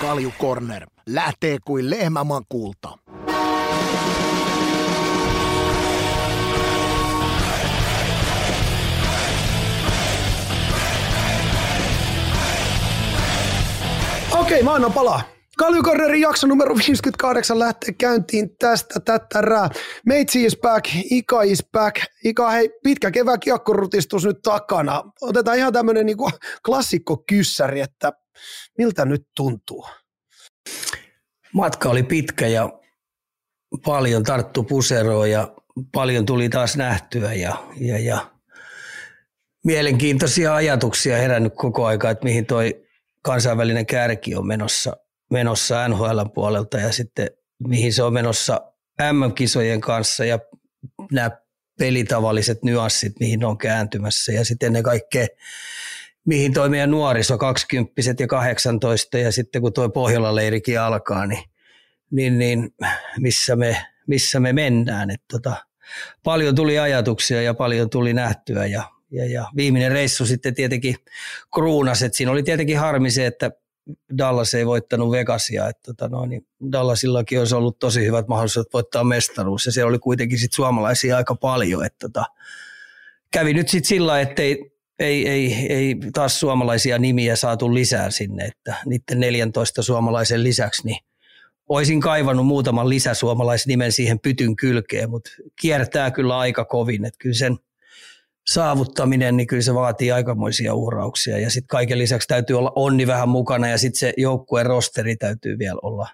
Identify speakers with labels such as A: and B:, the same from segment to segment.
A: Kalju Corner lähtee kuin lehmäman kulta.
B: Okei, mä annan palaa. Kaljukornerin jakso numero 58 lähtee käyntiin tästä tättärää. Meitsi is back, Ika is back. Ika, hei, pitkä kevään kiekkorutistus nyt takana. Otetaan ihan tämmönen niinku klassikko kyssäri, että miltä nyt tuntuu?
C: Matka oli pitkä ja paljon tarttu puseroa ja paljon tuli taas nähtyä ja, ja, ja mielenkiintoisia ajatuksia herännyt koko aika, että mihin toi kansainvälinen kärki on menossa, menossa NHL puolelta ja sitten mihin se on menossa MM-kisojen kanssa ja nämä pelitavalliset nyanssit, mihin ne on kääntymässä ja sitten ennen kaikkea mihin toi meidän nuoriso, 20 ja 18 ja sitten kun tuo Pohjola-leirikin alkaa, niin, niin, niin missä, me, missä me mennään. Et tota, paljon tuli ajatuksia ja paljon tuli nähtyä ja, ja, ja viimeinen reissu sitten tietenkin kruunas, että siinä oli tietenkin harmi se, että Dallas ei voittanut Vegasia, että tota no, niin Dallasillakin olisi ollut tosi hyvät mahdollisuudet voittaa mestaruus ja se oli kuitenkin sit suomalaisia aika paljon, että tota, kävi nyt sitten sillä että ei, ei, ei, taas suomalaisia nimiä saatu lisää sinne, että niiden 14 suomalaisen lisäksi niin olisin kaivannut muutaman lisäsuomalaisnimen siihen pytyn kylkeen, mutta kiertää kyllä aika kovin, että kyllä sen saavuttaminen, niin kyllä se vaatii aikamoisia uhrauksia ja sitten kaiken lisäksi täytyy olla onni vähän mukana ja sitten se joukkueen rosteri täytyy vielä olla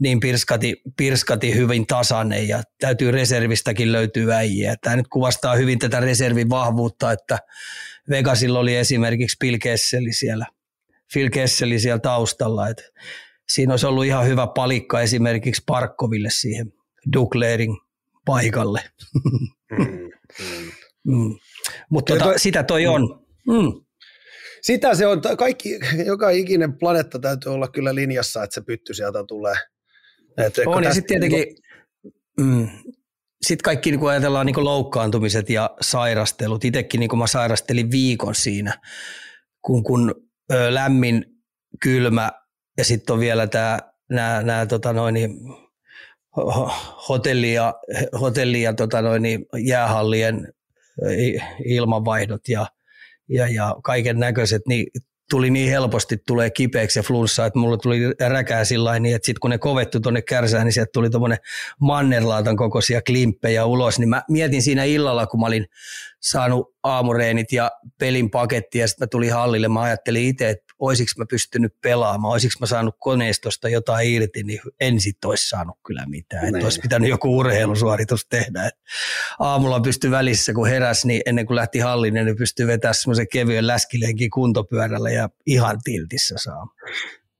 C: niin pirskati, pirskati hyvin tasainen ja täytyy reservistäkin löytyä äijä. Tämä nyt kuvastaa hyvin tätä reservin vahvuutta, että Vegasilla oli esimerkiksi Phil Kesseli siellä, Phil Kesseli siellä taustalla. Että siinä olisi ollut ihan hyvä palikka esimerkiksi Parkkoville siihen Duclerin paikalle. Mm, mm. Mm. Mutta tota, sitä toi on. Mm.
B: Sitä se on. Kaikki, joka ikinen planeetta täytyy olla kyllä linjassa, että se pytty sieltä tulee.
C: Et, on, ja sitten tietenkin, mm, sitten kaikki niin kun ajatellaan niin kun loukkaantumiset ja sairastelut. Itsekin niin mä sairastelin viikon siinä, kun, kun ö, lämmin, kylmä ja sitten on vielä tämä nämä, nämä tota noin, hotelli ja, hotelli ja tota noin, jäähallien ilmanvaihdot ja, ja, ja kaiken näköiset, niin tuli niin helposti tulee kipeäksi ja flunssaa, että mulla tuli räkää sillä niin, että sitten kun ne kovettu tuonne kärsään, niin sieltä tuli tuommoinen mannerlaatan kokoisia klimppejä ulos, niin mä mietin siinä illalla, kun mä olin saanut aamureenit ja pelin paketti ja sitten mä tulin hallille, mä ajattelin itse, että olisiko mä pystynyt pelaamaan, olisiko mä saanut koneistosta jotain irti, niin en sit olisi saanut kyllä mitään. Että olisi pitänyt joku urheilusuoritus tehdä. Et aamulla pystyi välissä, kun heräsi, niin ennen kuin lähti hallin, niin pystyi vetämään semmoisen kevyen läskilenkin kuntopyörällä ja ihan tiltissä saa.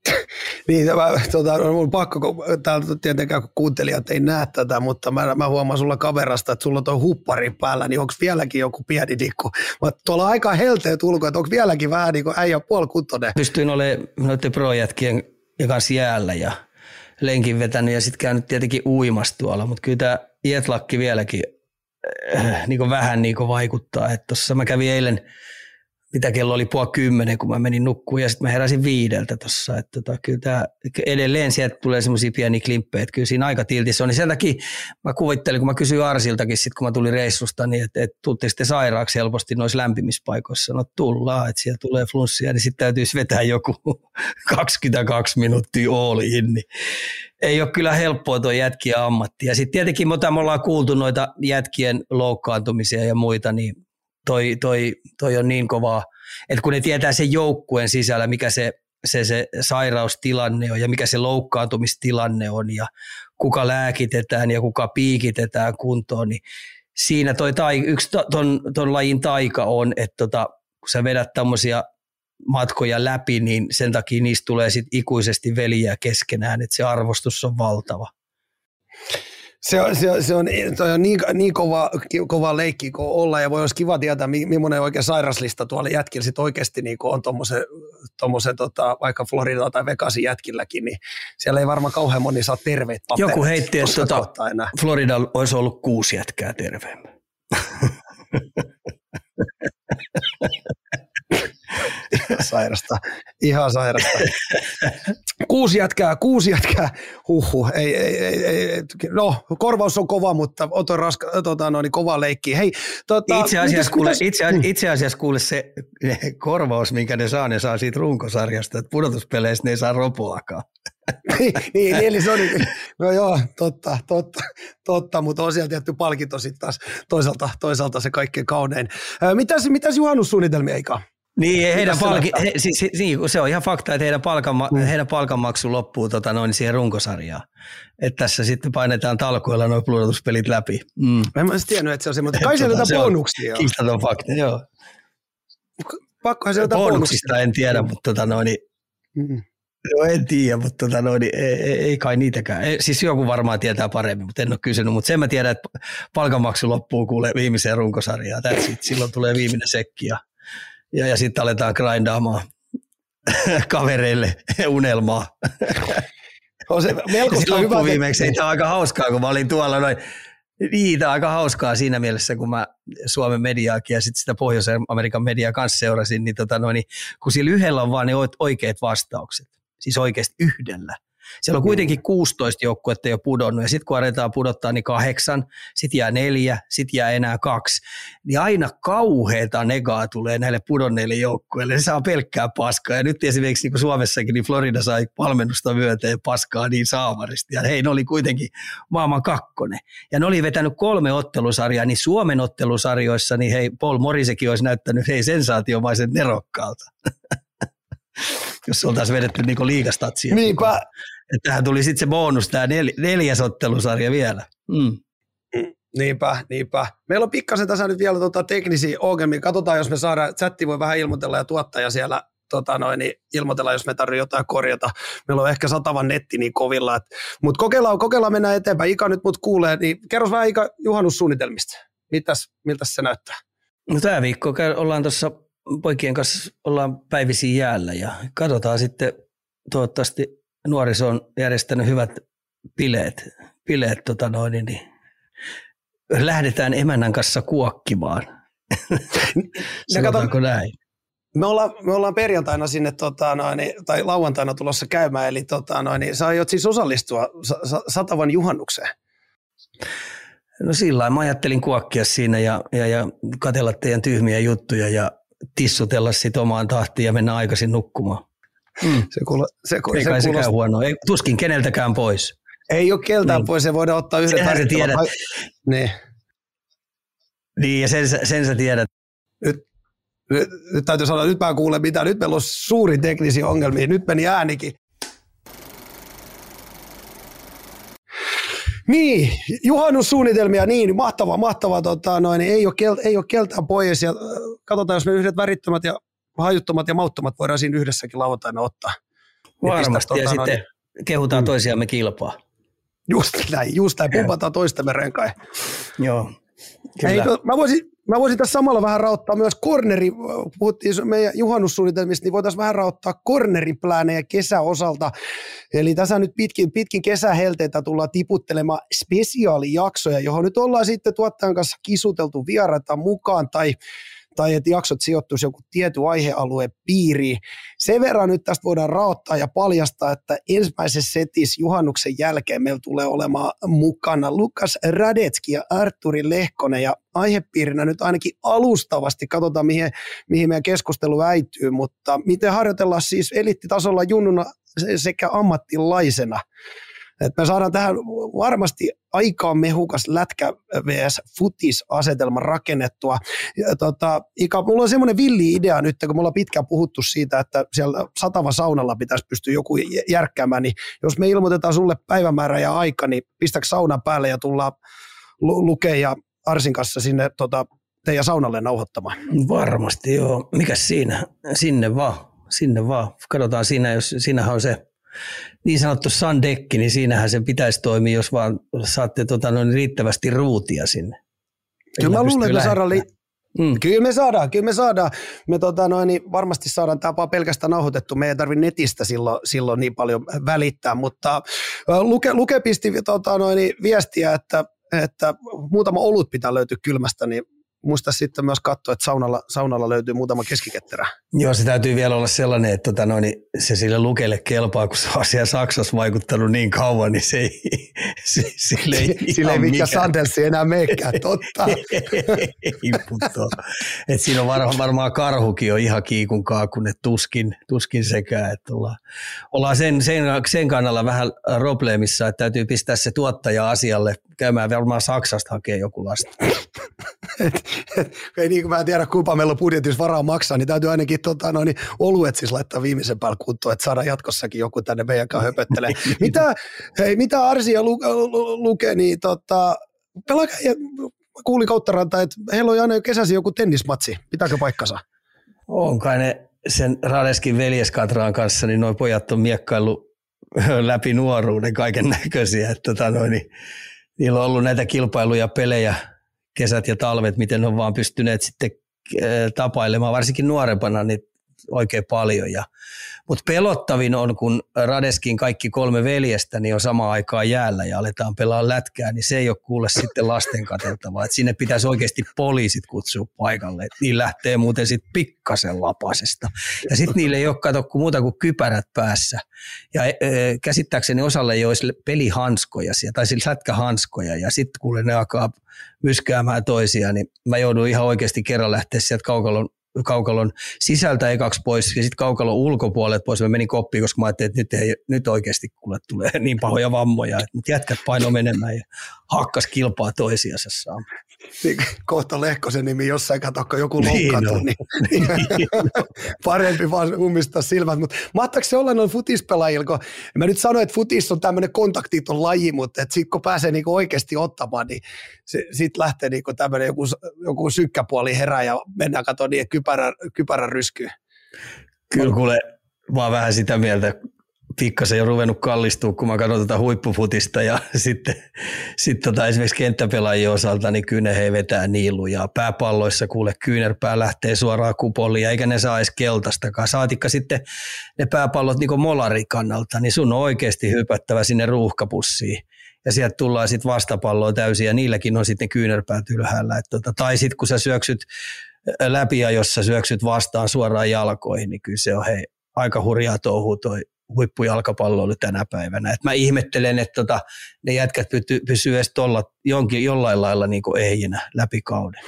B: niin, mä, tota, on pakko, kun täältä tietenkään kun kuuntelijat ei näe tätä, mutta mä, mä huomaan sulla kaverasta, että sulla on tuo huppari päällä, niin onko vieläkin joku pieni dikku? Mä, tuolla aika helteet ulko, että onko vieläkin vähän niin kuin äijä puolikuntoinen?
C: Pystyin olemaan noiden projätkien kanssa jäällä ja lenkin vetänyt ja sitten käynyt tietenkin uimassa tuolla, mutta kyllä tämä Jetlakki vieläkin äh, niin vähän niin vaikuttaa. Tuossa mä kävin eilen – mitä kello oli puoli kymmenen, kun mä menin nukkuun ja sitten mä heräsin viideltä tuossa. Että tota, kyllä tää, edelleen sieltä tulee semmoisia pieniä klimppejä, että kyllä siinä aika tiltissä on. Niin sen takia mä kuvittelin, kun mä kysyin Arsiltakin sitten, kun mä tulin reissusta, niin että, että tuutte sitten sairaaksi helposti noissa lämpimispaikoissa. No tullaan, että siellä tulee flunssia, niin sitten täytyisi vetää joku 22 minuuttia all in. Niin ei ole kyllä helppoa tuo jätkien ammatti. Ja sitten tietenkin me ollaan kuultu noita jätkien loukkaantumisia ja muita, niin toi, toi, toi on niin kovaa, että kun ne tietää sen joukkueen sisällä, mikä se, se, se sairaustilanne on ja mikä se loukkaantumistilanne on ja kuka lääkitetään ja kuka piikitetään kuntoon, niin siinä toi tai, yksi ton, ton lajin taika on, että tota, kun sä vedät tämmöisiä matkoja läpi, niin sen takia niistä tulee sit ikuisesti veliä keskenään, että se arvostus on valtava.
B: Se on, se on, se on, toi on niin, niin kova, kova leikki kuin olla ja voi olisi kiva tietää, millainen oikein sairaslista tuolla jätkillä sit oikeasti niin on tuommoisen, tota, vaikka Florida tai Vegasin jätkilläkin, niin siellä ei varmaan kauhean moni saa terveet paperit.
C: Joku heitti, että tota, Florida olisi ollut kuusi jätkää terveemmä.
B: sairasta, ihan sairasta. Kuusi jätkää, kuusi jätkää, huhu, ei, ei, ei, ei, no korvaus on kova, mutta oto raska, tota, no, niin kova leikki. Hei, tota,
C: itse, asiassa kuule, itse, itse asiassa kuule se korvaus, minkä ne saa, ne saa siitä runkosarjasta, että pudotuspeleissä ne ei saa ropoakaan.
B: niin, niin, eli se on, no joo, totta, totta, totta, mutta on siellä tietty palkinto sitten taas toisaalta, toisaalta se kaikkein kaunein. Mitäs, mitäs juhannussuunnitelmia, Ika?
C: Niin, heidän palki, he, siis, siis, niin, se on ihan fakta, että heidän, palkanma, mm. heidän palkanmaksu loppuu tota, noin siihen runkosarjaan. Että tässä sitten painetaan talkoilla noin pudotuspelit läpi.
B: Mm. En mä tiennyt, että se on se, mutta kai siellä jotain bonuksia.
C: Kiistaton fakta, joo.
B: Pakkohan se jotain
C: bonuksista en tiedä, mutta tota, noin, mm. No en tiedä, mutta tota noin, ei, ei, ei, kai niitäkään. Ei, siis joku varmaan tietää paremmin, mutta en ole kysynyt. Mutta sen mä tiedän, että palkanmaksu loppuu kuule viimeiseen runkosarjaan. That's it. Silloin tulee viimeinen sekki ja, ja, ja sitten aletaan grindaamaan kavereille unelmaa.
B: On se melko
C: hyvä. Viimeksi, tämä on aika hauskaa, kun mä olin tuolla noin niin, tämä on aika hauskaa siinä mielessä, kun mä Suomen mediaakin ja sitten sitä Pohjois-Amerikan mediaa kanssa seurasin, niin, tota noin, niin kun sillä yhdellä on vaan ne oikeat vastaukset, siis oikeasti yhdellä – siellä on kuitenkin 16 joukkuetta jo pudonnut ja sitten kun aletaan pudottaa, niin kahdeksan, sitten jää neljä, sitten jää enää kaksi. Niin aina kauheita negaa tulee näille pudonneille joukkueille. Ne saa pelkkää paskaa ja nyt esimerkiksi niin kuin Suomessakin, niin Florida sai valmennusta myöten paskaa niin saamaristi. Ja hei, ne oli kuitenkin maailman kakkonen. Ja ne oli vetänyt kolme ottelusarjaa, niin Suomen ottelusarjoissa, niin hei, Paul Morisekin olisi näyttänyt hei sensaatiomaisen nerokkaalta. jos oltaisiin vedetty niin liikastatsia.
B: Niinpä.
C: Tähän tuli sitten se bonus, tämä nel, neljäs ottelusarja vielä. Mm.
B: Niinpä, niinpä. Meillä on pikkasen tässä nyt vielä tota teknisiä ongelmia. Katsotaan, jos me saadaan, chatti voi vähän ilmoitella ja tuottaja siellä tota noin, niin ilmoitella, jos me tarvitsee jotain korjata. Meillä on ehkä satavan netti niin kovilla. Mutta kokeillaan, kokeillaan mennä eteenpäin. Ika nyt mut kuulee, niin kerro vähän Ika juhannussuunnitelmista. Mitäs, miltä se näyttää?
C: No tämä viikko ollaan tuossa poikien kanssa ollaan päivisiin jäällä ja katsotaan sitten toivottavasti nuoriso on järjestänyt hyvät bileet, bileet tota noin, niin lähdetään emännän kanssa kuokkimaan. Sanotaanko näin?
B: Me ollaan, me ollaan perjantaina sinne, tota, noin, tai lauantaina tulossa käymään, eli tota, noin, niin sä aiot siis osallistua satavan juhannukseen.
C: No sillä mä ajattelin kuokkia siinä ja, ja, ja katella teidän tyhmiä juttuja ja tissutella sit omaan tahtiin ja mennä aikaisin nukkumaan.
B: Mm. Se kuulo, se,
C: ei
B: se
C: kai sekään huono. Ei, tuskin keneltäkään pois.
B: Ei ole keltään niin. pois, se voidaan ottaa yhden
C: Senhän sä tiedät.
B: Niin.
C: Niin, ja sen, sen sä tiedät.
B: Nyt, nyt, nyt täytyy sanoa, nyt mä kuulen mitä. Nyt meillä on suuri teknisiä ongelmia. Nyt meni äänikin. Niin, juhannussuunnitelmia, niin, mahtava, mahtava, tota, noin, ei, ole kel, ei ole keltään pois, ja katsotaan, jos me yhdet värittömät ja hajuttomat ja mauttomat voidaan siinä yhdessäkin lauantaina ottaa.
C: Varmasti, ja, ja sitten niin, kehutaan mm. toisiamme kilpaa.
B: Just näin, just näin, pumpataan toistemme renkai.
C: Joo,
B: Kyllä. Hei, mä, voisin, mä voisin tässä samalla vähän rauttaa myös corneri, puhuttiin meidän juhannussuunnitelmista, niin voitaisiin vähän rauttaa cornerin pläänejä kesäosalta. Eli tässä nyt pitkin, pitkin kesähelteitä tullaan tiputtelemaan spesiaalijaksoja, johon nyt ollaan sitten tuottajan kanssa kisuteltu vieraita mukaan tai tai että jaksot sijoittuisi joku tietty aihealueen piiriin. Sen verran nyt tästä voidaan raottaa ja paljastaa, että ensimmäisessä setissä juhannuksen jälkeen meillä tulee olemaan mukana Lukas Radetski ja Arturi Lehkonen ja aihepiirinä nyt ainakin alustavasti, katsotaan mihin, mihin meidän keskustelu väittyy, mutta miten harjoitellaan siis elittitasolla junnuna sekä ammattilaisena. Et me saadaan tähän varmasti aikaan mehukas lätkä vs. futis-asetelma rakennettua. Ja tota, Ika, mulla on semmoinen villi idea nyt, kun me ollaan pitkään puhuttu siitä, että siellä satava saunalla pitäisi pystyä joku järkkäämään, niin jos me ilmoitetaan sulle päivämäärä ja aika, niin pistäkö saunan päälle ja tullaan lukea ja Arsin kanssa sinne tota, teidän saunalle nauhoittamaan?
C: Varmasti joo. Mikä siinä? Sinne vaan. Sinne vaan. Katsotaan siinä, jos siinähän on se niin sanottu sandekki, niin siinähän se pitäisi toimia, jos vaan saatte tota, noin riittävästi ruutia sinne.
B: Kyllä mä luulen, että me saadaan, li- mm. kyllä me saadaan, kyllä me saadaan. Me tota, noin, niin varmasti saadaan tämä pelkästään nauhoitettu. Me ei tarvitse netistä silloin, silloin niin paljon välittää, mutta Luke, Luke pisti tota, noin, niin viestiä, että, että muutama olut pitää löytyä kylmästä, niin muista sitten myös katsoa, että saunalla, saunalla löytyy muutama keskiketterä.
C: Joo, se täytyy vielä olla sellainen, että tota, no, niin se sille lukelle kelpaa, kun se on siellä Saksassa vaikuttanut niin kauan, niin se ei, se,
B: sille ei, sille ei mikään Sandelsi enää meikään, totta.
C: ei, Et siinä on varmaan, varmaan karhukin on ihan kiikun kaakun, että tuskin, tuskin sekään. Että ollaan, ollaan sen, sen, sen kannalla vähän probleemissa, että täytyy pistää se tuottaja asialle käymään varmaan Saksasta hakee joku lasta.
B: Et, et, ei niin kuin mä en tiedä, kuinka meillä on budjetissa varaa maksaa, niin täytyy ainakin tota, no, niin oluet siis laittaa viimeisen päällä kuntoon, että saadaan jatkossakin joku tänne meidän kanssa höpöttelee. mitä, hei, mitä Arsia lu, lu, lukee, niin tota, pelaakaa, kuulin Kauttaranta, että heillä on aina kesäsi joku tennismatsi. Pitääkö paikkansa?
C: On kai ne sen Radeskin veljeskatraan kanssa, niin noin pojat on miekkailu läpi nuoruuden kaiken näköisiä. Että tota noin, niin niillä on ollut näitä kilpailuja, pelejä kesät ja talvet, miten on vaan pystyneet sitten eh, tapailemaan, varsinkin nuorempana, niin oikein paljon. Ja, mutta pelottavin on, kun Radeskin kaikki kolme veljestä niin on samaan aikaan jäällä ja aletaan pelaa lätkää, niin se ei ole kuule sitten lasten katseltavaa. Sinne pitäisi oikeasti poliisit kutsua paikalle. Et niin lähtee muuten sitten pikkasen lapasesta. Ja sitten niille ei ole kato muuta kuin kypärät päässä. Ja e, käsittääkseni osalle ei olisi pelihanskoja tai sillä lätkähanskoja. Ja sitten kuule ne alkaa myskäämään toisia, niin mä joudun ihan oikeasti kerran lähteä sieltä kaukalon kaukalon sisältä ekaksi pois ja sitten kaukalon ulkopuolelle pois. Mä menin koppiin, koska mä ajattelin, että nyt, ei, nyt oikeasti kuule tulee niin pahoja vammoja, että jätkät paino menemään ja hakkas kilpaa toisiansa saamaan.
B: Niin, kohta Lehkosen nimi jossain, katsokko joku niin loukkaantuu, niin, niin, niin parempi vaan ummistaa silmät. Mutta mahtaako se olla noin futispelaajilla, kun mä nyt sanoin, että futis on tämmöinen kontaktiton laji, mutta sitten kun pääsee niinku oikeasti ottamaan, niin sitten lähtee niinku tämmöinen joku, joku sykkäpuoli herää ja mennään katsomaan niin kypärä, kypärä ryskyy.
C: Kyllä kuule, mä oon vähän sitä mieltä, pikkasen jo ruvennut kallistua, kun mä katson tätä huippufutista ja sitten sit tota esimerkiksi kenttäpelaajien osalta niin kyne vetää niiluja. Pääpalloissa kuule kyynärpää lähtee suoraan kupoliin eikä ne saa edes keltaistakaan. Saatikka sitten ne pääpallot niin molari kannalta, niin sun on oikeasti hypättävä sinne ruuhkapussiin ja sieltä tullaan sitten vastapalloa täysin ja niilläkin on sitten kyynärpäät ylhäällä. Tota, tai sitten kun sä syöksyt läpi ja jos sä syöksyt vastaan suoraan jalkoihin, niin kyllä se on hei, aika hurjaa touhua toi huippujalkapalloilu tänä päivänä. Et mä ihmettelen, että tota, ne jätkät pysyy edes tolla, jonkin, jollain lailla niin ehjinä läpi kauden.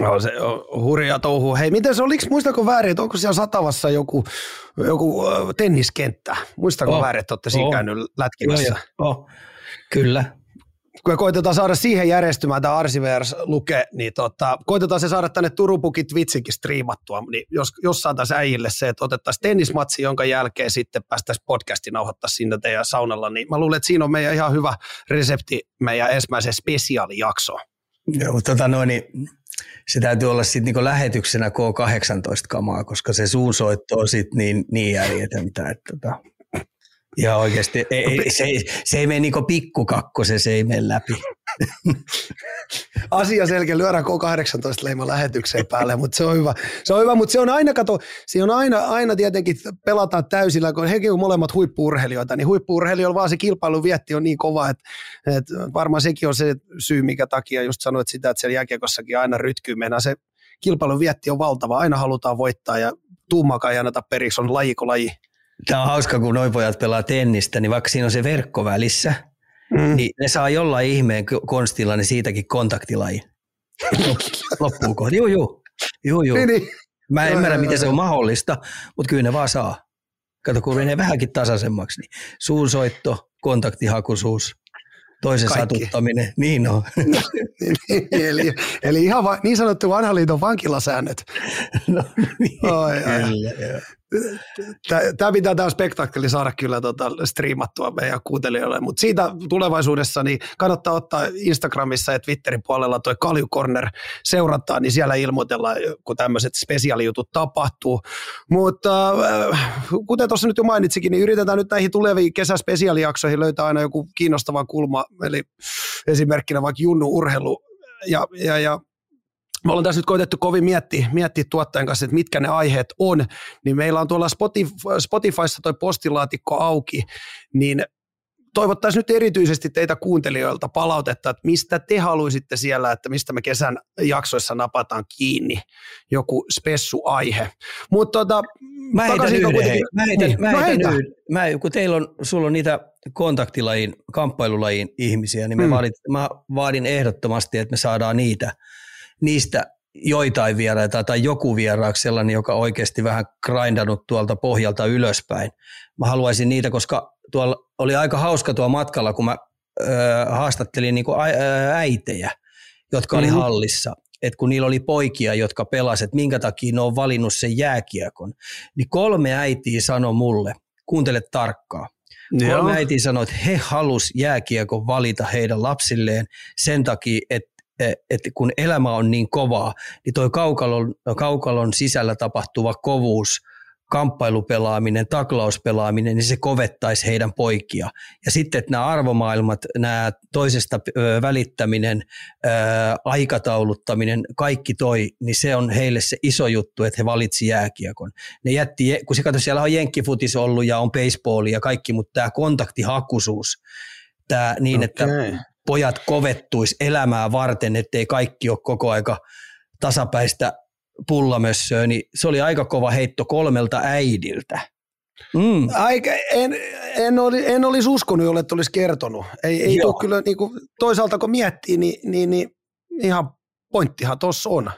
B: No, se on hurjaa touhu. Hei, miten se, oliko, muistako väärin, että onko siellä Satavassa joku, joku tenniskenttä? Muistako oh, väärin, että olette siinä oh, käynyt lätkimässä?
C: Oh, oh, kyllä,
B: kun koitetaan saada siihen järjestymään tämä Arsivers luke, niin tota, koitetaan se saada tänne Turupukin Twitchikin striimattua, niin jos, jos saataisiin äijille se, että otettaisiin tennismatsi, jonka jälkeen sitten päästäisiin podcastin nauhoittaa sinne teidän saunalla, niin mä luulen, että siinä on meidän ihan hyvä resepti meidän ensimmäisen spesiaalijaksoon.
C: Joo, tota noin, niin se täytyy olla sitten niinku lähetyksenä K18-kamaa, koska se suusoitto on sitten niin, niin järjetöntä, että tota, ja oikeasti ei, ei, se, ei, se ei mene niin pikkukakko, se, se ei mene läpi.
B: Asia selkeä, lyödään K18 leima lähetykseen päälle, mutta se on hyvä. Se on hyvä, mutta se on aina, kato, se on aina, aina tietenkin pelataan täysillä, kun hekin on molemmat huippuurheilijoita, niin huippuurheilijoilla vaan se kilpailun vietti on niin kova, että, että varmaan sekin on se syy, mikä takia just sanoit sitä, että siellä jääkiekossakin aina rytkyy mennään. Se kilpailun vietti on valtava, aina halutaan voittaa ja tuumakaan ei anneta periksi, on laji kuin laji.
C: Tämä on hauska, kun noin pojat pelaa tennistä, niin vaikka siinä on se verkko välissä, mm. niin ne saa jollain ihmeen konstilla niin siitäkin kontaktilaji. Loppuuko? Joo, joo. joo, joo. Niin, niin. Mä en ymmärrä, miten se on mahdollista, mutta kyllä ne vaan saa. Kato, kun menee vähänkin tasaisemmaksi, niin suunsoitto, kontaktihakuisuus, toisen Kaikki. satuttaminen, niin on.
B: eli, eli ihan va, niin sanottu vanhan liiton vankilasäännöt.
C: No, niin, Oi, kyllä,
B: Tämä pitää tämä spektakkeli saada kyllä tota, striimattua meidän kuuntelijoille, mutta siitä tulevaisuudessa niin kannattaa ottaa Instagramissa ja Twitterin puolella toi Kalju Corner seurattaa, niin siellä ilmoitellaan, kun tämmöiset spesiaalijutut tapahtuu. Mutta äh, kuten tuossa nyt jo mainitsikin, niin yritetään nyt näihin tuleviin kesäspesiaalijaksoihin löytää aina joku kiinnostava kulma, eli esimerkkinä vaikka Junnu Urheilu ja, ja, ja me ollaan tässä nyt koitettu kovin miettiä, miettiä tuottajan kanssa, että mitkä ne aiheet on, niin meillä on tuolla Spotify, Spotifyssa toi postilaatikko auki, niin toivottaisiin nyt erityisesti teitä kuuntelijoilta palautetta, että mistä te haluaisitte siellä, että mistä me kesän jaksoissa napataan kiinni joku spessu aihe. Mutta tota,
C: Mä heitän yhden, hei. Mä heitän, niin. mä no heitän yhden. Mä, kun teillä on, sulla on niitä kontaktilajin, kamppailulajin ihmisiä, niin mä, mm. vaadin, mä vaadin ehdottomasti, että me saadaan niitä, niistä joitain vieraita tai joku vieraaksi sellainen, joka oikeasti vähän grindannut tuolta pohjalta ylöspäin. Mä haluaisin niitä, koska tuolla oli aika hauska tuo matkalla, kun mä ö, haastattelin niin kuin äitejä, jotka oli mm-hmm. hallissa että kun niillä oli poikia, jotka pelasivat, minkä takia ne on valinnut sen jääkiekon, niin kolme äitiä sanoi mulle, kuuntele tarkkaa, Joo. kolme äitiä sanoi, että he halus jääkiekon valita heidän lapsilleen sen takia, että että kun elämä on niin kovaa, niin toi kaukalon, kaukalon sisällä tapahtuva kovuus – kamppailupelaaminen, taklauspelaaminen, niin se kovettaisi heidän poikia. Ja sitten, että nämä arvomaailmat, nämä toisesta välittäminen, aikatauluttaminen, kaikki toi, niin se on heille se iso juttu, että he valitsi jääkiekon. Ne jätti, kun se katsoi, siellä on jenkkifutis ollut ja on baseballi ja kaikki, mutta tämä kontaktihakuisuus, tämä niin, okay. että pojat kovettuisi elämää varten, ettei kaikki ole koko aika tasapäistä pullamössöä, niin se oli aika kova heitto kolmelta äidiltä.
B: Mm. Aika, en, en, oli, en olisi uskonut, jolle olisi kertonut. Ei, ei kyllä, niin kuin, toisaalta kun miettii, niin, niin, niin ihan pointtihan tuossa on.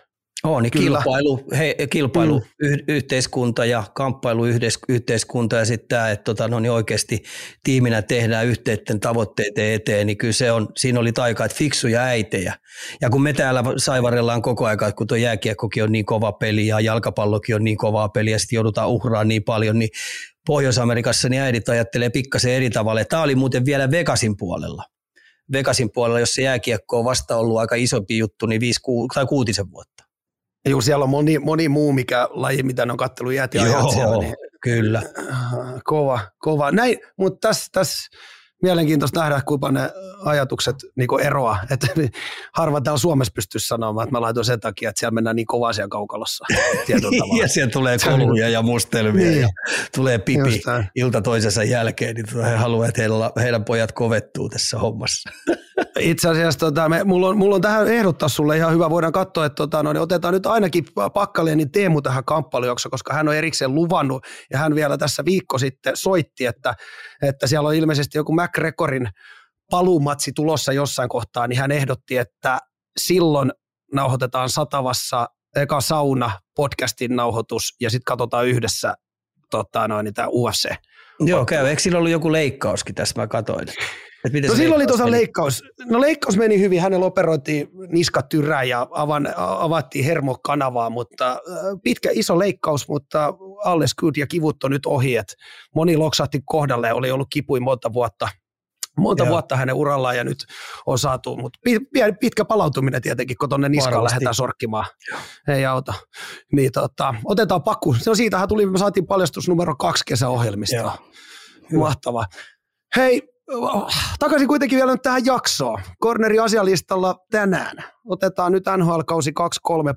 C: On, niin Kyllä. kilpailu, he, kilpailu mm. yhteiskunta ja kamppailu yhteiskunta ja sitten tämä, että tota, no niin oikeasti tiiminä tehdään yhteiden tavoitteiden eteen, niin kyllä se on, siinä oli taika, että fiksuja äitejä. Ja kun me täällä saivarellaan koko ajan, kun tuo jääkiekkokin on niin kova peli ja jalkapallokin on niin kovaa peli ja sitten joudutaan uhraamaan niin paljon, niin Pohjois-Amerikassa niin äidit ajattelee pikkasen eri tavalla. Tämä oli muuten vielä Vegasin puolella. Vegasin puolella, jos se jääkiekko on vasta ollut aika isompi juttu, niin viisi tai kuutisen vuotta.
B: Joo, siellä on moni, moni muu mikä laji, mitä ne on ja
C: Joo, siellä. Niin,
B: kyllä. Kova, kova. Näin, mutta tässä, tässä mielenkiintoista nähdä, kuinka ne ajatukset niin eroa. Että harva täällä Suomessa pystyisi sanomaan, että mä laitoin sen takia, että siellä mennään niin kovaa siellä kaukalossa.
C: ja siellä tulee koluja ja mustelmia niin. ja tulee pipi ilta toisensa jälkeen, niin he haluavat, että heidän, heidän pojat kovettuu tässä hommassa.
B: Itse asiassa tota, me, mulla, on, mulla on tähän ehdottaa sulle ihan hyvä. Voidaan katsoa, että tota, no, niin otetaan nyt ainakin Pakkaleenin Teemu tähän kamppailujakso, koska hän on erikseen luvannut ja hän vielä tässä viikko sitten soitti, että, että siellä on ilmeisesti joku McGregorin paluumatsi tulossa jossain kohtaa, niin hän ehdotti, että silloin nauhoitetaan Satavassa eka sauna podcastin nauhoitus ja sitten katsotaan yhdessä tota, noin, tämä UFC.
C: Joo, käy. Eikö sillä ollut joku leikkauskin tässä, mä katsoin.
B: no silloin oli tuossa leikkaus. No leikkaus meni hyvin, hänellä operoitiin niskatyrää ja avan, avattiin hermokanavaa, mutta pitkä iso leikkaus, mutta alles good ja kivut on nyt ohi. Et moni loksahti kohdalle, oli ollut kipuin monta vuotta, monta Joo. vuotta hänen urallaan ja nyt on saatu, mutta pitkä palautuminen tietenkin, kun tuonne niskaan lähdetään sorkkimaan. Joo. Ei auta. Niin, tota, otetaan pakku. Se on siitähän tuli, me saatiin paljastus numero kaksi kesäohjelmista. Mahtavaa. Hei, takaisin kuitenkin vielä nyt tähän jaksoon. Corneri asialistalla tänään. Otetaan nyt NHL-kausi 2-3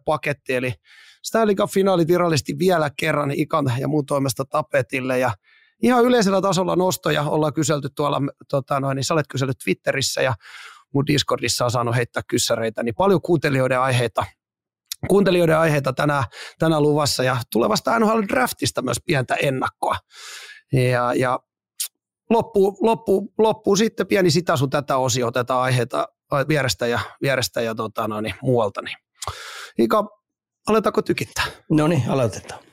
B: paketti, eli Stanley Cup-finaalit virallisesti vielä kerran Ikan ja muun toimesta tapetille. Ja ihan yleisellä tasolla nostoja ollaan kyselty tuolla, tota noin, niin sä olet kysellyt Twitterissä ja mun Discordissa on saanut heittää kyssäreitä, niin paljon kuuntelijoiden aiheita kuuntelijoiden aiheita tänä, tänä luvassa ja tulevasta NHL-draftista myös pientä ennakkoa. Ja, ja loppuu, loppuu, loppuu sitten pieni sitä sun tätä osio, otetaan aiheita vierestä ja, vierestä ja tota, no niin, muualta. Niin. Ika, aletaanko tykittää?
C: No niin, aloitetaan.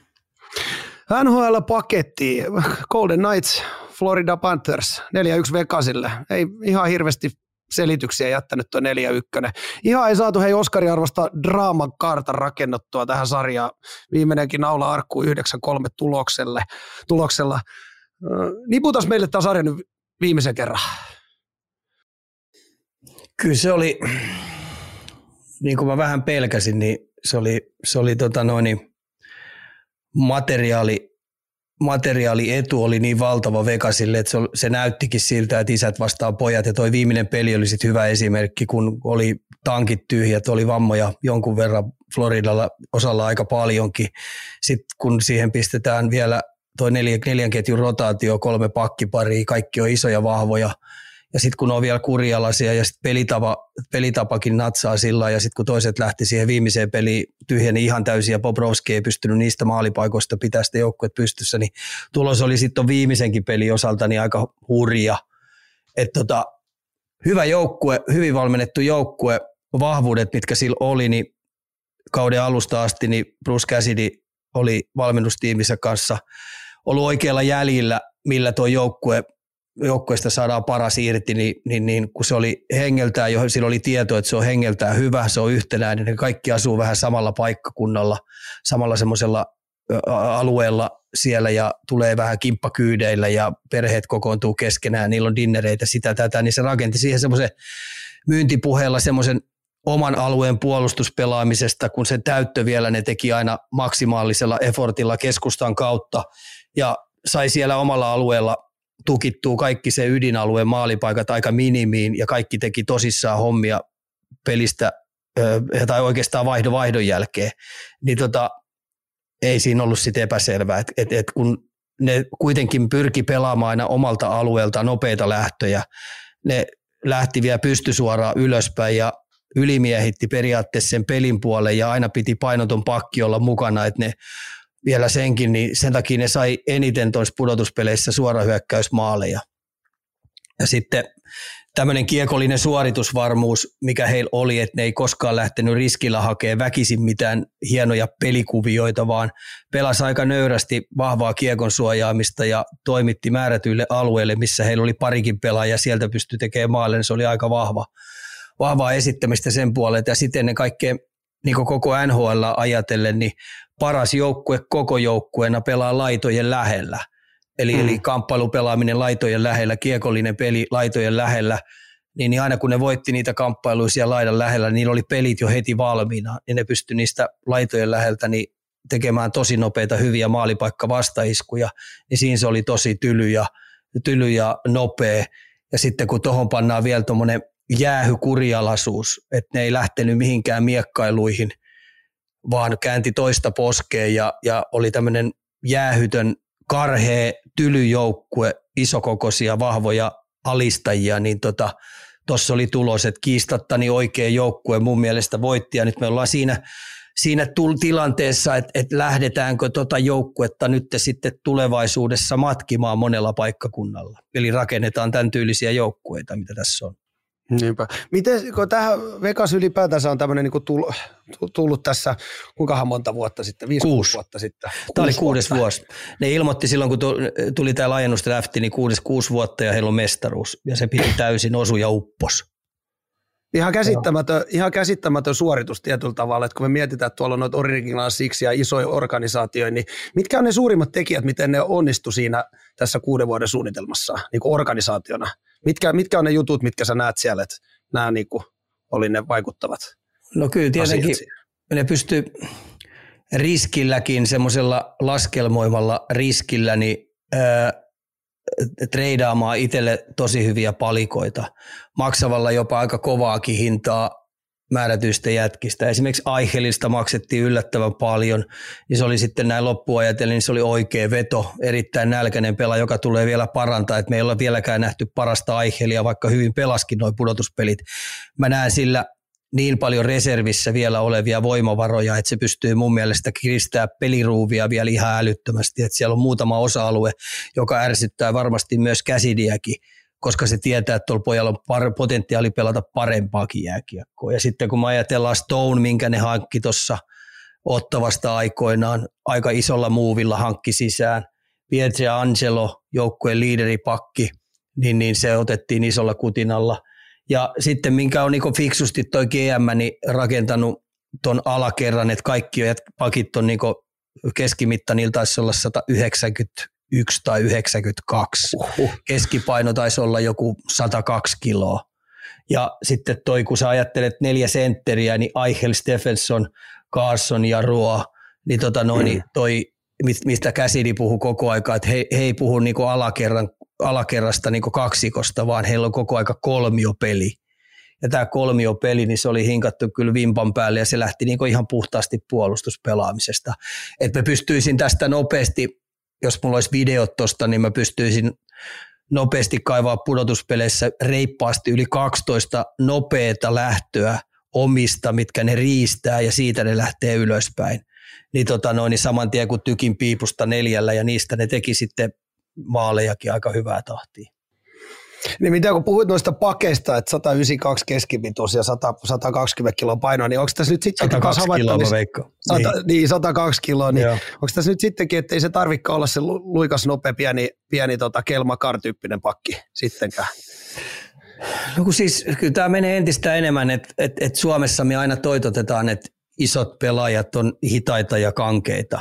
B: NHL-paketti, Golden Knights, Florida Panthers, 4-1 Vegasille. Ei ihan hirveästi selityksiä jättänyt tuo 4-1. Ihan ei saatu hei Oskari arvosta draaman kartan rakennettua tähän sarjaan. Viimeinenkin naula arkkuu 9-3 tulokselle, tuloksella. Niputas meille tämä sarja nyt viimeisen kerran.
C: Kyllä se oli, niin kuin mä vähän pelkäsin, niin se oli, se oli tota noin, materiaali, materiaalietu oli niin valtava Vegasille, että se, se näyttikin siltä, että isät vastaan pojat. Ja toi viimeinen peli oli sitten hyvä esimerkki, kun oli tankit tyhjät, oli vammoja jonkun verran Floridalla osalla aika paljonkin. Sitten kun siihen pistetään vielä tuo neljän, neljän ketjun rotaatio, kolme pakkiparia, kaikki on isoja, vahvoja Ja sitten kun on vielä kurjalaisia ja sitten pelitapa, pelitapakin natsaa sillä ja sitten kun toiset lähti siihen viimeiseen peliin tyhjeni ihan täysin ja Bobrovski ei pystynyt niistä maalipaikoista pitää sitä joukkuet pystyssä, niin tulos oli sitten viimeisenkin peli osalta niin aika hurja. että tota, hyvä joukkue, hyvin valmennettu joukkue, vahvuudet, mitkä sillä oli, niin kauden alusta asti, niin Bruce Cassidy oli valmennustiimissä kanssa ollut oikealla jäljillä, millä tuo joukkue joukkueesta saadaan paras irti, niin, niin, niin kun se oli hengeltään, jo sillä oli tieto, että se on hengeltään hyvä, se on yhtenäinen, niin kaikki asuu vähän samalla paikkakunnalla, samalla semmoisella alueella siellä ja tulee vähän kimppakyydeillä ja perheet kokoontuu keskenään, niillä on dinnereitä, sitä tätä, niin se rakenti siihen semmoisen myyntipuheella semmoisen oman alueen puolustuspelaamisesta, kun se täyttö vielä ne teki aina maksimaalisella effortilla keskustan kautta ja sai siellä omalla alueella tukittuu kaikki se ydinalueen maalipaikat aika minimiin ja kaikki teki tosissaan hommia pelistä tai oikeastaan vaihdo vaihdon jälkeen, niin tota, ei siinä ollut sitten epäselvää, että et, et kun ne kuitenkin pyrki pelaamaan aina omalta alueelta nopeita lähtöjä, ne lähti vielä pystysuoraan ylöspäin ja ylimiehitti periaatteessa sen pelin puoleen ja aina piti painoton pakki olla mukana, että ne vielä senkin, niin sen takia ne sai eniten tuossa pudotuspeleissä suorahyökkäysmaaleja. Ja sitten tämmöinen kiekollinen suoritusvarmuus, mikä heillä oli, että ne ei koskaan lähtenyt riskillä hakemaan väkisin mitään hienoja pelikuvioita, vaan pelasi aika nöyrästi vahvaa kiekon suojaamista ja toimitti määrätyille alueille, missä heillä oli parikin pelaajaa, sieltä pystyi tekemään maalle, se oli aika vahva, vahvaa esittämistä sen puolelta. Ja sitten ne kaikkein niin koko NHL ajatellen, niin paras joukkue koko joukkueena pelaa laitojen lähellä. Eli, mm. eli kamppailupelaaminen laitojen lähellä, kiekollinen peli laitojen lähellä, niin, niin aina kun ne voitti niitä kamppailuja siellä laidan lähellä, niin niillä oli pelit jo heti valmiina, niin ne pystyi niistä laitojen läheltä niin tekemään tosi nopeita, hyviä maalipaikka vastaiskuja, niin siinä se oli tosi tyly ja, tyly ja nopea. Ja sitten kun tuohon pannaan vielä tuommoinen jäähykurialaisuus, että ne ei lähtenyt mihinkään miekkailuihin – vaan käänti toista poskeen ja, ja oli tämmöinen jäähytön, karhea, tylyjoukkue, isokokoisia, vahvoja alistajia, niin tota, oli tulos, että kiistattani oikea joukkue mun mielestä voitti ja nyt me ollaan siinä, siinä tilanteessa, että, että lähdetäänkö tota joukkuetta nyt sitten tulevaisuudessa matkimaan monella paikkakunnalla. Eli rakennetaan tämän tyylisiä joukkueita, mitä tässä on.
B: Niinpä. Miten, kun tähän Vegas ylipäätänsä on tämmöinen niin tullut, tullut tässä, kuinkahan monta vuotta sitten, viisi kuusi vuotta sitten?
C: Tämä oli kuudes vuotta. vuosi. Ne ilmoitti silloin, kun tuli tämä laajennusdrafti, niin kuudes kuusi vuotta ja heillä on mestaruus. Ja se piti täysin osu ja uppos.
B: Ihan käsittämätön, ihan käsittämätön suoritus tietyllä tavalla, että kun me mietitään, että tuolla on noita Original Six ja isoja organisaatioita, niin mitkä on ne suurimmat tekijät, miten ne onnistu siinä tässä kuuden vuoden suunnitelmassa niin kuin organisaationa? Mitkä, mitkä on ne jutut, mitkä sä näet siellä, että nämä niin kuin, oli ne vaikuttavat
C: No kyllä tietenkin ne pystyy riskilläkin, semmoisella laskelmoimalla riskillä, niin ää, treidaamaan itselle tosi hyviä palikoita, maksavalla jopa aika kovaakin hintaa määrätyistä jätkistä. Esimerkiksi Aihelista maksettiin yllättävän paljon, ja se oli sitten näin loppuajatellen, niin se oli oikea veto, erittäin nälkäinen pela, joka tulee vielä parantaa, että me ei olla vieläkään nähty parasta Aihelia, vaikka hyvin pelaskin nuo pudotuspelit. Mä näen sillä niin paljon reservissä vielä olevia voimavaroja, että se pystyy mun mielestä kiristää peliruuvia vielä ihan älyttömästi, että siellä on muutama osa-alue, joka ärsyttää varmasti myös käsidiäkin, koska se tietää, että tuolla pojalla on potentiaali pelata parempaakin jääkiekkoa. Ja sitten kun me ajatellaan Stone, minkä ne hankki tuossa ottavasta aikoinaan, aika isolla muuvilla hankki sisään, Pietre Angelo, joukkueen liideripakki, niin, niin se otettiin isolla kutinalla – ja sitten minkä on niin fiksusti toi GM niin rakentanut tuon alakerran, että kaikki pakit on niin keskimitta, niillä taisi olla 191 tai 92. Uhuh. Keskipaino taisi olla joku 102 kiloa. Ja sitten toi, kun sä ajattelet neljä sentteriä, niin Eichel, Stephenson, Carson ja Ruo, niin, tota noin, mm. toi, mistä Käsidi puhuu koko aika, että he, he ei puhu niinku alakerran alakerrasta niin kaksikosta, vaan heillä on koko aika kolmiopeli. Ja tämä kolmiopeli, niin se oli hinkattu kyllä vimpan päälle ja se lähti niin ihan puhtaasti puolustuspelaamisesta. Että mä pystyisin tästä nopeasti, jos mulla olisi videot tuosta, niin mä pystyisin nopeasti kaivaa pudotuspeleissä reippaasti yli 12 nopeata lähtöä omista, mitkä ne riistää ja siitä ne lähtee ylöspäin. Niin, tota noin, niin saman tien kuin tykin piipusta neljällä ja niistä ne teki sitten maalejakin aika hyvää tahtia.
B: Niin mitä kun puhuit noista pakeista, että 192 keskipituus ja 100, 120 kiloa painoa, niin onko tässä nyt sitten
C: 102 kiloa mä veikko.
B: 100, niin. niin 102 kiloa, niin Joo. onko tässä nyt sittenkin, että ei se tarvitse olla se luikas nopea pieni, pieni tota Kelmakar-tyyppinen pakki sittenkään?
C: No kun siis kyllä tämä menee entistä enemmän, että et, et Suomessa me aina toitotetaan, että isot pelaajat on hitaita ja kankeita.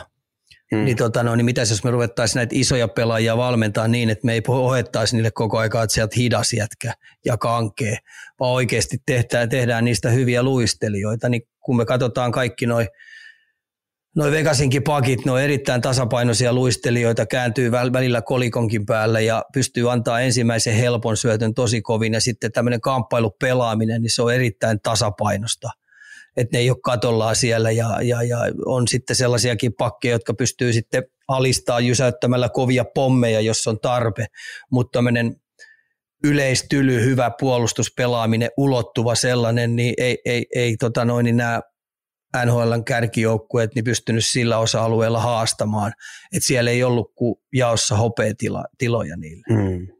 C: Hmm. Niin, tota, no, niin mitäs jos me ruvettaisiin näitä isoja pelaajia valmentaa niin, että me ei ohettaisi niille koko aikaa, että sieltä hidas jätkä ja kankee, vaan oikeasti tehdään, tehdään niistä hyviä luistelijoita. Niin kun me katsotaan kaikki noin noi Vegasinkin pakit, ne on erittäin tasapainoisia luistelijoita, kääntyy välillä kolikonkin päälle ja pystyy antaa ensimmäisen helpon syötön tosi kovin ja sitten tämmöinen kamppailupelaaminen, niin se on erittäin tasapainosta – että ne ei ole katollaan siellä ja, ja, ja on sitten sellaisiakin pakkeja, jotka pystyy sitten alistaa jysäyttämällä kovia pommeja, jos on tarpe, mutta tämmöinen yleistyly, hyvä puolustuspelaaminen, ulottuva sellainen, niin ei, ei, ei tota noin, niin nämä NHLn kärkijoukkueet niin pystynyt sillä osa-alueella haastamaan, että siellä ei ollut kuin jaossa hopeatiloja niille. Hmm.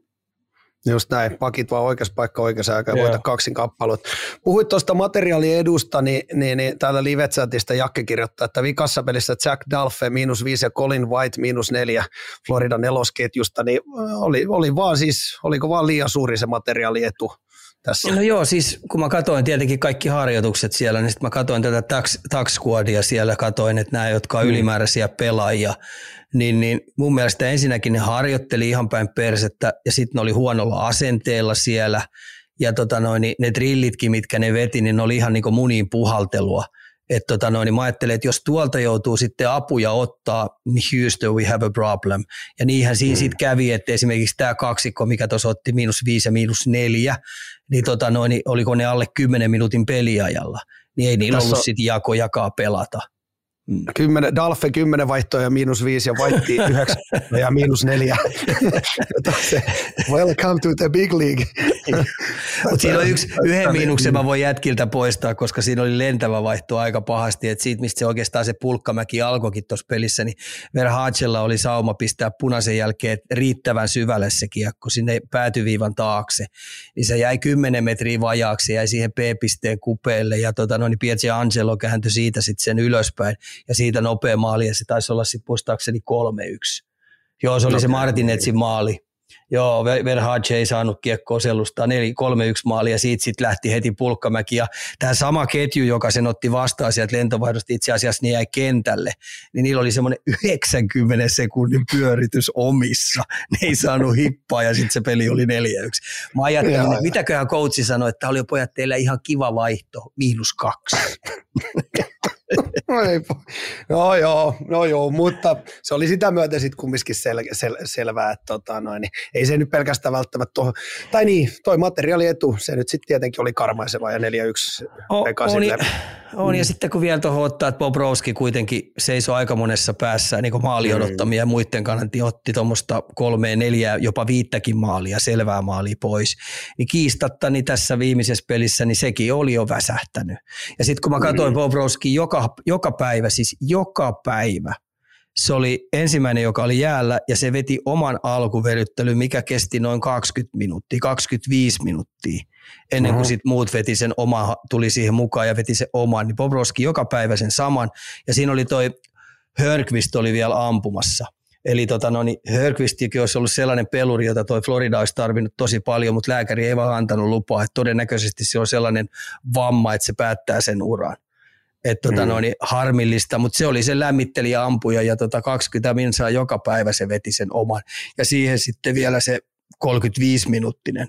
B: Just näin, pakit vaan oikeassa paikka oikeassa aikaa ja voita kaksin kappalut. Puhuit tuosta materiaaliedusta, niin, niin, niin täällä Livetsatista Jakke kirjoittaa, että vikassa pelissä Jack Dalfe miinus viisi ja Colin White miinus neljä Floridan nelosketjusta, niin oli, oli vaan siis, oliko vaan liian suuri se materiaalietu tässä?
C: No joo, siis kun mä katsoin tietenkin kaikki harjoitukset siellä, niin sitten mä katsoin tätä tax, tax siellä, katsoin, että nämä, jotka on mm. ylimääräisiä pelaajia, niin, niin mun mielestä ensinnäkin ne harjoitteli ihan päin persettä ja sitten ne oli huonolla asenteella siellä ja tota noin, niin ne drillitkin, mitkä ne veti, niin ne oli ihan niin kuin muniin puhaltelua. Et tota noin, niin mä ajattelen, että jos tuolta joutuu sitten apuja ottaa, niin Houston, we have a problem. Ja niinhän siinä mm. sitten kävi, että esimerkiksi tämä kaksikko, mikä tuossa otti miinus viisi ja miinus neljä, niin, tota noin, niin oliko ne alle 10 minuutin peliajalla, niin ei niillä ollut sitten jako jakaa pelata.
B: Kymmenen, Dalfe 10 vaihtoa ja miinus 5 ja Vaitti 9 ja miinus 4. Welcome to the big league.
C: Mutta siinä on yksi, yhden miinuksen mä voin jätkiltä poistaa, koska siinä oli lentävä vaihto aika pahasti. Et siitä, mistä se oikeastaan se pulkkamäki alkoikin tuossa pelissä, niin Verhaagella oli sauma pistää punaisen jälkeen riittävän syvälle se kiekko sinne päätyviivan taakse. Niin se jäi 10 metriä vajaaksi, jäi siihen P-pisteen kupeelle ja tota, no, niin Pietsi Angelo kääntyi siitä sitten sen ylöspäin ja siitä nopea maali ja se taisi olla sitten muistaakseni 3-1. Joo, se oli no, se Martinetsin maali. Joo, Verhaage ei saanut kiekkoa selustaa 4-3-1 maali ja siitä sitten lähti heti pulkkamäki. Ja tämä sama ketju, joka sen otti vastaan sieltä lentovaihdosta itse asiassa niin jäi kentälle, niin niillä oli semmoinen 90 sekunnin pyöritys omissa. Ne ei saanut hippaa ja sitten se peli oli 4-1. Mä ajattelin, että mitäköhän coachi sanoi, että oli pojat teillä ihan kiva vaihto, miinus kaksi.
B: no, no joo, no joo, mutta se oli sitä myötä sitten kumminkin sel, sel, selvää, että tota, noin, niin ei se nyt pelkästään välttämättä tuohon, tai niin, toi materiaalietu, se nyt sitten tietenkin oli karmaiseva ja 4-1
C: o, on, ja, on, ja sitten kun vielä tuohon ottaa, että Bobrovski kuitenkin seisoi aika monessa päässä niin maali odottamia mm. ja muiden kannalta otti tuommoista kolmea, neljää, jopa viittäkin maalia, selvää maalia pois, niin kiistatta niin tässä viimeisessä pelissä, niin sekin oli jo väsähtänyt. Ja sitten kun mä katsoin mm. Bobrovski joka, joka päivä, siis joka päivä, se oli ensimmäinen, joka oli jäällä ja se veti oman alkuveryttelyn, mikä kesti noin 20 minuuttia, 25 minuuttia ennen kuin sit muut veti sen oma, tuli siihen mukaan ja veti sen oman. Niin Bobrovski joka päivä sen saman ja siinä oli toi Hörkvist oli vielä ampumassa. Eli tota, no, niin Hörkvistikin olisi ollut sellainen peluri, jota toi Florida olisi tarvinnut tosi paljon, mutta lääkäri ei vaan antanut lupaa. Että todennäköisesti se on sellainen vamma, että se päättää sen uran että tota, mm. no, niin harmillista, mutta se oli se lämmittelijä ampuja ja tota 20 minsaa joka päivä se veti sen oman. Ja siihen sitten vielä se 35-minuuttinen.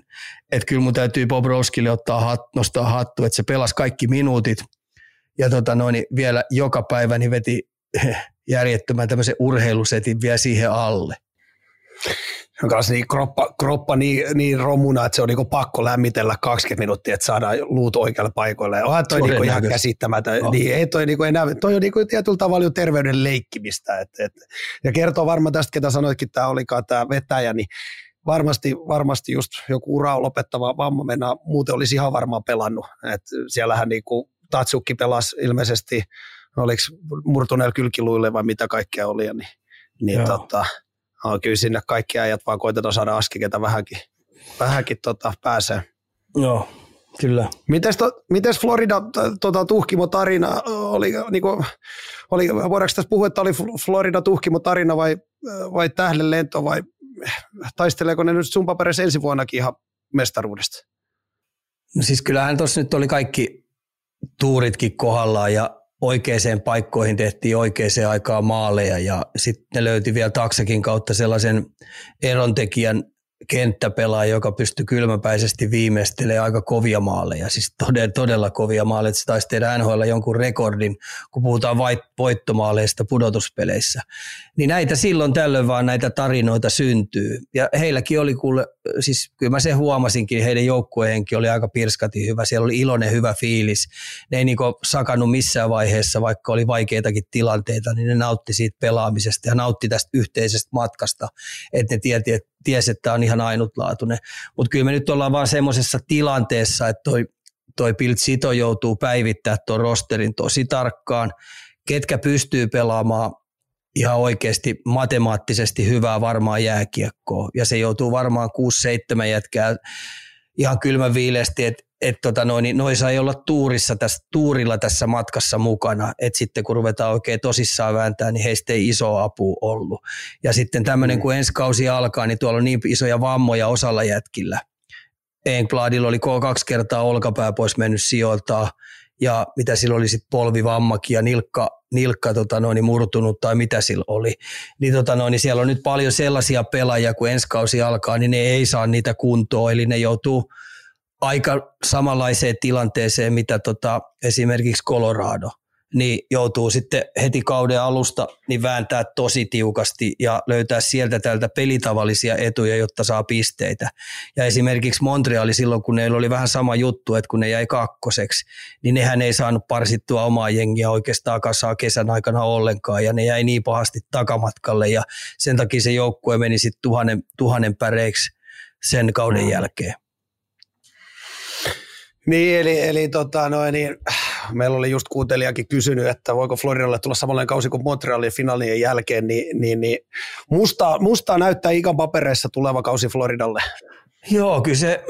C: Että kyllä mun täytyy Bobrovskille ottaa hat, nostaa hattu, että se pelasi kaikki minuutit ja tota, no, niin vielä joka päivä niin veti järjettömän tämmöisen urheilusetin vielä siihen alle
B: kanssa niin kroppa, kroppa niin, niin romuna, että se on niin pakko lämmitellä 20 minuuttia, että saadaan luut oikealle paikoille. Onhan toi niin ihan käsittämätön. No. Niin, ei toi, niin enää, toi on niin tietyllä tavalla jo terveyden leikkimistä. Et, et, ja kertoo varmaan tästä, ketä sanoitkin, tämä olikaan tämä vetäjä, niin varmasti, varmasti just joku ura lopettava vamma mennä, muuten olisi ihan varmaan pelannut. Et siellähän niinku Tatsukki pelasi ilmeisesti, oliko murtuneella kylkiluille vai mitä kaikkea oli, niin, niin tota, no, kyllä sinne kaikki ajat vaan koitetaan saada aski, ketä vähänkin, vähänkin tota, pääsee.
C: Joo, Kyllä.
B: Mites, to, mites Florida tota, tuhkimo tarina oli, niinku, oli, voidaanko tässä puhua, että oli Florida tuhkimo tarina vai, vai tähden lento vai taisteleeko ne nyt sun paperissa ensi vuonnakin ihan mestaruudesta?
C: No siis kyllähän tuossa nyt oli kaikki tuuritkin kohdallaan ja oikeaan paikkoihin tehtiin oikeaan aikaan maaleja ja sitten ne löyti vielä taksakin kautta sellaisen erontekijän kenttäpelaaja, joka pystyy kylmäpäisesti viimeistelemään aika kovia maaleja, siis todella, todella kovia maaleja, se taisi tehdä NHL jonkun rekordin, kun puhutaan voittomaaleista pudotuspeleissä. Niin näitä silloin tällöin vaan näitä tarinoita syntyy. Ja heilläkin oli kuule, siis kyllä mä sen huomasinkin, heidän joukkueenkin oli aika pirskati hyvä, siellä oli iloinen hyvä fiilis. Ne ei niinku sakannut missään vaiheessa, vaikka oli vaikeitakin tilanteita, niin ne nautti siitä pelaamisesta ja nautti tästä yhteisestä matkasta, että ne tieti, että tiesi, että on ihan ainutlaatuinen. Mutta kyllä me nyt ollaan vaan semmoisessa tilanteessa, että toi, toi Pilt Sito joutuu päivittämään tuon rosterin tosi tarkkaan, ketkä pystyy pelaamaan ihan oikeasti matemaattisesti hyvää varmaan jääkiekkoa. Ja se joutuu varmaan 6-7 jätkää ihan kylmän viileästi, että et tota noin, niin noissa ei olla tuurissa tässä, tuurilla tässä matkassa mukana, että sitten kun ruvetaan oikein tosissaan vääntää, niin heistä ei iso apu ollut. Ja sitten tämmöinen, mm. kun ensi kausi alkaa, niin tuolla on niin isoja vammoja osalla jätkillä. Enkbladilla oli kaksi kertaa olkapää pois mennyt sijoiltaan, ja mitä sillä oli sitten polvivammakin ja nilkka, nilkka tota noin, murtunut tai mitä sillä oli. Niin, tota noin, niin siellä on nyt paljon sellaisia pelaajia, kun ensi kausi alkaa, niin ne ei saa niitä kuntoa, eli ne joutuu aika samanlaiseen tilanteeseen, mitä tota, esimerkiksi Colorado niin joutuu sitten heti kauden alusta niin vääntää tosi tiukasti ja löytää sieltä tältä pelitavallisia etuja, jotta saa pisteitä. Ja esimerkiksi Montreali silloin, kun neillä oli vähän sama juttu, että kun ne jäi kakkoseksi, niin nehän ei saanut parsittua omaa jengiä oikeastaan kassaa kesän aikana ollenkaan ja ne jäi niin pahasti takamatkalle ja sen takia se joukkue meni sitten tuhannen, tuhannen päreiksi sen kauden mm. jälkeen.
B: Niin, eli, eli tota, no, niin, meillä oli just kuuntelijakin kysynyt, että voiko Floridalle tulla samanlainen kausi kuin Montrealin finaalien jälkeen, niin, niin, niin mustaa, mustaa näyttää ikan papereissa tuleva kausi Floridalle.
C: Joo, kyllä se,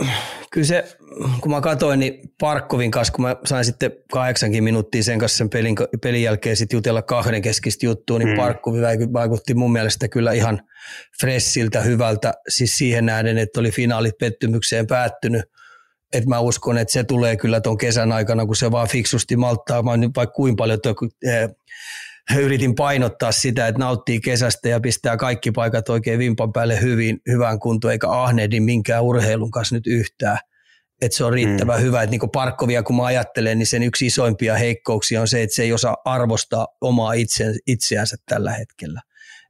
C: kyllä se, kun mä katsoin, niin Parkkovin kanssa, kun mä sain sitten kahdeksankin minuuttia sen kanssa sen pelin, pelin jälkeen sitten jutella kahden keskistä juttua, niin mm. Parkkovi vaikutti mun mielestä kyllä ihan fressiltä, hyvältä, siis siihen nähden, että oli finaalit pettymykseen päättynyt – että mä uskon, että se tulee kyllä tuon kesän aikana, kun se vaan fiksusti malttaa, mä nyt vaikka kuinka paljon to, eh, yritin painottaa sitä, että nauttii kesästä ja pistää kaikki paikat oikein vimpan päälle hyvin, hyvään kuntoon, eikä ahnehdi minkään urheilun kanssa nyt yhtään. Että se on riittävän mm. hyvä. Että niin Parkkovia, kun mä ajattelen, niin sen yksi isoimpia heikkouksia on se, että se ei osaa arvostaa omaa itse, itseänsä tällä hetkellä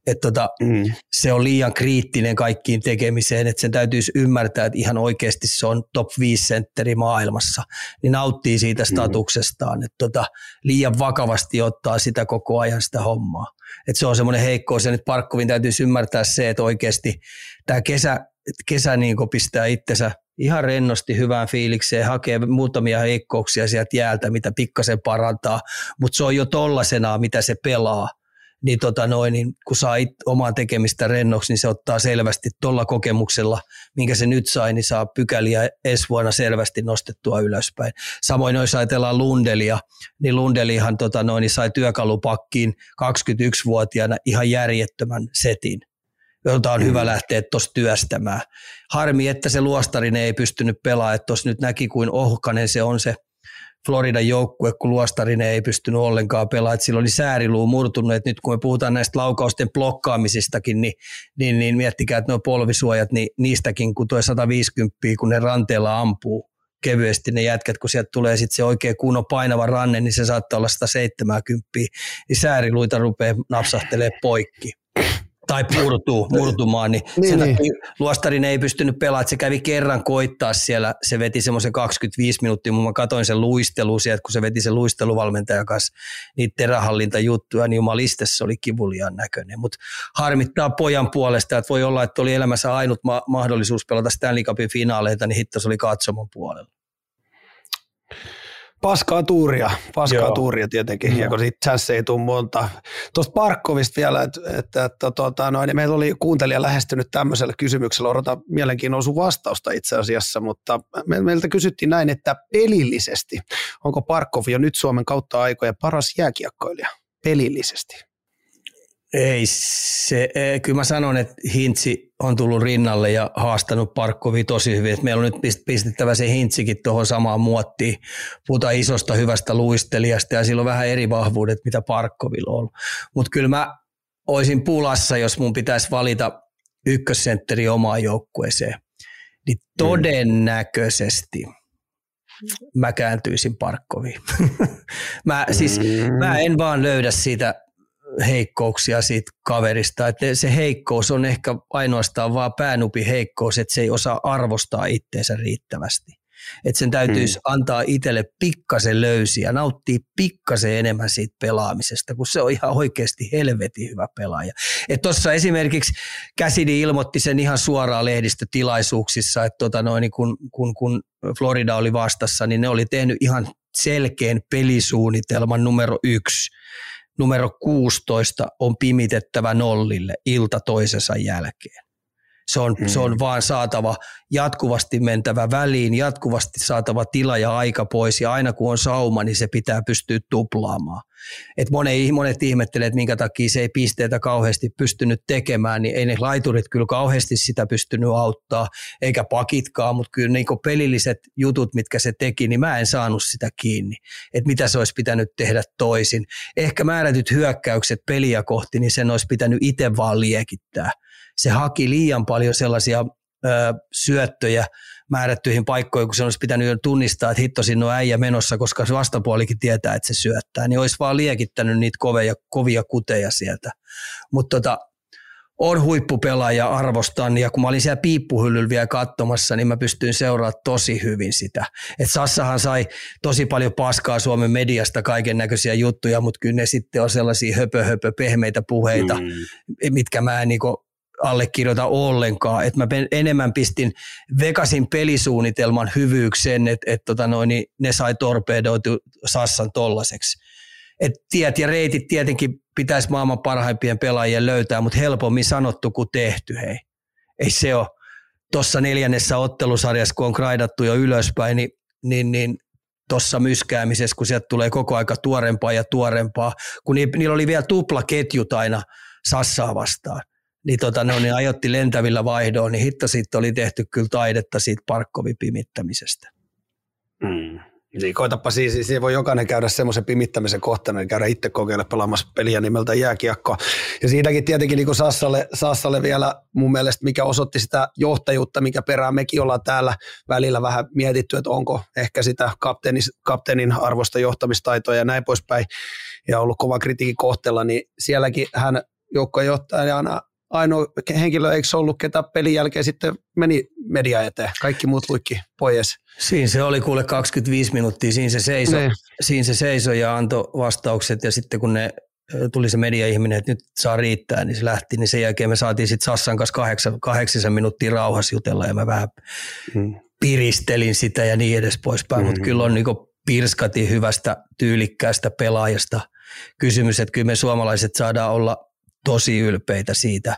C: että tota, mm. se on liian kriittinen kaikkiin tekemiseen, että sen täytyisi ymmärtää, että ihan oikeasti se on top 5 sentteri maailmassa, niin nauttii siitä mm. statuksestaan, mm. että tota, liian vakavasti ottaa sitä koko ajan sitä hommaa. Et se on semmoinen heikkous, ja nyt Parkkovin täytyisi ymmärtää se, että oikeasti tämä kesä, kesä niin pistää itsensä ihan rennosti hyvään fiilikseen, hakee muutamia heikkouksia sieltä jäältä, mitä pikkasen parantaa, mutta se on jo tollasenaa, mitä se pelaa niin, tota noin, niin kun saa it, omaa tekemistä rennoksi, niin se ottaa selvästi tuolla kokemuksella, minkä se nyt sai, niin saa pykäliä ensi vuonna selvästi nostettua ylöspäin. Samoin jos ajatellaan Lundelia, niin Lundelihan tota noin, niin sai työkalupakkiin 21-vuotiaana ihan järjettömän setin jota on mm. hyvä lähteä tuossa työstämään. Harmi, että se luostarinen ei pystynyt pelaamaan, että tuossa nyt näki kuin ohkanen se on se Floridan joukkue, kun Luostarinen ei pystynyt ollenkaan pelaamaan, että sillä oli sääriluu murtunut, että nyt kun me puhutaan näistä laukausten blokkaamisistakin, niin, niin, niin miettikää, että nuo polvisuojat, niin niistäkin kun tuo 150, kun ne ranteella ampuu kevyesti ne jätkät, kun sieltä tulee sitten se oikein kunnon painava ranne, niin se saattaa olla 170, niin sääriluita rupeaa napsahtelee poikki. Tai purtuu, murtumaan, niin, niin, sen niin. luostarin ei pystynyt pelaamaan, se kävi kerran koittaa siellä, se veti semmoisen 25 minuuttia, mun mä katsoin sen luistelu sieltä, kun se veti sen luisteluvalmentajan kanssa niitä terähallintajuttuja, niin jumaliste se oli kivuliaan näköinen, mutta harmittaa pojan puolesta, että voi olla, että oli elämässä ainut ma- mahdollisuus pelata Stanley Cupin finaaleita, niin hitto se oli katsomon puolella.
B: Paskaa tuuria, paskaa Joo. tuuria tietenkin, Joo. ja kun siitä tässä ei tule monta. Tuosta Parkkovista vielä, että, että, että tota, noin, niin meillä oli kuuntelija lähestynyt tämmöisellä kysymyksellä, odotan mielenkiinnolla sun vastausta itse asiassa, mutta me, meiltä kysyttiin näin, että pelillisesti, onko Parkov jo nyt Suomen kautta aikojen paras jääkiekkoilija pelillisesti?
C: Ei se, e, kyllä mä sanon, että Hintsi on tullut rinnalle ja haastanut Parkkovi tosi hyvin. Että meillä on nyt pistettävä se Hintsikin tuohon samaan muottiin. Puhutaan isosta hyvästä luistelijasta ja sillä on vähän eri vahvuudet, mitä Parkkovilla on Mutta kyllä mä olisin pulassa, jos mun pitäisi valita ykkössentteri omaan joukkueeseen. Niin mm. todennäköisesti mä kääntyisin Parkkoviin. mä, siis, mä en vaan löydä siitä heikkouksia siitä kaverista. Että se heikkous on ehkä ainoastaan vaan päänupi heikkous, että se ei osaa arvostaa itteensä riittävästi. Että sen täytyisi hmm. antaa itselle pikkasen löysiä, nauttia pikkasen enemmän siitä pelaamisesta, kun se on ihan oikeasti helvetin hyvä pelaaja. Että tuossa esimerkiksi Käsidi ilmoitti sen ihan suoraan lehdistötilaisuuksissa, että tota noin, kun, kun, kun Florida oli vastassa, niin ne oli tehnyt ihan selkeän pelisuunnitelman numero yksi numero 16 on pimitettävä nollille ilta toisensa jälkeen. Se on, mm. se on vaan saatava jatkuvasti mentävä väliin, jatkuvasti saatava tila ja aika pois ja aina kun on sauma, niin se pitää pystyä tuplaamaan. Et monet, monet ihmettelee, että minkä takia se ei pisteitä kauheasti pystynyt tekemään, niin ei ne laiturit kyllä kauheasti sitä pystynyt auttaa, eikä pakitkaan, mutta kyllä niin pelilliset jutut, mitkä se teki, niin mä en saanut sitä kiinni, että mitä se olisi pitänyt tehdä toisin. Ehkä määrätyt hyökkäykset peliä kohti, niin sen olisi pitänyt itse vaan liekittää se haki liian paljon sellaisia ö, syöttöjä määrättyihin paikkoihin, kun se olisi pitänyt tunnistaa, että hitto sinne on äijä menossa, koska se vastapuolikin tietää, että se syöttää, niin olisi vaan liekittänyt niitä kovia, kovia kuteja sieltä. Mutta tota, on huippupelaaja, arvostan, ja kun mä olin siellä piippuhyllyllä vielä katsomassa, niin mä pystyin seuraamaan tosi hyvin sitä. Et Sassahan sai tosi paljon paskaa Suomen mediasta, kaiken näköisiä juttuja, mutta kyllä ne sitten on sellaisia höpö, höpö pehmeitä puheita, mm. mitkä mä en niinku allekirjoita ollenkaan. Et mä enemmän pistin Vegasin pelisuunnitelman hyvyykseen, että et tota niin ne sai torpedoitu Sassan tollaseksi. Et tiet ja reitit tietenkin pitäisi maailman parhaimpien pelaajien löytää, mutta helpommin sanottu kuin tehty, hei. Ei se ole. Tuossa neljännessä ottelusarjassa, kun on kraidattu jo ylöspäin, niin, niin, niin tuossa myskäämisessä, kun sieltä tulee koko aika tuorempaa ja tuorempaa, kun niillä oli vielä tuplaketjut aina Sassaa vastaan niin, tota, ne, niin ajotti lentävillä vaihdoon, niin hitto siitä oli tehty kyllä taidetta siitä Parkkovin pimittämisestä.
B: Mm. Niin koitapa siis, siis voi jokainen käydä semmoisen pimittämisen kohtana, niin käydä itse kokeilla pelaamassa peliä nimeltä jääkiekkoa. Ja siitäkin tietenkin niin Sassalle, Sassalle vielä mun mielestä, mikä osoitti sitä johtajuutta, mikä perään mekin ollaan täällä välillä vähän mietitty, että onko ehkä sitä kapteenin, kapteenin arvosta johtamistaitoa ja näin poispäin, ja ollut kova kritiikin kohteella, niin sielläkin hän joukkojohtajana ainoa henkilö, eikö se ollut, ketä pelin jälkeen sitten meni media eteen. Kaikki muut luikki pois.
C: Siinä se oli kuule 25 minuuttia, siinä se seisoi, niin. siinä se seisoi ja antoi vastaukset ja sitten kun ne tuli se media-ihminen, että nyt saa riittää, niin se lähti, niin sen jälkeen me saatiin sitten Sassan kanssa kahdeksan, kahdeksan minuuttia rauhassa jutella ja mä vähän hmm. piristelin sitä ja niin edes poispäin, hmm. mutta kyllä on niinku pirskati hyvästä, tyylikkäästä pelaajasta kysymys, että kyllä me suomalaiset saadaan olla tosi ylpeitä siitä,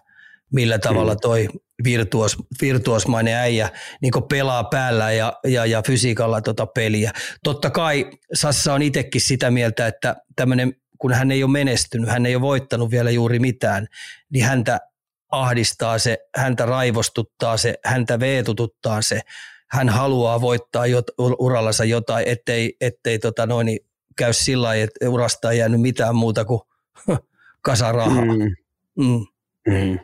C: millä tavalla toi virtuos, virtuosmainen äijä niin pelaa päällä ja, ja, ja fysiikalla tota peliä. Totta kai Sassa on itsekin sitä mieltä, että tämmöinen, kun hän ei ole menestynyt, hän ei ole voittanut vielä juuri mitään, niin häntä ahdistaa se, häntä raivostuttaa se, häntä veetututtaa se, hän haluaa voittaa jot, urallansa jotain, ettei, ettei tota noin, käy sillä lailla, että urasta ei jäänyt mitään muuta kuin kasa rahaa. Mm. Mm. Mm.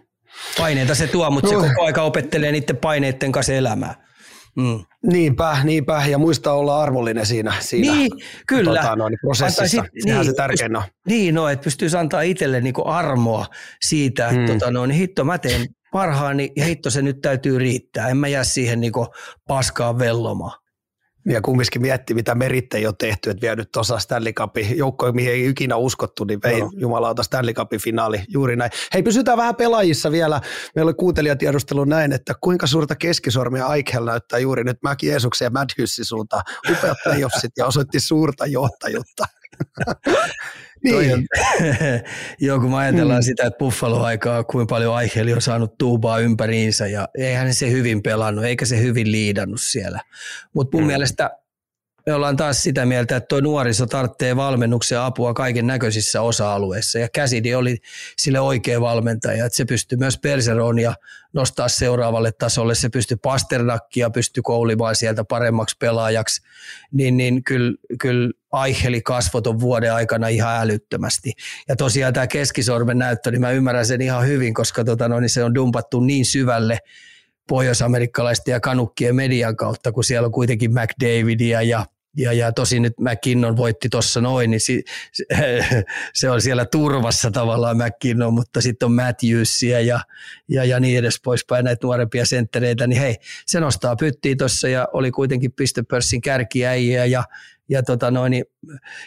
C: Paineita se tuo, mutta no. se koko aika opettelee niiden paineiden kanssa elämää.
B: Mm. Niinpä, niinpä, ja muista olla arvollinen siinä, siinä
C: niin, kyllä.
B: Tota, noin, prosessissa. Sit, Sehän niin, se tärkein on.
C: Niin, no, että pystyisi antaa itselle niinku armoa siitä, että mm. tota, no, niin hitto, mä teen parhaani ja hitto se nyt täytyy riittää. En mä jää siihen niinku paskaan vellomaan.
B: Ja kumminkin mietti, mitä meritte on tehty, että nyt tuossa Stanley Cupin joukkoja, mihin ei ikinä uskottu, niin vei no. jumalauta Stanley Cupin finaali juuri näin. Hei, pysytään vähän pelaajissa vielä. Meillä oli kuuntelijatiedustelu näin, että kuinka suurta keskisormia Aikel näyttää juuri nyt Mäki Jeesuksen ja Madhyssin suuntaan. Upeat playoffsit ja osoitti suurta johtajuutta.
C: niin. Joo, kun me ajatellaan mm. sitä, että Buffalo-aikaa, kuinka paljon Aicheli on saanut tuubaa ympäriinsä ja eihän se hyvin pelannut, eikä se hyvin liidannut siellä. Mutta mun mm. mielestä me ollaan taas sitä mieltä, että tuo nuoriso tarvitsee valmennuksen apua kaiken näköisissä osa-alueissa. Ja Käsidi oli sille oikea valmentaja, että se pystyi myös Perseronia nostaa seuraavalle tasolle. Se pystyi Pasternakkia, pystyi koulimaan sieltä paremmaksi pelaajaksi. Niin, niin kyllä, kyllä Aicheli kasvoi tuon vuoden aikana ihan älyttömästi. Ja tosiaan tämä keskisormen näyttö, niin mä ymmärrän sen ihan hyvin, koska tota, no, niin se on dumpattu niin syvälle pohjoisamerikkalaisten ja kanukkien median kautta, kun siellä on kuitenkin McDavidia ja ja, ja tosi nyt McKinnon voitti tuossa noin, niin si, se on siellä turvassa tavallaan McKinnon, mutta sitten on Matthewsia ja, ja, ja niin edes poispäin näitä nuorempia senttereitä, niin hei, se nostaa pyttiä tuossa ja oli kuitenkin pistepörssin kärkiäjiä ja, ja tota noin, niin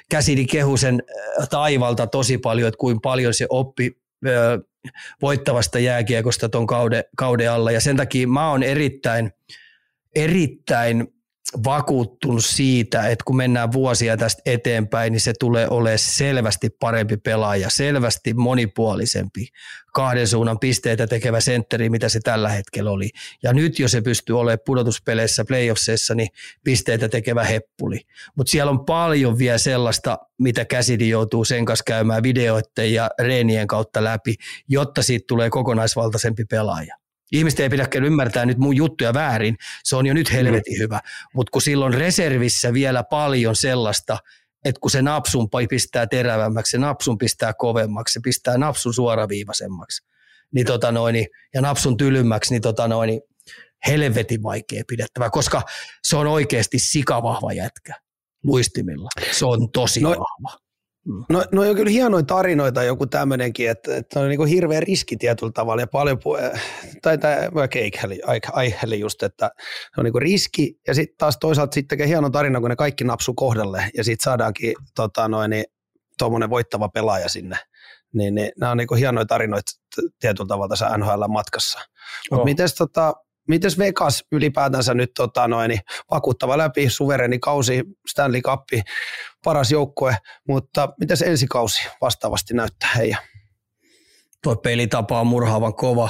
C: käsini kehusen äh, taivalta tosi paljon, että kuinka paljon se oppi voittavasta jääkiekosta tuon kauden, kauden alla. Ja sen takia mä oon erittäin, erittäin vakuuttunut siitä, että kun mennään vuosia tästä eteenpäin, niin se tulee olemaan selvästi parempi pelaaja, selvästi monipuolisempi, kahden suunnan pisteitä tekevä sentteri, mitä se tällä hetkellä oli. Ja nyt jo se pystyy olemaan pudotuspeleissä, playoffseissa, niin pisteitä tekevä heppuli. Mutta siellä on paljon vielä sellaista, mitä käsidi joutuu sen kanssa käymään videoiden ja reenien kautta läpi, jotta siitä tulee kokonaisvaltaisempi pelaaja. Ihmiset ei pidä ymmärtää nyt mun juttuja väärin, se on jo nyt helvetin hyvä. Mutta kun silloin reservissä vielä paljon sellaista, että kun se napsun pistää terävämmäksi, se napsun pistää kovemmaksi, se pistää napsun suoraviivaisemmaksi, niin tota noin, ja napsun tylymmäksi, niin, tota noin, helvetin vaikea pidettävä, koska se on oikeasti sikavahva jätkä luistimilla. Se on tosi no, vahva.
B: No, no on kyllä hienoja tarinoita joku tämmöinenkin, että, että on niin hirveä riski tietyllä tavalla ja paljon, tai tämä Eicheli, Eicheli just, että se on niin riski ja sitten taas toisaalta sitten tekee hieno tarina, kun ne kaikki napsuu kohdalle ja sitten saadaankin tota noin, niin, tuommoinen voittava pelaaja sinne. Niin, niin nämä on niin hienoja tarinoita tietyllä tavalla tässä NHL-matkassa. Mutta oh. miten tota, Mites Vegas ylipäätänsä nyt tota noin, niin vakuuttava läpi, suvereni kausi, Stanley Cup, paras joukkue, mutta miten ensi kausi vastaavasti näyttää heidän?
C: Tuo pelitapa on murhaavan kova.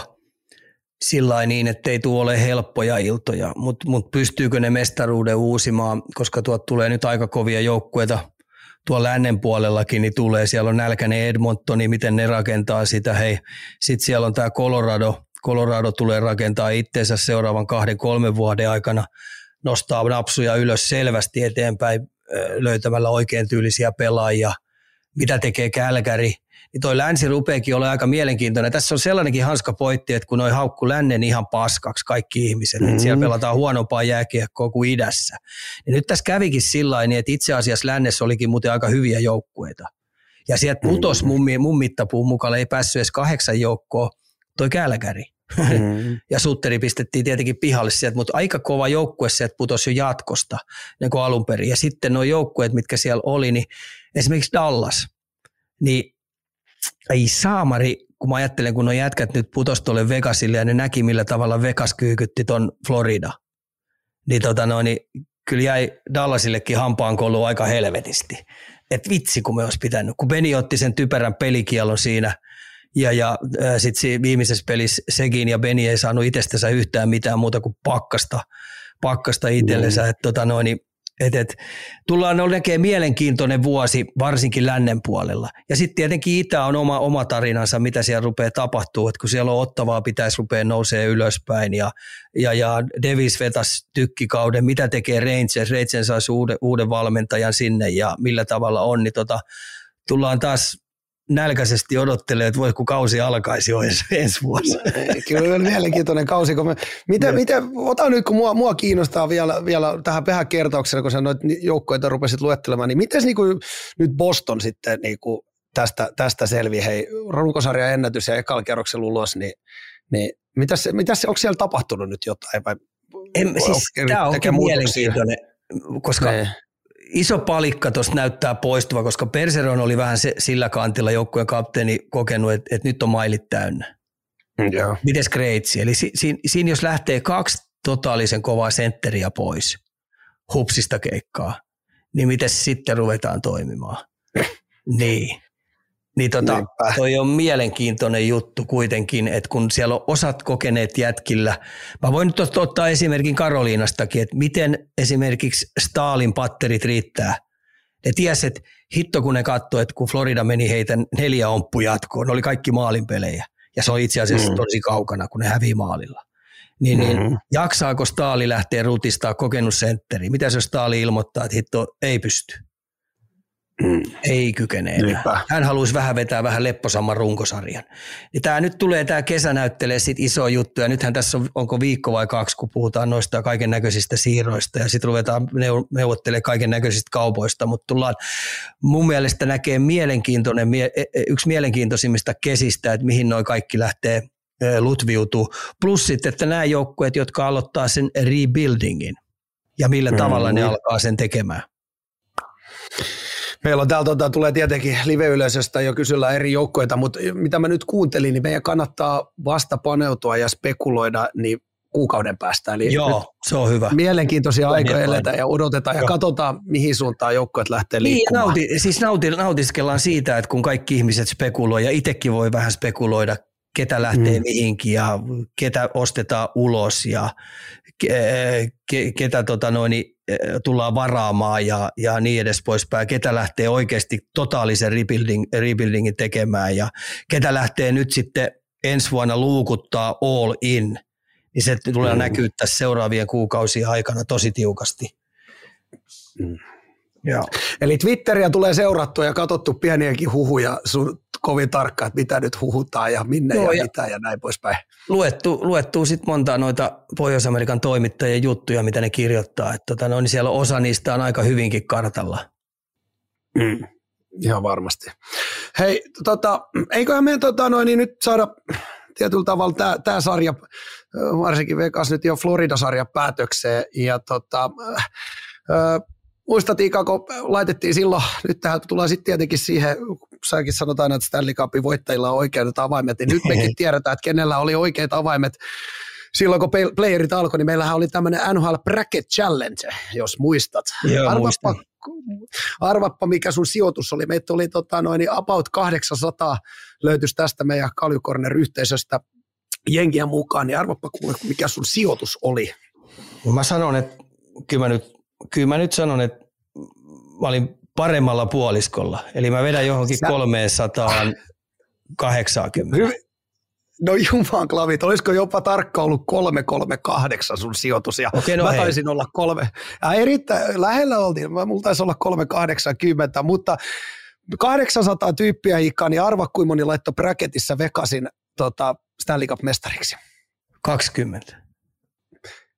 C: Sillä niin, että ei tule ole helppoja iltoja, mutta mut pystyykö ne mestaruuden uusimaan, koska tuot tulee nyt aika kovia joukkueita. Tuolla lännen puolellakin niin tulee, siellä on nälkäinen Edmontoni, miten ne rakentaa sitä, hei, sitten siellä on tämä Colorado, Colorado tulee rakentaa itseensä seuraavan kahden, kolmen vuoden aikana, nostaa napsuja ylös selvästi eteenpäin löytämällä oikein tyylisiä pelaajia. Mitä tekee Kälkäri? Niin toi länsi rupeekin olla aika mielenkiintoinen. Tässä on sellainenkin hanska pointti, että kun noi haukku lännen ihan paskaksi kaikki ihmiset, mm-hmm. että siellä mm. pelataan huonompaa jääkiekkoa kuin idässä. Niin nyt tässä kävikin sillä niin että itse asiassa lännessä olikin muuten aika hyviä joukkueita. Ja sieltä putos mun, mun mittapuun mukaan ei päässyt edes kahdeksan joukkoa, toi Kälkäri. Mm. ja Sutteri pistettiin tietenkin pihalle sieltä, mutta aika kova joukkue sieltä putosi jo jatkosta niin kuin alun perin. Ja sitten nuo joukkueet, mitkä siellä oli, niin esimerkiksi Dallas, niin ei saamari, kun mä ajattelen, kun nuo jätkät nyt putosi tuolle Vegasille ja ne näki, millä tavalla Vegas kyykytti ton Florida, niin, tota no, niin kyllä jäi Dallasillekin hampaankolu aika helvetisti. Et vitsi, kun me olisi pitänyt, kun Beni otti sen typerän pelikielon siinä – ja, ja sitten viimeisessä pelissä Segin ja Beni ei saanut itsestänsä yhtään mitään muuta kuin pakkasta, pakkasta itsellensä. Mm. Et, tota noin, et, et, tullaan näkemään mielenkiintoinen vuosi, varsinkin lännen puolella. Ja sitten tietenkin Itä on oma, oma tarinansa, mitä siellä rupeaa tapahtuu, että kun siellä on ottavaa, pitäisi rupea nousee ylöspäin. Ja, ja, ja Davis vetäisi tykkikauden, mitä tekee Rangers, Rangers saisi uuden, uuden valmentajan sinne ja millä tavalla on, niin tota, tullaan taas nälkäisesti odottelee, että voi kun kausi alkaisi jo ensi, ensi vuosi.
B: Kyllä on mielenkiintoinen kausi. Kun me, mitä, mitä, ota nyt, kun mua, mua kiinnostaa vielä, vielä tähän vähän kertauksena, kun sä noita joukkoita rupesit luettelemaan, niin miten niin kuin, nyt Boston sitten niin kuin tästä, tästä selviää? Hei, runkosarjan ennätys ja ekalla kerroksella ulos, niin, niin mitäs, mitäs, onko siellä tapahtunut nyt jotain? Vai,
C: en, siis, tämä onkin mielenkiintoinen, koska ne. Iso palikka tuosta näyttää poistuva, koska Perseron oli vähän se, sillä kantilla joukkueen kapteeni kokenut, että, että nyt on mailit täynnä.
B: Yeah.
C: Mites Kreitsi? Eli si, si, siinä jos lähtee kaksi totaalisen kovaa sentteriä pois hupsista keikkaa, niin miten sitten ruvetaan toimimaan? niin. Niin tota, toi on mielenkiintoinen juttu kuitenkin, että kun siellä on osat kokeneet jätkillä. Mä voin nyt ottaa esimerkin Karoliinastakin, että miten esimerkiksi Stalin patterit riittää. Ne tiesi, että hitto kun ne katsoi, että kun Florida meni heitä neljä omppu jatkoon, ne oli kaikki maalinpelejä. Ja se on itse asiassa mm. tosi kaukana, kun ne hävii maalilla. Niin, niin mm-hmm. niin jaksaako Staali lähteä rutistaa kokenut sentteri? Mitä se Staali ilmoittaa, että hitto ei pysty? Mm. Ei kykene enää. Hän haluaisi vähän vetää vähän lepposamman runkosarjan. Ja tämä nyt tulee, tämä kesä näyttelee sit iso juttu, ja nythän tässä on, onko viikko vai kaksi, kun puhutaan noista kaiken näköisistä siirroista, ja sitten ruvetaan neuvottelemaan kaiken näköisistä kaupoista, mutta tullaan mun mielestä näkee mielenkiintoinen, e- e- yksi mielenkiintoisimmista kesistä, että mihin noin kaikki lähtee lutviutuu. Plus sitten, että nämä joukkueet, jotka aloittaa sen rebuildingin, ja millä tavalla mm-hmm. ne alkaa sen tekemään.
B: Meillä on täällä tuota, tulee tietenkin live-yleisöstä jo kysellä eri joukkoita, mutta mitä mä nyt kuuntelin, niin meidän kannattaa vasta paneutua ja spekuloida niin kuukauden päästä. Eli
C: Joo, se on hyvä.
B: Mielenkiintoisia aikoja eletään ja odotetaan ja Joo. katsotaan, mihin suuntaan joukkoet lähtee liikkumaan.
C: Niin, nauti, siis nauti, nautiskellaan siitä, että kun kaikki ihmiset spekuloivat ja itsekin voi vähän spekuloida, ketä lähtee mm. mihinkin ja ketä ostetaan ulos ja ke, ke, ketä tota noin, tullaan varaamaan ja, ja niin edes poispäin. Ketä lähtee oikeasti totaalisen rebuilding, rebuildingin tekemään ja ketä lähtee nyt sitten ensi vuonna luukuttaa all in, niin se tulee mm. näkyä tässä seuraavien kuukausien aikana tosi tiukasti.
B: Mm. Joo. Eli Twitteriä tulee seurattua ja katsottu pieniäkin huhuja sun kovin tarkkaan, että mitä nyt huhutaan ja minne Joo, ja, ja mitä ja näin poispäin.
C: Luettu, luettu sitten monta noita Pohjois-Amerikan toimittajien juttuja, mitä ne kirjoittaa. Että tota, no, niin siellä osa niistä on aika hyvinkin kartalla.
B: Mm. Ihan varmasti. Hei, tota, eiköhän meidän tota, noin, niin nyt saada tietyllä tavalla tämä sarja, varsinkin Vegas nyt jo Florida-sarja päätökseen. Ja tota, äh, muistat Ika, kun laitettiin silloin, nyt tähän tullaan sitten tietenkin siihen, säkin sanotaan, että Stanley Cupin voittajilla on oikeat avaimet, niin nyt mekin tiedetään, että kenellä oli oikeat avaimet silloin kun playerit alkoi, niin meillähän oli tämmöinen NHL Bracket Challenge, jos muistat.
C: Joo, arvappa,
B: arvappa, mikä sun sijoitus oli. Meitä oli tota, noin about 800 löytyisi tästä meidän Kaljukorner-yhteisöstä jengiä mukaan, niin arvappa mikä sun sijoitus oli.
C: Mä sanon, että kyllä mä nyt, kyllä mä nyt sanon, että mä olin paremmalla puoliskolla. Eli mä vedän johonkin Sä... 380. Hyvin,
B: No jumaan klavit, olisiko jopa tarkka ollut 338 sun sijoitus ja Okei, no mä taisin hei. olla kolme. Ja erittäin lähellä oltiin, mä, mulla taisi olla 380, mutta 800 tyyppiä hiikkaa, niin arva kuinka moni laittoi bracketissa Vegasin tota, Stanley Cup-mestariksi.
C: 20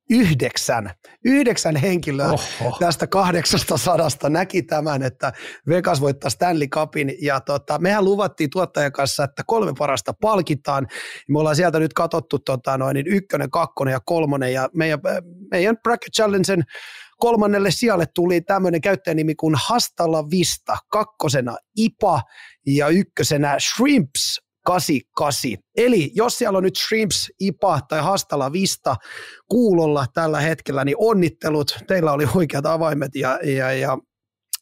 B: yhdeksän, yhdeksän henkilöä Oho. tästä 800 näki tämän, että Vegas voittaa Stanley Cupin ja tota, mehän luvattiin tuottajan kanssa, että kolme parasta palkitaan. Me ollaan sieltä nyt katsottu tota, noin, niin ykkönen, kakkonen ja kolmonen ja meidän, meidän Bracket Challengen kolmannelle sijalle tuli tämmöinen käyttäjänimi kuin Hastalla Vista, kakkosena IPA ja ykkösenä Shrimps 88. Eli jos siellä on nyt Shrimps, IPA tai Hastala Vista kuulolla tällä hetkellä, niin onnittelut. Teillä oli oikeat avaimet ja, ja, ja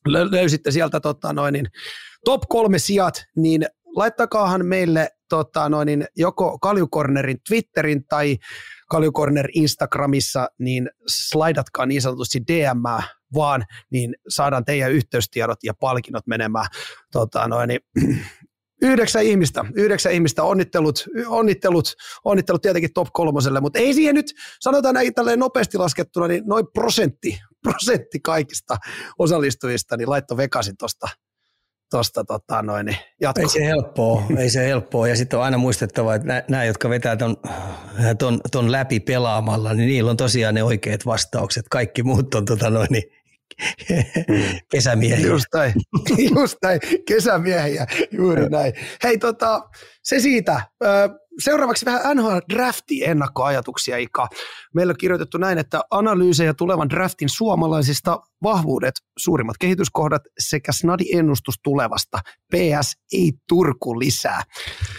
B: löysitte sieltä tota noin, niin top kolme sijat, niin laittakaahan meille tota noin, niin joko Kaljukornerin Twitterin tai Kaljukorner Instagramissa, niin slaidatkaa niin sanotusti DM vaan, niin saadaan teidän yhteystiedot ja palkinnot menemään tota noin, niin, Yhdeksän ihmistä, yhdeksän ihmistä, onnittelut, onnittelut, onnittelut tietenkin top kolmoselle, mutta ei siihen nyt, sanotaan näin tälleen nopeasti laskettuna, niin noin prosentti, prosentti kaikista osallistujista, niin laitto Vegasin tuosta tosta, tota, noin, niin jatko.
C: Ei se helppoa, ei se helppoa. Ja sitten on aina muistettava, että nämä, jotka vetää ton, ton, ton läpi pelaamalla, niin niillä on tosiaan ne oikeat vastaukset. Kaikki muut on tota noin, niin kesämiehiä.
B: Just näin, just näin, kesämiehiä, juuri näin. Hei tota, se siitä. Seuraavaksi vähän NHL Drafti ennakkoajatuksia, Ika. Meillä on kirjoitettu näin, että analyysejä tulevan draftin suomalaisista vahvuudet, suurimmat kehityskohdat sekä snadi ennustus tulevasta. PS ei Turku lisää.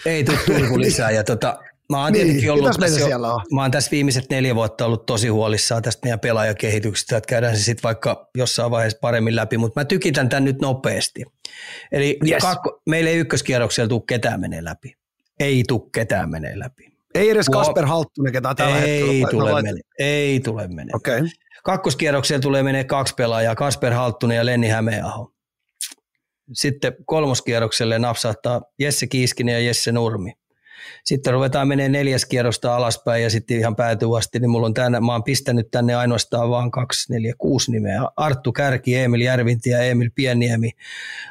C: Ei tule Turku lisää ja tota, Mä oon niin, ollut tässä,
B: siellä on?
C: mä oon tässä viimeiset neljä vuotta ollut tosi huolissaan tästä meidän pelaajakehityksestä, että käydään se sitten vaikka jossain vaiheessa paremmin läpi, mutta mä tykitän tämän nyt nopeasti. Eli yes. kakko, meillä ei ykköskierroksella tule ketään menee läpi. Ei tule ketään menee läpi.
B: Ei edes Kasper Halttunen, ketä tällä
C: ei hetkellä tule mene, Ei tule menee.
B: Okay.
C: Kakkoskierroksella tulee menee kaksi pelaajaa, Kasper Halttunen ja Lenni Hämeenaho. Sitten kolmoskierrokselle napsahtaa Jesse Kiiskinen ja Jesse Nurmi. Sitten ruvetaan menee neljäs kierrosta alaspäin ja sitten ihan päätyy asti, niin mulla on tänne, mä oon pistänyt tänne ainoastaan vaan kaksi, neljä, kuusi nimeä. Arttu Kärki, Emil Järvintie, Emil Pieniemi,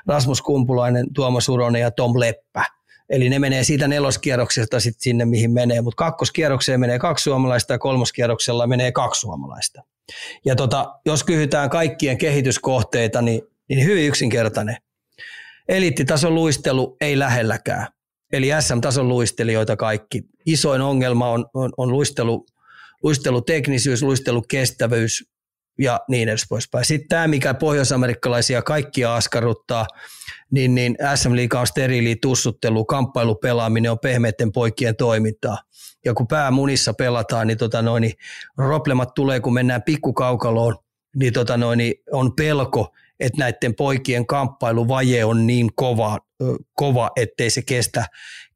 C: Rasmus Kumpulainen, Tuomas Uronen ja Tom Leppä. Eli ne menee siitä neloskierroksesta sitten sinne, mihin menee. Mutta kakkoskierrokseen menee kaksi suomalaista ja kolmoskierroksella menee kaksi suomalaista. Ja tota, jos kyhytään kaikkien kehityskohteita, niin, niin hyvin yksinkertainen. Eliittitason luistelu ei lähelläkään. Eli SM-tason luistelijoita kaikki. Isoin ongelma on, on, on luistelu, luisteluteknisyys, luistelukestävyys ja niin edes poispäin. Sitten tämä, mikä pohjoisamerikkalaisia kaikkia askarruttaa, niin, niin SM Liiga on steriili tussuttelu, kamppailupelaaminen on pehmeiden poikien toimintaa. Ja kun päämunissa pelataan, niin, tota noin, niin roblemat tulee, kun mennään pikkukaukaloon, niin, tota noin, niin on pelko, että näiden poikien kamppailuvaje on niin kova, kova ettei se kestä,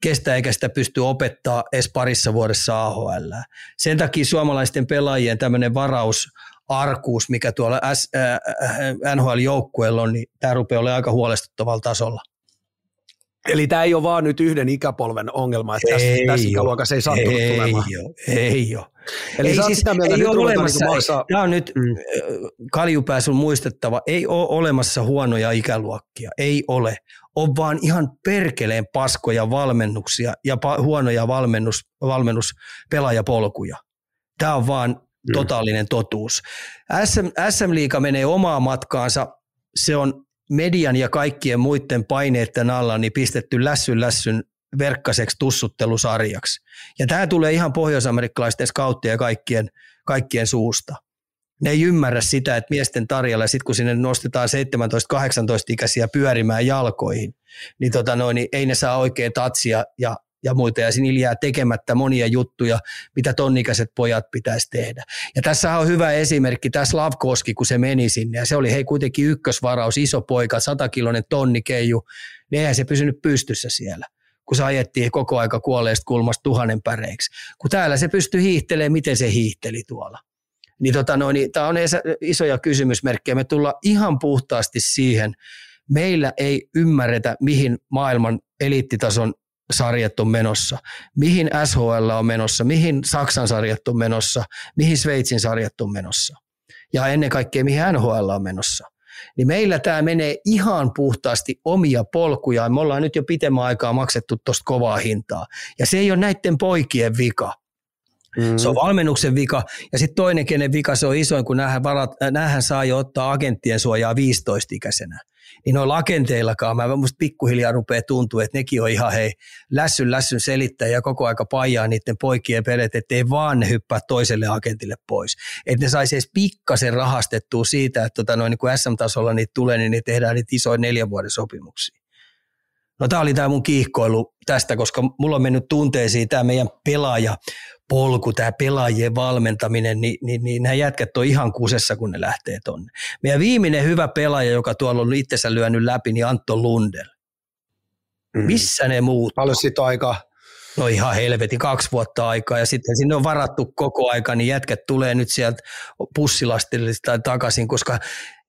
C: kestä eikä sitä pysty opettaa edes parissa vuodessa AHL. Sen takia suomalaisten pelaajien tämmöinen varaus, arkuus, mikä tuolla S, äh, NHL-joukkueella on, niin tämä rupeaa olemaan aika huolestuttavalla tasolla.
B: Eli tämä ei ole vaan nyt yhden ikäpolven ongelma, että tässä, ei tässä ikäluokassa ei sattunut
C: ei
B: tulemaan.
C: Ole, ei ole.
B: Eli ei, siis, sitä mieltä, ei ole olemassa, niin maksaa...
C: tämä on nyt mm. kaljupää sun muistettava, ei ole olemassa huonoja ikäluokkia, ei ole. On vaan ihan perkeleen paskoja valmennuksia ja pa- huonoja valmennus, valmennuspelaajapolkuja. Tämä on vaan mm. totaalinen totuus. SM, SM-liiga menee omaa matkaansa, se on median ja kaikkien muiden paineiden alla niin pistetty lässyn lässyn verkkaseksi tussuttelusarjaksi. Ja tämä tulee ihan pohjoisamerikkalaisten skauttien ja kaikkien, kaikkien suusta. Ne ei ymmärrä sitä, että miesten tarjolla, sitten kun sinne nostetaan 17-18-ikäisiä pyörimään jalkoihin, niin, tota noin, niin ei ne saa oikein tatsia ja ja muita, ja siinä jää tekemättä monia juttuja, mitä tonnikäiset pojat pitäisi tehdä. Ja tässä on hyvä esimerkki, tässä Lavkoski, kun se meni sinne, ja se oli hei kuitenkin ykkösvaraus, iso poika, satakiloinen tonnikeiju, niin eihän se pysynyt pystyssä siellä kun se ajettiin koko aika kuolleesta kulmasta tuhannen päreiksi. Kun täällä se pystyy hiihtelemään, miten se hiihteli tuolla. Niin, tota no, niin tämä on isoja kysymysmerkkejä. Me tullaan ihan puhtaasti siihen, meillä ei ymmärretä, mihin maailman eliittitason sarjat on menossa, mihin SHL on menossa, mihin Saksan sarjat on menossa, mihin Sveitsin sarjat on menossa ja ennen kaikkea mihin NHL on menossa. Niin meillä tämä menee ihan puhtaasti omia polkuja. Me ollaan nyt jo pitemmän aikaa maksettu tuosta kovaa hintaa. Ja se ei ole näiden poikien vika. Mm. Se on valmennuksen vika. Ja sitten toinen, kenen vika se on isoin, kun näähän saa jo ottaa agenttien suojaa 15-ikäisenä niin noilla akenteillakaan mä musta pikkuhiljaa rupeaa tuntua, että nekin on ihan hei lässyn lässyn selittäjä ja koko aika pajaa niiden poikien pelet, ettei vaan ne hyppää toiselle agentille pois. Että ne saisi edes pikkasen rahastettua siitä, että tota noin, niin SM-tasolla niitä tulee, niin ne tehdään niitä isoja neljän vuoden sopimuksia. No tämä oli tämä mun kiihkoilu tästä, koska mulla on mennyt tunteisiin tämä meidän pelaaja polku, tämä pelaajien valmentaminen, niin, niin, niin nämä jätkät on ihan kusessa, kun ne lähtee tonne. Meidän viimeinen hyvä pelaaja, joka tuolla on itsensä lyönyt läpi, niin Antto Lundel. Mm. Missä ne muut?
B: Paljon siitä aikaa?
C: No ihan helvetin, kaksi vuotta aikaa ja sitten sinne on varattu koko aika, niin jätkät tulee nyt sieltä pussilastillista takaisin, koska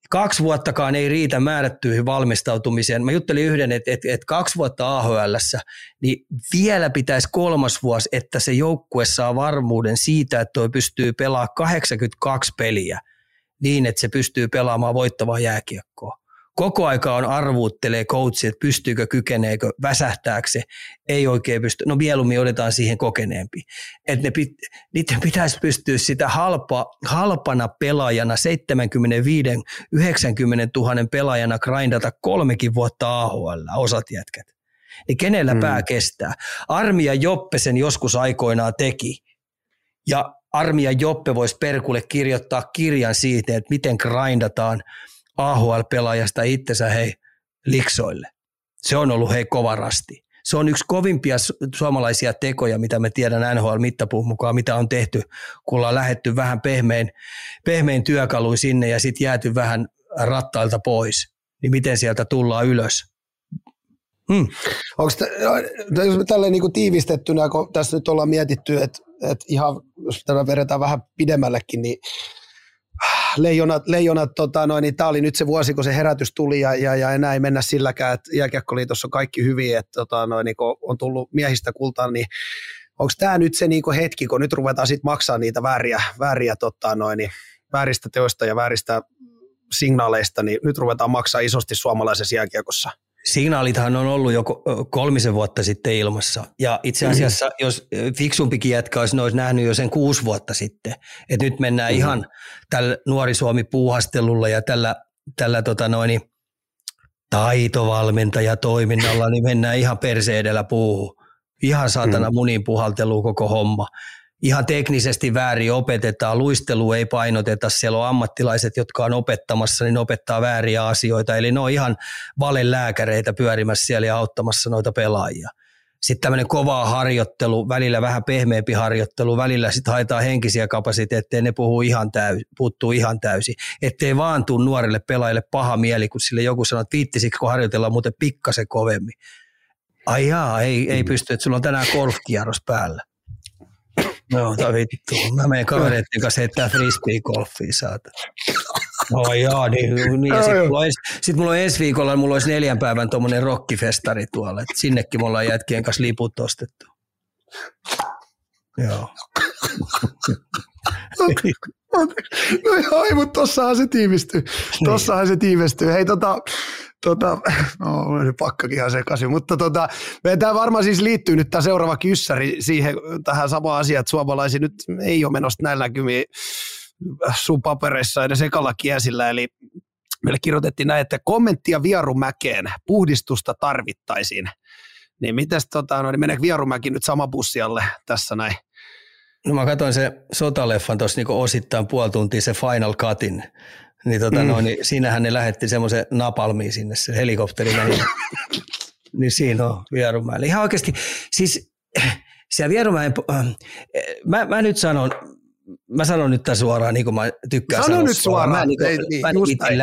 C: kaksi vuottakaan ei riitä määrättyihin valmistautumiseen. Mä juttelin yhden, että, että, että kaksi vuotta ahl niin vielä pitäisi kolmas vuosi, että se joukkue saa varmuuden siitä, että toi pystyy pelaamaan 82 peliä niin, että se pystyy pelaamaan voittavaa jääkiekkoa. Koko aika on arvuuttelee coachi, että pystyykö, kykeneekö, väsähtääkö se, ei oikein pysty. No mieluummin otetaan siihen kokeneempi. Että ne pit, niiden pitäisi pystyä sitä halpa, halpana pelaajana 75-90 000 pelaajana grindata kolmekin vuotta AHL, osat jätkät. Niin kenellä hmm. pää kestää? Armia Joppe sen joskus aikoinaan teki. Ja Armia Joppe voisi Perkulle kirjoittaa kirjan siitä, että miten grindataan – AHL-pelaajasta itsensä hei liksoille. Se on ollut hei kova rasti. Se on yksi kovimpia suomalaisia tekoja, mitä me tiedän NHL-mittapuun mukaan, mitä on tehty, kun ollaan lähetty vähän pehmein, pehmein työkaluin sinne ja sitten jääty vähän rattailta pois. Niin miten sieltä tullaan ylös?
B: Hmm. Onko t- jos me tälleen niin tiivistettynä, kun tässä nyt ollaan mietitty, että, että ihan jos tätä vedetään vähän pidemmällekin, niin leijonat, leijonat tota noin, niin tämä oli nyt se vuosi, kun se herätys tuli ja, ja, ja enää ei mennä silläkään, että Jääkiekkoliitossa on kaikki hyvin, että tota noin, niin on tullut miehistä kultaan, niin onko tämä nyt se niin hetki, kun nyt ruvetaan sitten maksaa niitä vääriä, vääriä tota noin, niin vääristä teoista ja vääristä signaaleista, niin nyt ruvetaan maksaa isosti suomalaisessa jääkiekossa –
C: Signaalithan on ollut jo kolmisen vuotta sitten ilmassa. Ja itse mm-hmm. asiassa, mm-hmm. jos fiksumpikin jätkä olisi, olisi nähnyt jo sen kuusi vuotta sitten. Että nyt mennään mm-hmm. ihan tällä Nuori Suomi-puuhastelulla ja tällä, tällä tota noin, taitovalmentajatoiminnalla, niin mennään ihan perse edellä puuhun. Ihan saatana mm-hmm. munin puhaltelu koko homma ihan teknisesti väärin opetetaan, luistelu ei painoteta, siellä on ammattilaiset, jotka on opettamassa, niin opettaa vääriä asioita, eli ne on ihan valelääkäreitä pyörimässä siellä ja auttamassa noita pelaajia. Sitten tämmöinen kova harjoittelu, välillä vähän pehmeämpi harjoittelu, välillä sitten haetaan henkisiä kapasiteetteja, ne puhuu ihan täysin, puuttuu ihan täysin. Ettei vaan tuu nuorille pelaajille paha mieli, kun sille joku sanoo, että viittisikö harjoitellaan muuten pikkasen kovemmin. Ai jaa, ei, ei pysty, että sulla on tänään golfkierros päällä. No, tai vittu. Mä menen kavereiden kanssa heittää frisbee-golfia, saata. No joo, niin, niin. Ja sitten mulla, sit mulla on ensi viikolla, mulla olisi neljän päivän tuommoinen rockifestari tuolla, että sinnekin me ollaan jätkien kanssa liput ostettu. Joo.
B: no joo, mutta tossahan se tiivistyy. Niin. Tossahan se tiivistyy. Hei tota, tota, no, pakkakin ihan sekaisin, mutta tota, tämä varmaan siis liittyy nyt tämä seuraava kyssäri siihen tähän samaan asiaan, että suomalaisia nyt ei ole menossa näillä näkymiin sun papereissa edes ekalla kiesillä, eli meille kirjoitettiin näin, että kommenttia Vierumäkeen, puhdistusta tarvittaisiin. Niin mitäs tota, no, niin meneekö Vierumäki nyt sama bussialle tässä näin?
C: No mä katsoin se sotaleffan tuossa niin osittain puoli tuntia se Final Cutin, niin, tota, mm. no, niin siinähän ne lähetti semmoisen napalmiin sinne, se helikopteri meni. niin siinä on Vierumäellä. Ihan oikeasti, siis siellä Vierumäen, äh, mä, mä nyt sanon, mä sanon nyt tämän suoraan, niin kuin mä tykkään
B: Sano nyt suoraan. Mä,
C: niin, ei, niin, mä niin.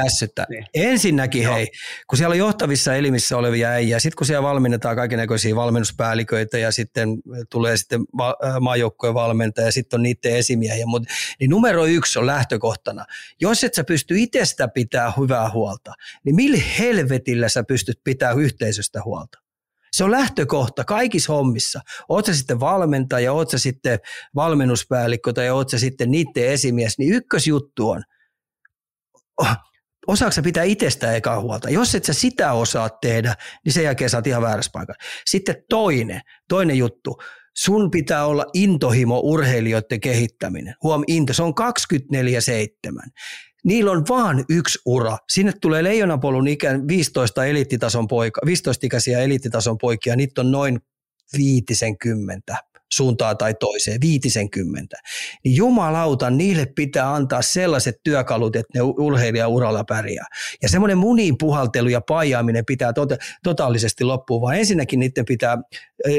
C: Niin. Ensinnäkin Joo. hei, kun siellä on johtavissa elimissä olevia äijä, sitten kun siellä valmennetaan kaikenlaisia valmennuspäälliköitä ja sitten tulee sitten äh, maajoukkojen valmentaja ja sitten on niiden esimiehiä, mutta niin numero yksi on lähtökohtana. Jos et sä pysty itsestä pitää hyvää huolta, niin millä helvetillä sä pystyt pitää yhteisöstä huolta? Se on lähtökohta kaikissa hommissa. Oot sä sitten valmentaja, oot sä sitten valmennuspäällikkö tai oot sä sitten niiden esimies, niin ykkösjuttu on, osaako pitää itsestä eka huolta. Jos et sä sitä osaa tehdä, niin sen jälkeen sä oot ihan väärässä paikassa. Sitten toinen, toinen juttu, sun pitää olla intohimo urheilijoiden kehittäminen. Huom, into, se on 24-7 niillä on vaan yksi ura. Sinne tulee leijonapolun ikään 15 eliittitason poika, 15-ikäisiä eliittitason poikia, niitä on noin 50 suuntaan tai toiseen, 50. Niin jumalauta, niille pitää antaa sellaiset työkalut, että ne urheilija uralla pärjää. Ja semmoinen muniin puhaltelu ja paijaaminen pitää tota, totaalisesti loppua, vaan ensinnäkin niiden pitää,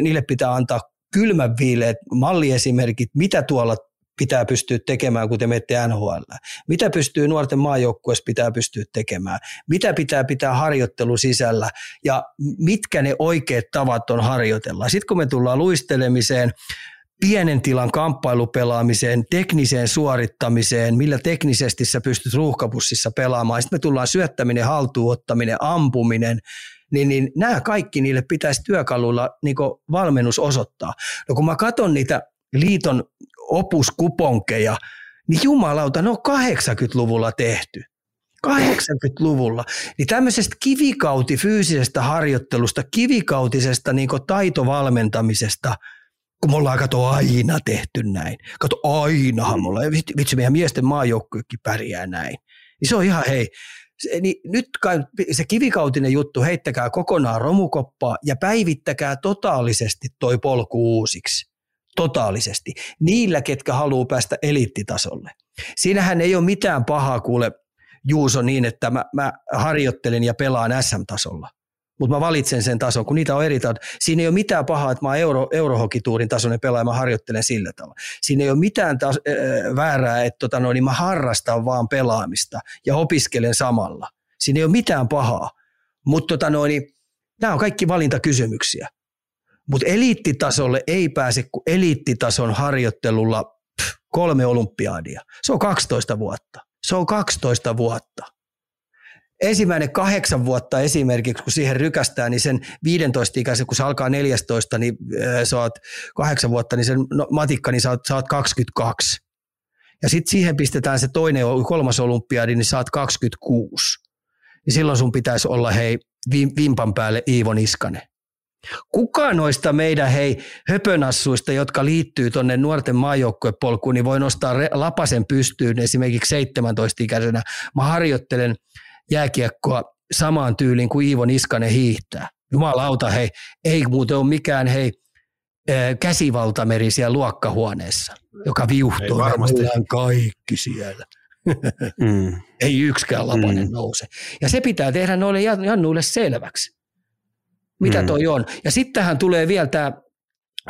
C: niille pitää antaa kylmän viileet malliesimerkit, mitä tuolla pitää pystyä tekemään, kun te menette NHL. Mitä pystyy nuorten maajoukkueessa pitää pystyä tekemään? Mitä pitää pitää harjoittelu sisällä? Ja mitkä ne oikeat tavat on harjoitella? Sitten kun me tullaan luistelemiseen, pienen tilan kamppailupelaamiseen, tekniseen suorittamiseen, millä teknisesti sä pystyt ruuhkapussissa pelaamaan. Sitten me tullaan syöttäminen, haltuuttaminen, ampuminen, niin, niin nämä kaikki niille pitäisi työkaluilla niin valmennus osoittaa. No kun mä katson niitä liiton opuskuponkeja, niin jumalauta, ne on 80-luvulla tehty. 80-luvulla. Niin tämmöisestä kivikauti fyysisestä harjoittelusta, kivikautisesta niin taitovalmentamisesta, kun me ollaan kato aina tehty näin. Kato ainahan me ollaan, vitsi meidän miesten maajoukkuekin pärjää näin. Niin se on ihan hei, se, niin nyt kai se kivikautinen juttu, heittäkää kokonaan romukoppaa ja päivittäkää totaalisesti toi polku uusiksi. Totaalisesti. Niillä, ketkä haluaa päästä eliittitasolle. Siinähän ei ole mitään pahaa kuule Juuso niin, että mä, mä harjoittelen ja pelaan SM-tasolla. Mutta mä valitsen sen tason, kun niitä on eri tasolla. Siinä ei ole mitään pahaa, että mä oon euro, eurohokituurin tasoinen pelaaja, mä harjoittelen sillä tavalla. Siinä ei ole mitään tas, äh, väärää, että tota noin, niin mä harrastan vaan pelaamista ja opiskelen samalla. Siinä ei ole mitään pahaa. Mutta tota niin, nämä on kaikki valintakysymyksiä. Mutta eliittitasolle ei pääse kuin eliittitason harjoittelulla kolme olympiaadia. Se on 12 vuotta. Se on 12 vuotta. Ensimmäinen kahdeksan vuotta esimerkiksi, kun siihen rykästään, niin sen 15 ikäisen, kun se alkaa 14, niin äh, kahdeksan vuotta, niin sen no, matikka, niin sä oot 22. Ja sitten siihen pistetään se toinen, kolmas olympiadi, niin oot 26. Niin silloin sun pitäisi olla hei vimpan päälle Iivo Niskanen. Kuka noista meidän hei höpönassuista, jotka liittyy tuonne nuorten maajoukkuepolkuun, niin voi nostaa lapasen pystyyn esimerkiksi 17-ikäisenä. Mä harjoittelen jääkiekkoa samaan tyyliin kuin Iivo Niskanen hiihtää. Jumalauta, hei, ei muuten ole mikään hei käsivaltameri siellä luokkahuoneessa, joka viuhtuu. Varmasti. kaikki siellä. Mm. ei yksikään lapanen mm. nouse. Ja se pitää tehdä noille jannuille selväksi mitä mm. toi on. Ja sittenhän tulee vielä tämä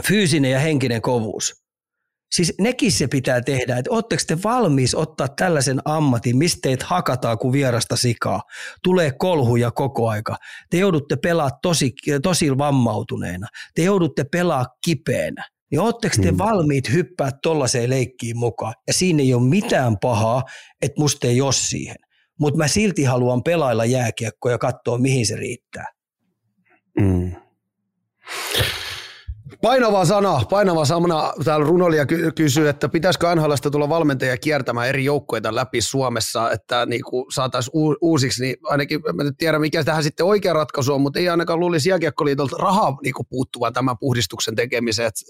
C: fyysinen ja henkinen kovuus. Siis nekin se pitää tehdä, että ootteko te valmis ottaa tällaisen ammatin, mistä teet hakataan kuin vierasta sikaa. Tulee kolhuja koko aika. Te joudutte pelaa tosi, tosi vammautuneena. Te joudutte pelaa kipeänä. Niin ootteko te mm. valmiit hyppää tollaiseen leikkiin mukaan? Ja siinä ei ole mitään pahaa, että musta ei ole siihen. Mutta mä silti haluan pelailla jääkiekkoa ja katsoa, mihin se riittää. Mm.
B: Painava sana, painava sana. Täällä runoilija kysyy, että pitäisikö NHLstä tulla valmentaja kiertämään eri joukkueita läpi Suomessa, että niin saataisiin uusiksi, niin ainakin mä nyt tiedän, mikä tähän sitten oikea ratkaisu on, mutta ei ainakaan luulisi Jääkiekkoliitolta rahaa niin puuttuvan tämän puhdistuksen tekemiseen, että,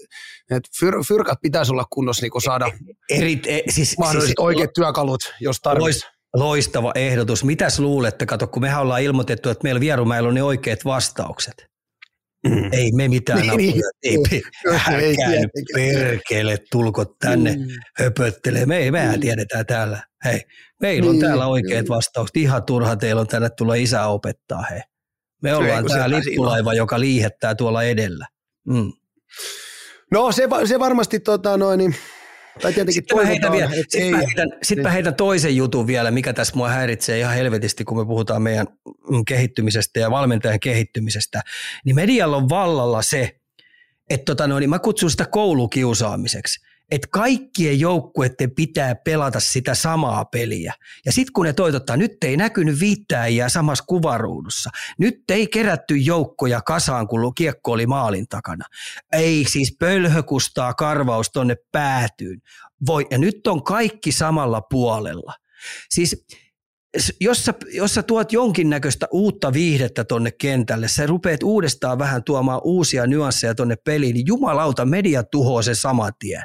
B: että fyr, fyrkat pitäisi olla kunnossa niin saada
C: eri, e, siis,
B: mahdolliset siis, oikeat työkalut, jos tarvitsisi.
C: Loistava ehdotus. Mitäs luulette? Kato, kun mehän ollaan ilmoitettu, että meillä Vierumäellä on ne oikeat vastaukset. Mm. Ei me mitään niin, niin. Ei, ei, ei perkele, tulko tänne mm. höpöttelee. Me ei, mehän mm. tiedetään täällä. Hei, meillä on niin, täällä oikeat vastaukset. Ihan turha teillä on tänne tulla isä opettaa. Hei. Me ollaan tämä lippulaiva, joka liihettää tuolla edellä. Mm.
B: No se, se varmasti tota, noin, niin tai tietenkin
C: sitten mä heitän, vielä, sit mä heitän, sit mä heitän toisen jutun vielä, mikä tässä mua häiritsee ihan helvetisti, kun me puhutaan meidän kehittymisestä ja valmentajan kehittymisestä. Niin medialla on vallalla se, että tota no, niin mä kutsun sitä koulukiusaamiseksi että kaikkien joukkueiden pitää pelata sitä samaa peliä. Ja sitten kun ne toitottaa, nyt ei näkynyt viittäjiä samassa kuvaruudussa. Nyt ei kerätty joukkoja kasaan, kun kiekko oli maalin takana. Ei siis pölhökustaa karvaus tonne päätyyn. Voi, ja nyt on kaikki samalla puolella. Siis jos sä, jos sä tuot jonkinnäköistä uutta viihdettä tonne kentälle, sä rupeat uudestaan vähän tuomaan uusia nyansseja tonne peliin, niin jumalauta, media tuhoaa sen saman tien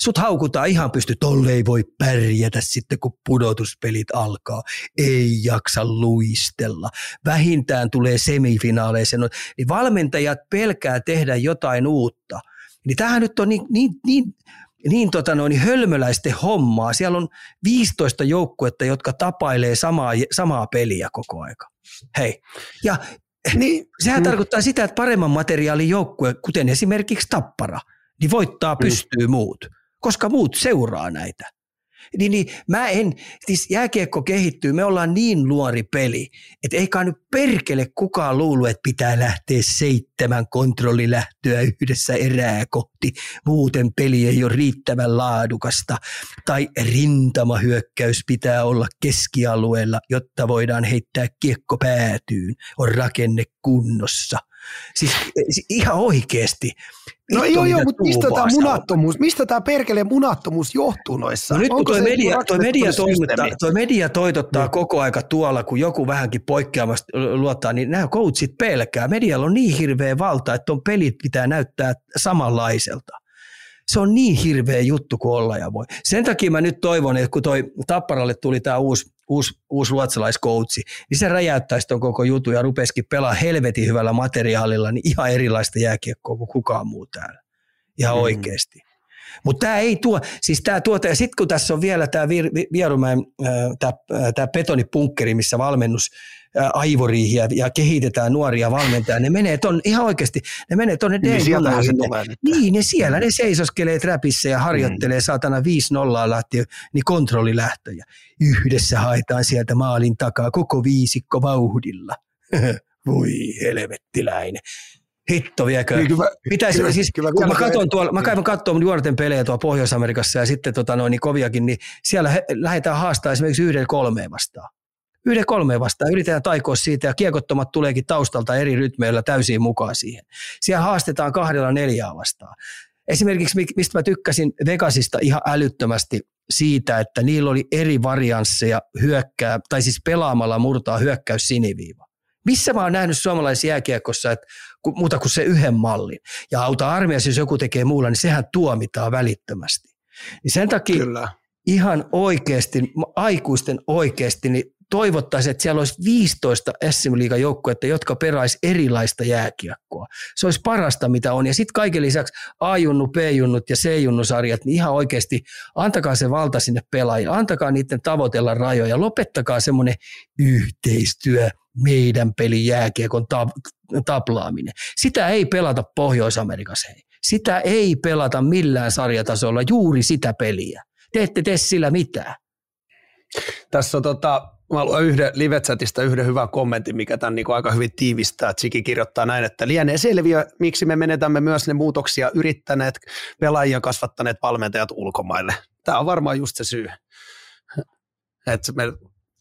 C: sut haukutaan ihan pysty, tolle ei voi pärjätä sitten kun pudotuspelit alkaa, ei jaksa luistella, vähintään tulee semifinaaleissa, no, niin valmentajat pelkää tehdä jotain uutta. Niin tämähän nyt on niin, niin, niin niin, tota noin, niin hölmöläisten hommaa. Siellä on 15 joukkuetta, jotka tapailee samaa, samaa peliä koko aika. Hei. Ja niin, sehän mm. tarkoittaa sitä, että paremman materiaalin joukkue, kuten esimerkiksi Tappara, niin voittaa pystyy mm. muut koska muut seuraa näitä. Niin, niin mä en, siis jääkiekko kehittyy, me ollaan niin luori peli, että eikä nyt perkele kukaan luulu, että pitää lähteä seitsemän kontrollilähtöä yhdessä erää kohti, muuten peli ei ole riittävän laadukasta, tai rintamahyökkäys pitää olla keskialueella, jotta voidaan heittää kiekko päätyyn, on rakenne kunnossa – Siis, siis ihan oikeasti.
B: No
C: Vittu,
B: joo, joo, mutta mistä tämä munattomuus, mistä tämä perkele munattomuus johtuu noissa?
C: No nyt kun
B: Onko
C: toi
B: se
C: media, toi media, toimittaa, toi media toitottaa
B: Niin.
C: koko aika tuolla, kun joku vähänkin poikkeamasta luottaa, niin nämä coachit pelkää. Medialla on niin hirveä valta, että on pelit pitää näyttää samanlaiselta. Se on niin hirveä juttu kuin olla ja voi. Sen takia mä nyt toivon, että kun toi Tapparalle tuli tämä uusi, uusi, uusi ruotsalaiskoutsi, niin se räjäyttäisi ton koko jutun ja rupesikin pelaa helvetin hyvällä materiaalilla niin ihan erilaista jääkiekkoa kuin kukaan muu täällä. Ihan
B: mm.
C: oikeasti. Mutta tämä ei tuo, siis tämä tuota, ja sitten kun tässä on vielä tämä Vierumäen tämä betonipunkkeri, missä valmennus aivoriihiä ja kehitetään nuoria valmentajia, ne menee ton, ihan oikeasti, ne menee tuonne
B: Niin nyt.
C: niin, ne siellä, ne seisoskelee träpissä ja harjoittelee mm. saatana 5-0 lähti, niin kontrollilähtöjä. Yhdessä haetaan sieltä maalin takaa koko viisikko vauhdilla. Voi helvettiläinen. Hitto viekö.
B: Niin kyllä-
C: Pitäisi,
B: kyllä-
C: siis,
B: kyllä
C: kun mä
B: vielä-
C: katson tuolla, mä käyn katsomaan nuorten pelejä tuolla Pohjois-Amerikassa ja sitten tota noin, niin koviakin, niin siellä he, lähdetään haastaa esimerkiksi yhden kolmeen vastaan. Yhden kolmeen vastaan, yritetään taikoa siitä ja kiekottomat tuleekin taustalta eri rytmeillä täysin mukaan siihen. Siellä haastetaan kahdella neljää vastaan. Esimerkiksi mi- mistä mä tykkäsin Vegasista ihan älyttömästi siitä, että niillä oli eri variansseja hyökkää, tai siis pelaamalla murtaa hyökkäys siniviiva. Missä mä oon nähnyt suomalaisessa jääkiekossa, että muuta kuin se yhden mallin. Ja auta armias, jos joku tekee muulla, niin sehän tuomitaan välittömästi. Niin sen takia
B: Kyllä.
C: ihan oikeasti, aikuisten oikeasti, niin toivottaisiin, että siellä olisi 15 SM Liigan joukkuetta, jotka perais erilaista jääkiekkoa. Se olisi parasta, mitä on. Ja sitten kaiken lisäksi A-junnu, B-junnut ja C-junnusarjat, niin ihan oikeasti antakaa se valta sinne pelaajille, antakaa niiden tavoitella rajoja, lopettakaa semmoinen yhteistyö, meidän peli jääkiekon tab- taplaaminen. Sitä ei pelata Pohjois-Amerikassa, hei. Sitä ei pelata millään sarjatasolla, juuri sitä peliä. Te ette tee sillä mitään.
B: Tässä on tota, mä luen yhden live-chatista yhden hyvän kommentin, mikä tämän niin aika hyvin tiivistää. Tsiki kirjoittaa näin, että lienee selviö, miksi me menetämme myös ne muutoksia yrittäneet pelaajia kasvattaneet valmentajat ulkomaille. Tämä on varmaan just se syy, että me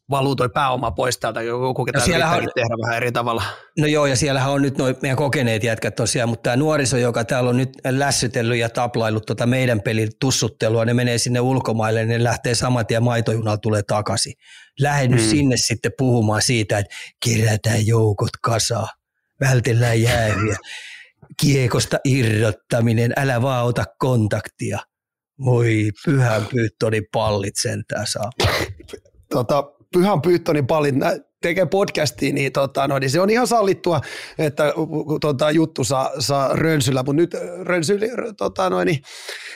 B: valuu toi pääoma pois täältä, joku ketä
C: No siellähän
B: yrittääkin tehdä vähän eri tavalla.
C: No joo, ja siellähän on nyt noin meidän kokeneet jätkät tosiaan, mutta tämä nuoriso, joka täällä on nyt lässytellyt ja taplaillut tota meidän pelin tussuttelua, ne menee sinne ulkomaille, niin ne lähtee saman tien maitojunalla tulee takaisin. Lähden nyt
B: Mm.
C: sinne sitten puhumaan siitä, että kerätään joukot kasaan, vältellään jäähyä, kiekosta irrottaminen, älä vaan ota kontaktia. Voi pyhän pyyttoni pallit sentään saa.
B: tota, Pyhän Pyttonin pallin nä- tekee podcastia, niin, tota, no, niin se on ihan sallittua, että tota, juttu saa, saa rönsyllä, mutta nyt rönsyli, tota, no, niin,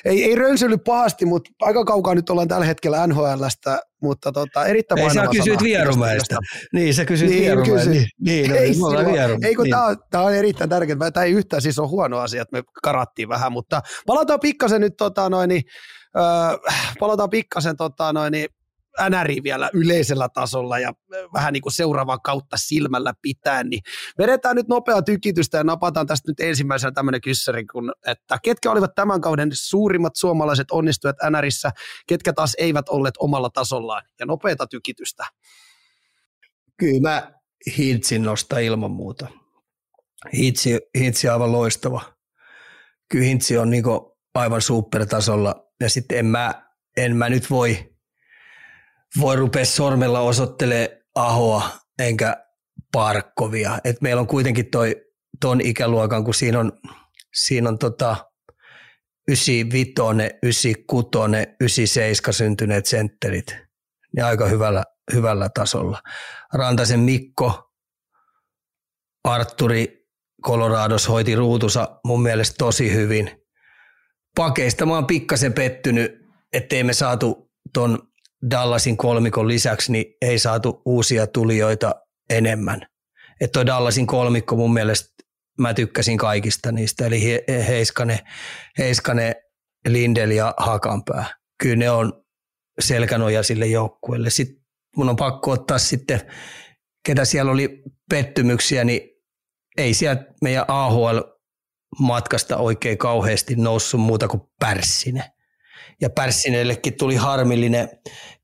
B: ei, ei rönsyly pahasti, mutta aika kaukaa nyt ollaan tällä hetkellä NHLstä, mutta tota, erittäin
C: Ei sä kysyit. Vierumäestä. Niin, sä kysyit
B: Niin,
C: Vierumäestä.
B: kysyin.
C: Niin, niin, no,
B: ei,
C: niin, ollaan
B: silloin, ei kun
C: niin.
B: tämä, on, on erittäin tärkeää. Tämä ei yhtään siis ole huono asia, että me karattiin vähän, mutta palataan pikkasen nyt, tota, noin, niin, öö, palataan pikkasen tota, noin, niin, NRI vielä yleisellä tasolla ja vähän niin kuin seuraavaa kautta silmällä pitää, niin vedetään nyt nopea tykitystä ja napataan tästä nyt ensimmäisenä tämmöinen kyssäri, kun, että ketkä olivat tämän kauden suurimmat suomalaiset onnistujat NRissä, ketkä taas eivät olleet omalla tasollaan ja nopeata tykitystä.
C: Kyllä mä Hintsin nostaa ilman muuta. Hintsi, Hintsi on aivan loistava. Kyllä Hintsi on niinku aivan supertasolla ja sitten en mä, en mä nyt voi, voi rupea sormella osoittelee Ahoa enkä Parkkovia. Et meillä on kuitenkin toi, ton ikäluokan, kun siinä on, siinä on tota 95, 96, 97 syntyneet sentterit, niin aika hyvällä, hyvällä tasolla. Rantasen Mikko, Arturi Colorados hoiti ruutusa mun mielestä tosi hyvin. Pakeista mä oon pikkasen pettynyt, ettei me saatu ton Dallasin kolmikon lisäksi, niin ei saatu uusia tulijoita enemmän. Että toi Dallasin kolmikko mun mielestä mä tykkäsin kaikista niistä, eli He- Heiskane, Heiskane Lindel ja Hakanpää. Kyllä ne on selkänoja sille joukkueelle. Sitten mun on pakko ottaa sitten, ketä siellä oli pettymyksiä, niin ei sieltä meidän AHL matkasta oikein kauheasti noussut muuta kuin Pärssinen. Ja Pärssinellekin tuli harmillinen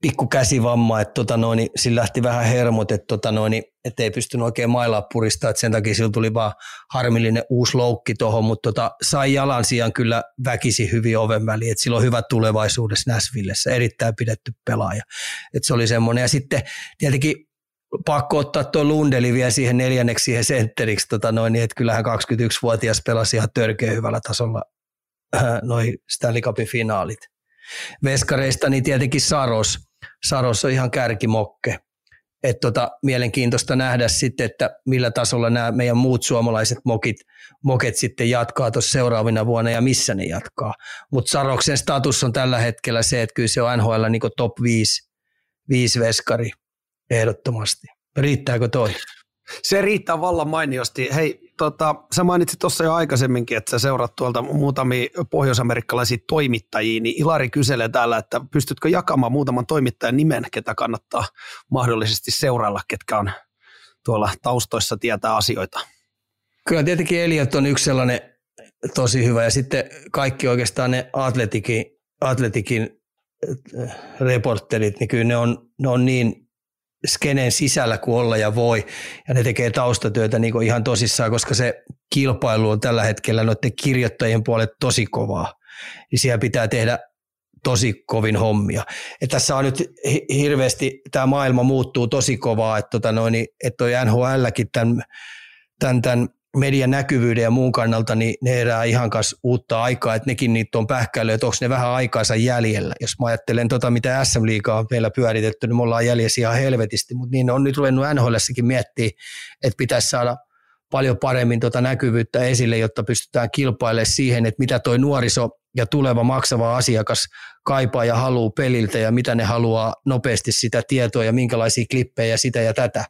C: pikku käsivamma, että tota noin, sillä lähti vähän hermot, että tota noin, et ei pystynyt oikein mailaa puristaa, että sen takia sillä tuli vaan harmillinen uusi loukki tuohon, mutta tota, sai jalan sijaan kyllä väkisi hyvin oven väliin, että sillä on hyvä tulevaisuudessa Näsvillessä, erittäin pidetty pelaaja. Et se oli semmoinen, ja sitten tietenkin pakko ottaa tuo Lundeli vielä siihen neljänneksi siihen sentteriksi, tota noin, niin että kyllähän 21-vuotias pelasi ihan törkeä hyvällä tasolla äh, noin Stanley Cupin finaalit. Veskareista niin tietenkin Saros. Saros on ihan kärkimokke. Et tota, mielenkiintoista nähdä sitten, että millä tasolla nämä meidän muut suomalaiset mokit, moket sitten jatkaa tuossa seuraavina vuonna ja missä ne jatkaa. Mutta Saroksen status on tällä hetkellä se, että kyllä se on NHL niin top 5, 5 veskari ehdottomasti. Riittääkö toi?
B: Se riittää vallan mainiosti. Hei, tota, sä mainitsit tuossa jo aikaisemminkin, että sä seurat tuolta muutamia pohjoisamerikkalaisia toimittajia, niin Ilari kyselee täällä, että pystytkö jakamaan muutaman toimittajan nimen, ketä kannattaa mahdollisesti seurailla, ketkä on tuolla taustoissa tietää asioita?
C: Kyllä tietenkin Eliot on yksi sellainen tosi hyvä ja sitten kaikki oikeastaan ne atletikin, atletikin äh, reporterit, niin kyllä ne on, ne on niin skeneen sisällä kuin olla ja voi. Ja ne tekee taustatyötä niin kuin ihan tosissaan, koska se kilpailu on tällä hetkellä noiden kirjoittajien puolelle tosi kovaa. Niin siellä pitää tehdä tosi kovin hommia. Et tässä on nyt hirveästi, tämä maailma muuttuu tosi kovaa, että tota noin, että toi NHLkin tämän, tämän, tämän median näkyvyyden ja muun kannalta, niin ne erää ihan kanssa uutta aikaa, että nekin niitä on pähkäily, että onko ne vähän aikaansa jäljellä. Jos mä ajattelen tota, mitä SM Liigaa on meillä pyöritetty, niin me ollaan jäljessä ihan helvetisti, mutta niin on nyt ruvennut NHLssäkin miettiä, että pitäisi saada paljon paremmin tota näkyvyyttä esille, jotta pystytään kilpailemaan siihen, että mitä toi nuoriso ja tuleva maksava asiakas kaipaa ja haluaa peliltä ja mitä ne haluaa nopeasti sitä tietoa ja minkälaisia klippejä sitä ja tätä.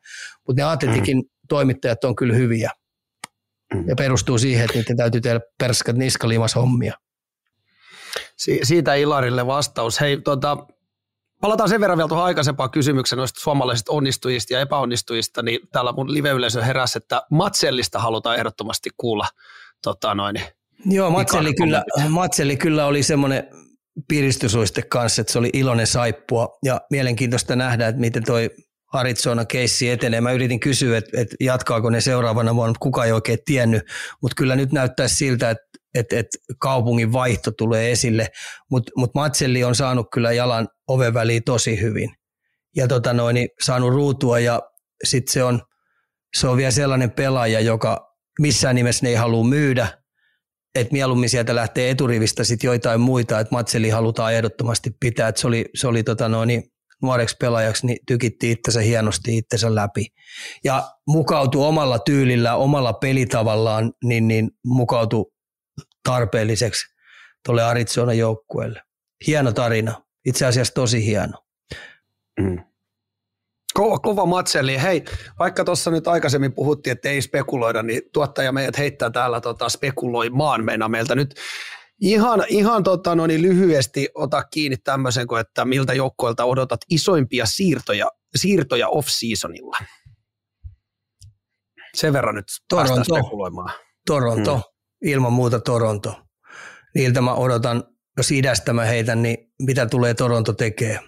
C: Mutta ne atletikin mm. toimittajat on kyllä hyviä. Ja perustuu siihen, että niiden täytyy tehdä perskat niskalimas hommia.
B: Si- siitä Ilarille vastaus. Hei, tota, palataan sen verran vielä tuohon aikaisempaan kysymykseen noista suomalaisista onnistujista ja epäonnistujista, niin täällä mun live-yleisö heräsi, että Matsellista halutaan ehdottomasti kuulla tota noin,
C: Joo, Matselli kyllä, Matselli kyllä oli semmoinen piristysuiste kanssa, että se oli iloinen saippua ja mielenkiintoista nähdä, että miten toi Arizona keissi etenee. Mä yritin kysyä, että, että jatkaako ne seuraavana vuonna, kukaan ei oikein tiennyt. Mutta kyllä nyt näyttää siltä, että, että, että kaupungin vaihto tulee esille. Mutta mut Matselli on saanut kyllä jalan oven väliin tosi hyvin. Ja tota noin, niin saanut ruutua ja sitten se on, se on vielä sellainen pelaaja, joka missään nimessä ne ei halua myydä, että mieluummin sieltä lähtee eturivistä sitten joitain muita, että Matseli halutaan ehdottomasti pitää. Et se oli, se oli tota noin, niin nuoreksi pelaajaksi, niin tykitti itsensä hienosti itsensä läpi. Ja mukautui omalla tyylillä, omalla pelitavallaan, niin, niin mukautui tarpeelliseksi tuolle Arizona joukkueelle. Hieno tarina, itse asiassa tosi hieno.
B: Mm. Kova, kova matselli. Hei, vaikka tuossa nyt aikaisemmin puhuttiin, että ei spekuloida, niin tuottaja meidät heittää täällä tota spekuloimaan meina meiltä nyt Ihan, ihan tota, no niin lyhyesti ota kiinni tämmöisen, kuin, että miltä joukkoilta odotat isoimpia siirtoja, siirtoja off-seasonilla. Sen verran nyt Toronto. spekuloimaan.
C: Toronto, hmm. ilman muuta Toronto. Niiltä mä odotan, jos idästä mä heitän, niin mitä tulee Toronto tekee.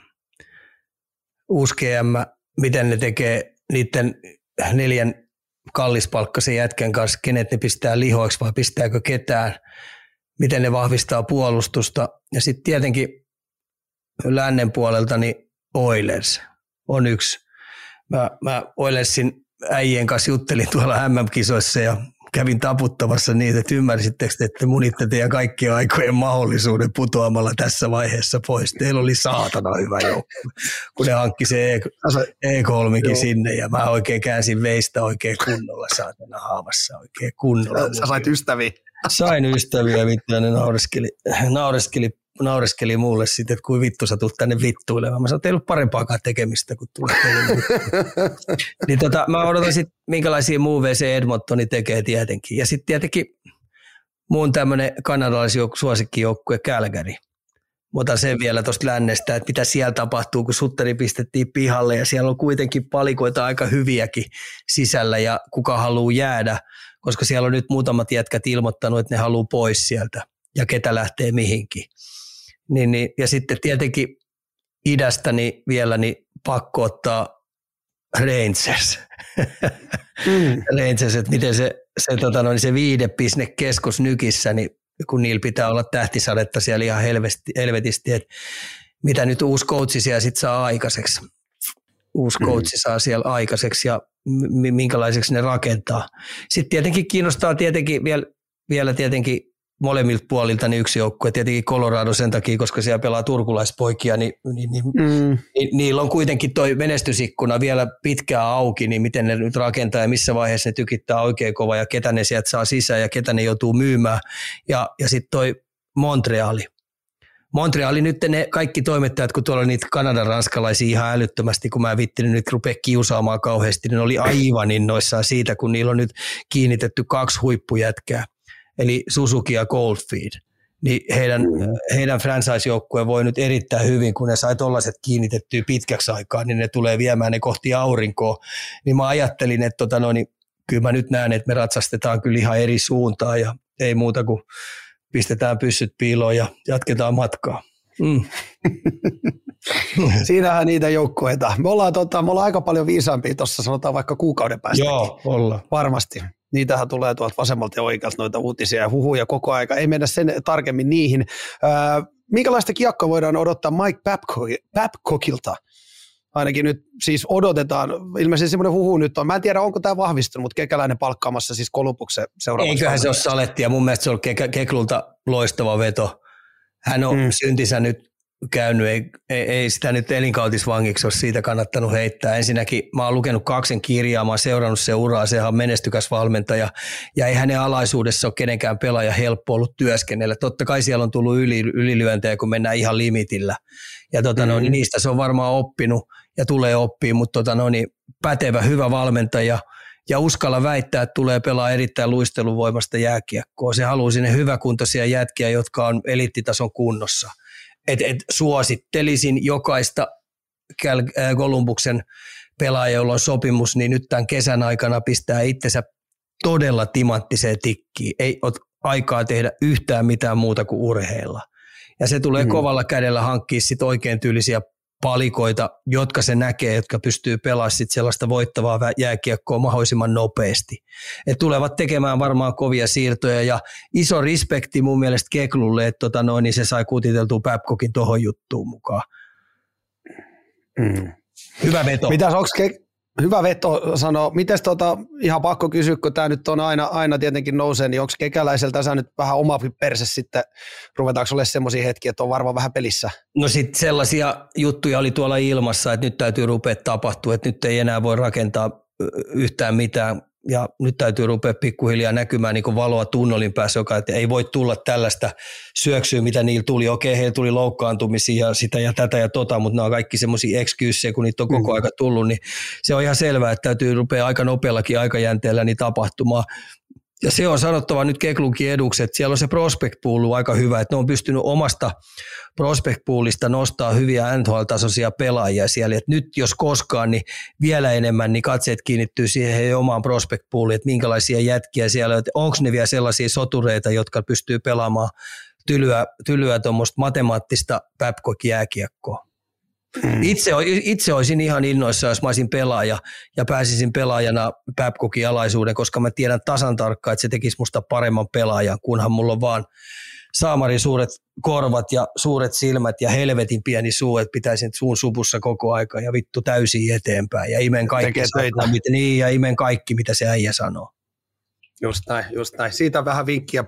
C: Uusi GM, miten ne tekee niiden neljän kallispalkkaisen jätkän kanssa, kenet ne pistää lihoiksi vai pistääkö ketään – miten ne vahvistaa puolustusta. Ja sitten tietenkin lännen puolelta niin Oilers on yksi. Mä, mä Oilersin äijien kanssa juttelin tuolla MM-kisoissa ja kävin taputtamassa niitä, että ymmärsittekö, että munitte teidän kaikkien aikojen mahdollisuuden putoamalla tässä vaiheessa pois. Teillä oli saatana hyvä joukkue, kun ne hankki se E3 e sinne ja mä oikein käänsin veistä oikein kunnolla saatana haavassa oikein kunnolla.
B: Sä sait ystäviä.
C: Sain ystäviä, vittu, ne naureskeli, naureskeli, naureskeli mulle sitten, että kuin vittu sä tulet tänne vittuilemaan. Mä sanoin, että ei ollut parempaakaan tekemistä kuin tulla Niin tota, mä odotan sitten, minkälaisia muuveja se Edmontoni tekee tietenkin. Ja sitten tietenkin muun tämmöinen kanadalaissuosikkijoukkue Calgary. Mä otan sen vielä tuosta lännestä, että mitä siellä tapahtuu, kun Sutteri pistettiin pihalle ja siellä on kuitenkin palikoita aika hyviäkin sisällä ja kuka haluaa jäädä – koska siellä on nyt muutamat jätkät ilmoittanut, että ne haluaa pois sieltä ja ketä lähtee mihinkin. Niin, niin, ja sitten tietenkin idästä niin vielä niin pakko ottaa Rangers. Mm. Rangers, että miten se, se, tota noin, se viidepisnekeskus nykissä, niin kun niillä pitää olla tähtisadetta siellä ihan helvesti, helvetisti, että mitä nyt uusi coachi siellä sitten saa aikaiseksi. Uusi mm. coachi saa siellä aikaiseksi ja minkälaiseksi ne rakentaa. Sitten tietenkin kiinnostaa tietenkin vielä, vielä tietenkin molemmilta puolilta niin yksi joukkue, tietenkin Colorado sen takia, koska siellä pelaa turkulaispoikia, niin, niin, niin, mm. niin niillä on kuitenkin toi menestysikkuna vielä pitkää auki, niin miten ne nyt rakentaa ja missä vaiheessa ne tykittää oikein kova ja ketä ne sieltä saa sisään ja ketä ne joutuu myymään. Ja, ja sitten toi Montreali. Montreali nyt ne kaikki toimittajat, kun tuolla niitä Kanadan ranskalaisia ihan älyttömästi, kun mä vittin nyt rupea kiusaamaan kauheasti, niin oli aivan innoissaan siitä, kun niillä on nyt kiinnitetty kaksi huippujätkää eli Suzuki ja Goldfield, niin heidän, mm. heidän franchise-joukkue voi nyt erittäin hyvin, kun ne sai tollaiset kiinnitettyä pitkäksi aikaa, niin ne tulee viemään ne kohti aurinkoa. Niin mä ajattelin, että tota no, niin kyllä mä nyt näen, että me ratsastetaan kyllä ihan eri suuntaan ja ei muuta kuin pistetään pyssyt piiloon ja jatketaan matkaa. Mm.
B: Siinähän niitä joukkueita. Me ollaan, tota, me ollaan aika paljon viisaampia tuossa sanotaan vaikka kuukauden päästä.
C: Joo, ollaan.
B: Varmasti niitähän tulee tuolta vasemmalta ja oikealta noita uutisia ja huhuja koko aika. Ei mennä sen tarkemmin niihin. Öö, minkälaista kiekkoa voidaan odottaa Mike Babcockilta? Ainakin nyt siis odotetaan, ilmeisesti semmoinen huhu nyt on, mä en tiedä onko tämä vahvistunut, mutta Kekäläinen palkkaamassa siis Kolumbuksen seuraavaksi.
C: Eiköhän se ole saletti ja mun mielestä se on Keklulta loistava veto. Hän on mm. syntinsä nyt käynyt, ei, ei, ei sitä nyt elinkautisvangiksi ole siitä kannattanut heittää. Ensinnäkin mä oon lukenut kaksen kirjaa, mä oon seurannut se uraa, sehän on menestykäs valmentaja ja ei hänen alaisuudessa ole kenenkään pelaaja helppo ollut työskennellä. Totta kai siellä on tullut yli, ylilyöntejä, kun mennään ihan limitillä ja tota, no, niin niistä se on varmaan oppinut ja tulee oppia, mutta tota, no, niin pätevä, hyvä valmentaja ja uskalla väittää, että tulee pelaa erittäin luisteluvoimasta jääkiekkoa. Se haluaa sinne hyväkuntoisia jätkiä, jotka on eliittitason kunnossa – et, et suosittelisin jokaista Kolumbuksen äh, pelaaja, jolla on sopimus, niin nyt tämän kesän aikana pistää itsensä todella timanttiseen tikkiin. Ei ole aikaa tehdä yhtään mitään muuta kuin urheilla. Ja se tulee mm. kovalla kädellä hankkia sit oikein tyylisiä palikoita, jotka se näkee, jotka pystyy pelaamaan sit sellaista voittavaa jääkiekkoa mahdollisimman nopeasti. Et tulevat tekemään varmaan kovia siirtoja ja iso respekti mun mielestä Keklulle, että tota noin, niin se sai kutiteltua Babcockin tuohon juttuun mukaan. Mm. Hyvä veto.
B: Mitäs, onko Ke- Hyvä veto sanoo. Miten tota, ihan pakko kysyä, kun tämä nyt on aina, aina tietenkin nousee, niin onko kekäläiseltä tässä nyt vähän oma perse sitten, ruvetaanko olemaan semmoisia hetkiä, että on varmaan vähän pelissä?
C: No sitten sellaisia juttuja oli tuolla ilmassa, että nyt täytyy rupea tapahtua, että nyt ei enää voi rakentaa yhtään mitään ja nyt täytyy rupea pikkuhiljaa näkymään niin valoa tunnelin päässä, joka että ei voi tulla tällaista syöksyä, mitä niillä tuli. Okei, heillä tuli loukkaantumisia ja sitä ja tätä ja tota, mutta nämä on kaikki semmoisia excuseja, kun niitä on koko mm. aika tullut, niin se on ihan selvää, että täytyy rupea aika nopeallakin aikajänteellä niin tapahtumaan. Ja se on sanottava nyt Keklunkin eduksi, että siellä on se prospect pool aika hyvä, että ne on pystynyt omasta prospect poolista nostaa hyviä NHL-tasoisia pelaajia siellä. Että nyt jos koskaan, niin vielä enemmän niin katseet kiinnittyy siihen omaan prospect pooliin, että minkälaisia jätkiä siellä on, onko ne vielä sellaisia sotureita, jotka pystyy pelaamaan tylyä, tylyä tuommoista matemaattista Babcock-jääkiekkoa. Mm. Itse, itse olisin ihan innoissa, jos mä olisin pelaaja ja pääsisin pelaajana Babcockin alaisuuden, koska mä tiedän tasan tarkkaan, että se tekisi musta paremman pelaajan, kunhan mulla on vaan saamarin suuret korvat ja suuret silmät ja helvetin pieni suu, että pitäisin suun supussa koko aika ja vittu täysin eteenpäin ja imen kaikki, satana, mitä, niin, ja imen kaikki, mitä se äijä sanoo.
B: Just näin, just näin. Siitä vähän vinkkiä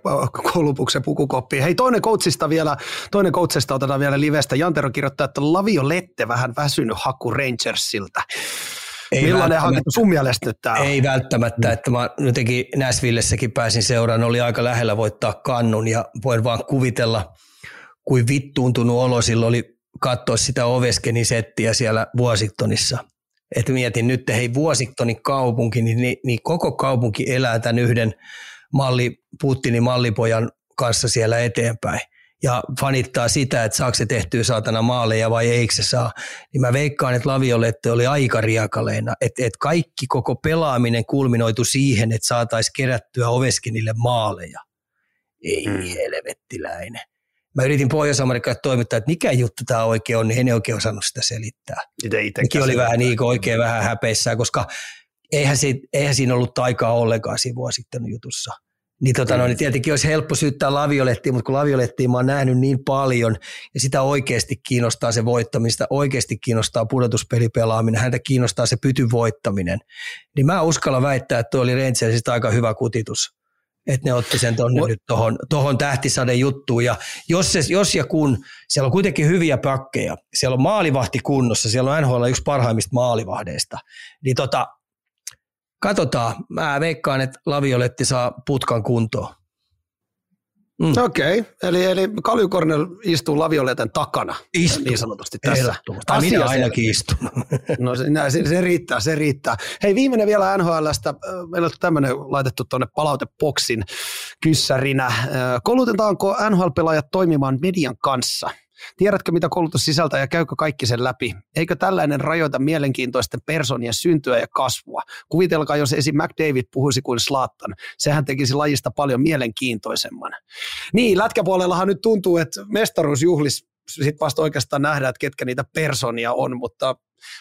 B: koulupuksen pukukoppiin. Hei, toinen coachista vielä, toinen coachista otetaan vielä livestä. Jantero kirjoittaa, että Lavio Lette vähän väsynyt haku Rangersilta. Ei Millainen hankinta sun mielestä nyt tämä
C: Ei välttämättä, että mä jotenkin Näsvillessäkin pääsin seuraan, oli aika lähellä voittaa kannun ja voin vaan kuvitella, kuin vittuuntunut olo silloin oli katsoa sitä Oveskenin settiä siellä Washingtonissa. Että mietin nyt, hei Washingtonin kaupunki, niin, niin, niin koko kaupunki elää tämän yhden malli, Putinin mallipojan kanssa siellä eteenpäin ja fanittaa sitä, että saako se tehtyä saatana maaleja vai eikö se saa, niin mä veikkaan, että Laviolette oli aika riakaleena, että, että kaikki koko pelaaminen kulminoitu siihen, että saataisiin kerättyä Oveskinille maaleja. Ei mm. helvettiläinen. Mä yritin Pohjois-Amerikkaan toimittaa, että mikä juttu tämä oikein on, niin en oikein osannut sitä selittää. Sekin oli vähän niin oikein vähän häpeissään, koska eihän, siitä, eihän siinä ollut taikaa ollenkaan siinä vuosittain jutussa. Niin, tota, no, niin tietenkin olisi helppo syyttää laviolettiin, mutta kun laviolettiin mä oon nähnyt niin paljon ja sitä oikeasti kiinnostaa se voittaminen, sitä oikeasti kiinnostaa pudotuspelipelaaminen, häntä kiinnostaa se pyty voittaminen, niin mä uskalla väittää, että tuo oli Rangersista aika hyvä kutitus että ne otti sen tuonne nyt tuohon tohon tähtisaden juttuun. Ja jos, se, jos ja kun, siellä on kuitenkin hyviä pakkeja, siellä on maalivahti kunnossa, siellä on NHL yksi parhaimmista maalivahdeista, niin tota, katsotaan. Mä veikkaan, että Lavioletti saa putkan kuntoon.
B: Mm. Okei, okay. eli, eli Kalju Kornel istuu lavioleten takana
C: istuu.
B: niin sanotusti tässä.
C: Tai minä ainakin istun.
B: No se, se, se, riittää, se riittää. Hei viimeinen vielä NHLstä. Meillä on tämmöinen laitettu tuonne palautepoksin kyssärinä. Koulutetaanko NHL-pelaajat toimimaan median kanssa? Tiedätkö, mitä koulutus sisältää ja käykö kaikki sen läpi? Eikö tällainen rajoita mielenkiintoisten personien syntyä ja kasvua? Kuvitelkaa, jos esim. McDavid puhuisi kuin Slaattan. Sehän tekisi lajista paljon mielenkiintoisemman. Niin, lätkäpuolellahan nyt tuntuu, että mestaruusjuhlis sitten vasta oikeastaan nähdään, että ketkä niitä personia on, mutta